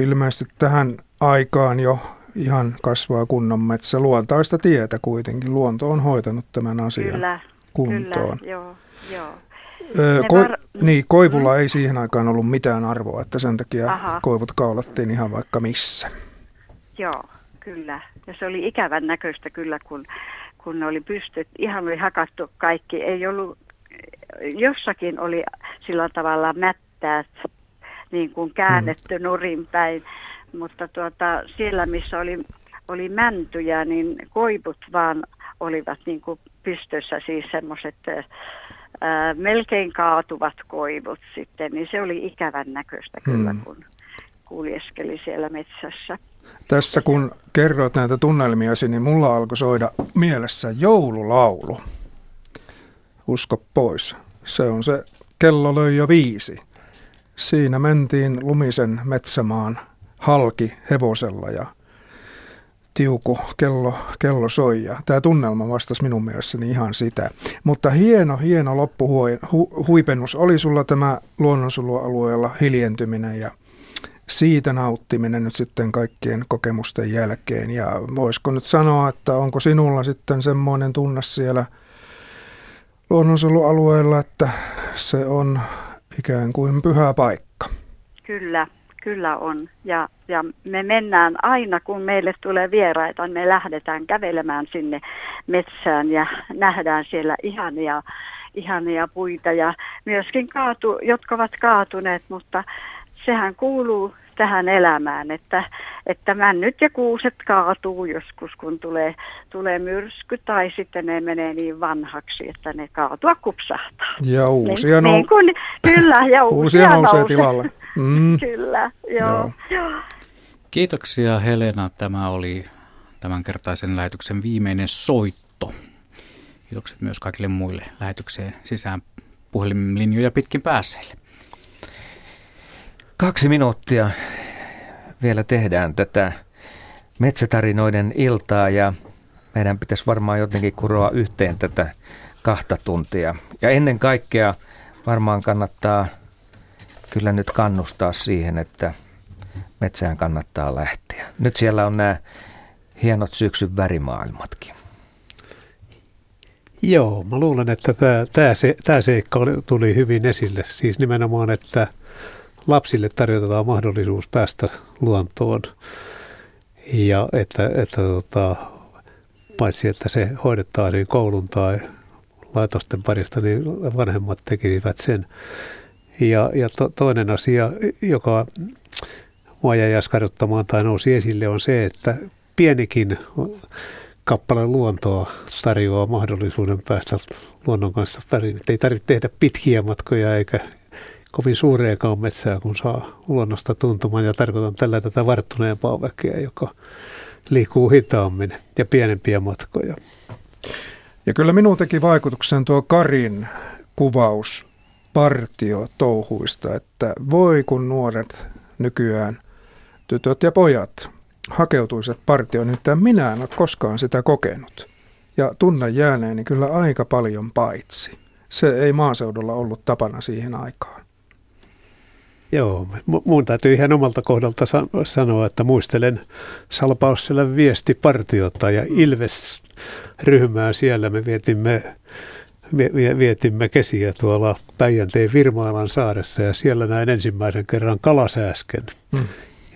ilmeisesti tähän aikaan jo ihan kasvaa kunnon metsä. Luontaista tietä kuitenkin. Luonto on hoitanut tämän asian kyllä, kuntoon. Kyllä, joo, joo. Öö, ko- var... Niin, koivulla mm. ei siihen aikaan ollut mitään arvoa, että sen takia Aha. koivut kaulattiin ihan vaikka missä. Joo, kyllä. Ja se oli ikävän näköistä kyllä, kun, kun ne oli pystyt, ihan oli hakattu kaikki. Ei ollut, jossakin oli sillä tavalla mättäät niin kuin käännetty mm. nurin päin mutta tuota, siellä missä oli, oli mäntyjä, niin koivut vaan olivat niin kuin pystyssä, siis semmoiset melkein kaatuvat koivut sitten, niin se oli ikävän näköistä kyllä, hmm. kun kuljeskeli siellä metsässä. Tässä kun kerroit näitä tunnelmiasi, niin mulla alkoi soida mielessä joululaulu. Usko pois. Se on se kello löi jo viisi. Siinä mentiin lumisen metsämaan halki hevosella ja tiuku, kello, kello soi ja tämä tunnelma vastasi minun mielestäni ihan sitä. Mutta hieno, hieno loppuhuipennus oli sulla tämä luonnonsuojelualueella hiljentyminen ja siitä nauttiminen nyt sitten kaikkien kokemusten jälkeen. Ja voisiko nyt sanoa, että onko sinulla sitten semmoinen tunne siellä luonnonsuojelualueella, että se on ikään kuin pyhä paikka? Kyllä, kyllä on. Ja, ja me mennään aina, kun meille tulee vieraita, me lähdetään kävelemään sinne metsään ja nähdään siellä ihania, ihania puita ja myöskin kaatu, jotka ovat kaatuneet, mutta sehän kuuluu tähän elämään, että, että männyt ja kuuset kaatuu joskus, kun tulee, tulee myrsky tai sitten ne menee niin vanhaksi, että ne kaatua kupsahtaa. Ja uusia, niin, niin kun, Kyllä, ja uusia, uusia nousee tilalle. Mm. kyllä, joo. joo. Kiitoksia Helena. Tämä oli tämänkertaisen lähetyksen viimeinen soitto. Kiitokset myös kaikille muille lähetykseen sisään puhelinlinjoja pitkin päässeille. Kaksi minuuttia vielä tehdään tätä metsätarinoiden iltaa ja meidän pitäisi varmaan jotenkin kuroa yhteen tätä kahta tuntia. Ja ennen kaikkea varmaan kannattaa kyllä nyt kannustaa siihen, että metsään kannattaa lähteä. Nyt siellä on nämä hienot syksyn värimaailmatkin. Joo, mä luulen, että tämä, tämä, se, tämä seikka tuli hyvin esille. Siis nimenomaan, että lapsille tarjotaan mahdollisuus päästä luontoon ja että, että tota, paitsi että se hoidettaisiin koulun tai laitosten parista, niin vanhemmat tekisivät sen. Ja, ja to, toinen asia, joka mua jäi askarruttamaan tai nousi esille, on se, että pienikin kappale luontoa tarjoaa mahdollisuuden päästä luonnon kanssa väliin. Ei tarvitse tehdä pitkiä matkoja eikä kovin suureakaan metsää, kun saa luonnosta tuntumaan. Ja tarkoitan tällä tätä varttuneempaa väkeä, joka liikkuu hitaammin ja pienempiä matkoja. Ja kyllä minun teki vaikutuksen tuo Karin kuvaus partio touhuista, että voi kun nuoret nykyään, tytöt ja pojat, hakeutuisivat partioon, niin minä en ole koskaan sitä kokenut. Ja tunnen jääneeni kyllä aika paljon paitsi. Se ei maaseudulla ollut tapana siihen aikaan. Joo, mun täytyy ihan omalta kohdalta sanoa, että muistelen Salpausselän viestipartiota ja Ilves-ryhmää siellä. Me vietimme, vietimme kesiä tuolla Päijänteen Virmailan saaressa ja siellä näin ensimmäisen kerran kalasääsken. Hmm.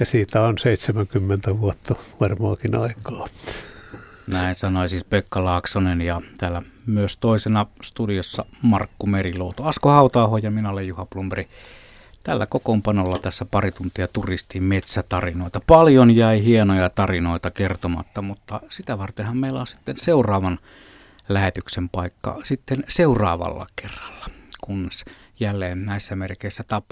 Ja siitä on 70 vuotta varmaankin aikaa. Näin sanoi siis Pekka Laaksonen ja täällä myös toisena studiossa Markku Meriluoto. Asko Hautaaho ja minä olen Juha Plumberi. Tällä kokoonpanolla tässä pari tuntia turistiin metsätarinoita. Paljon jäi hienoja tarinoita kertomatta, mutta sitä vartenhan meillä on sitten seuraavan lähetyksen paikka sitten seuraavalla kerralla, kunnes jälleen näissä merkeissä tapaamme.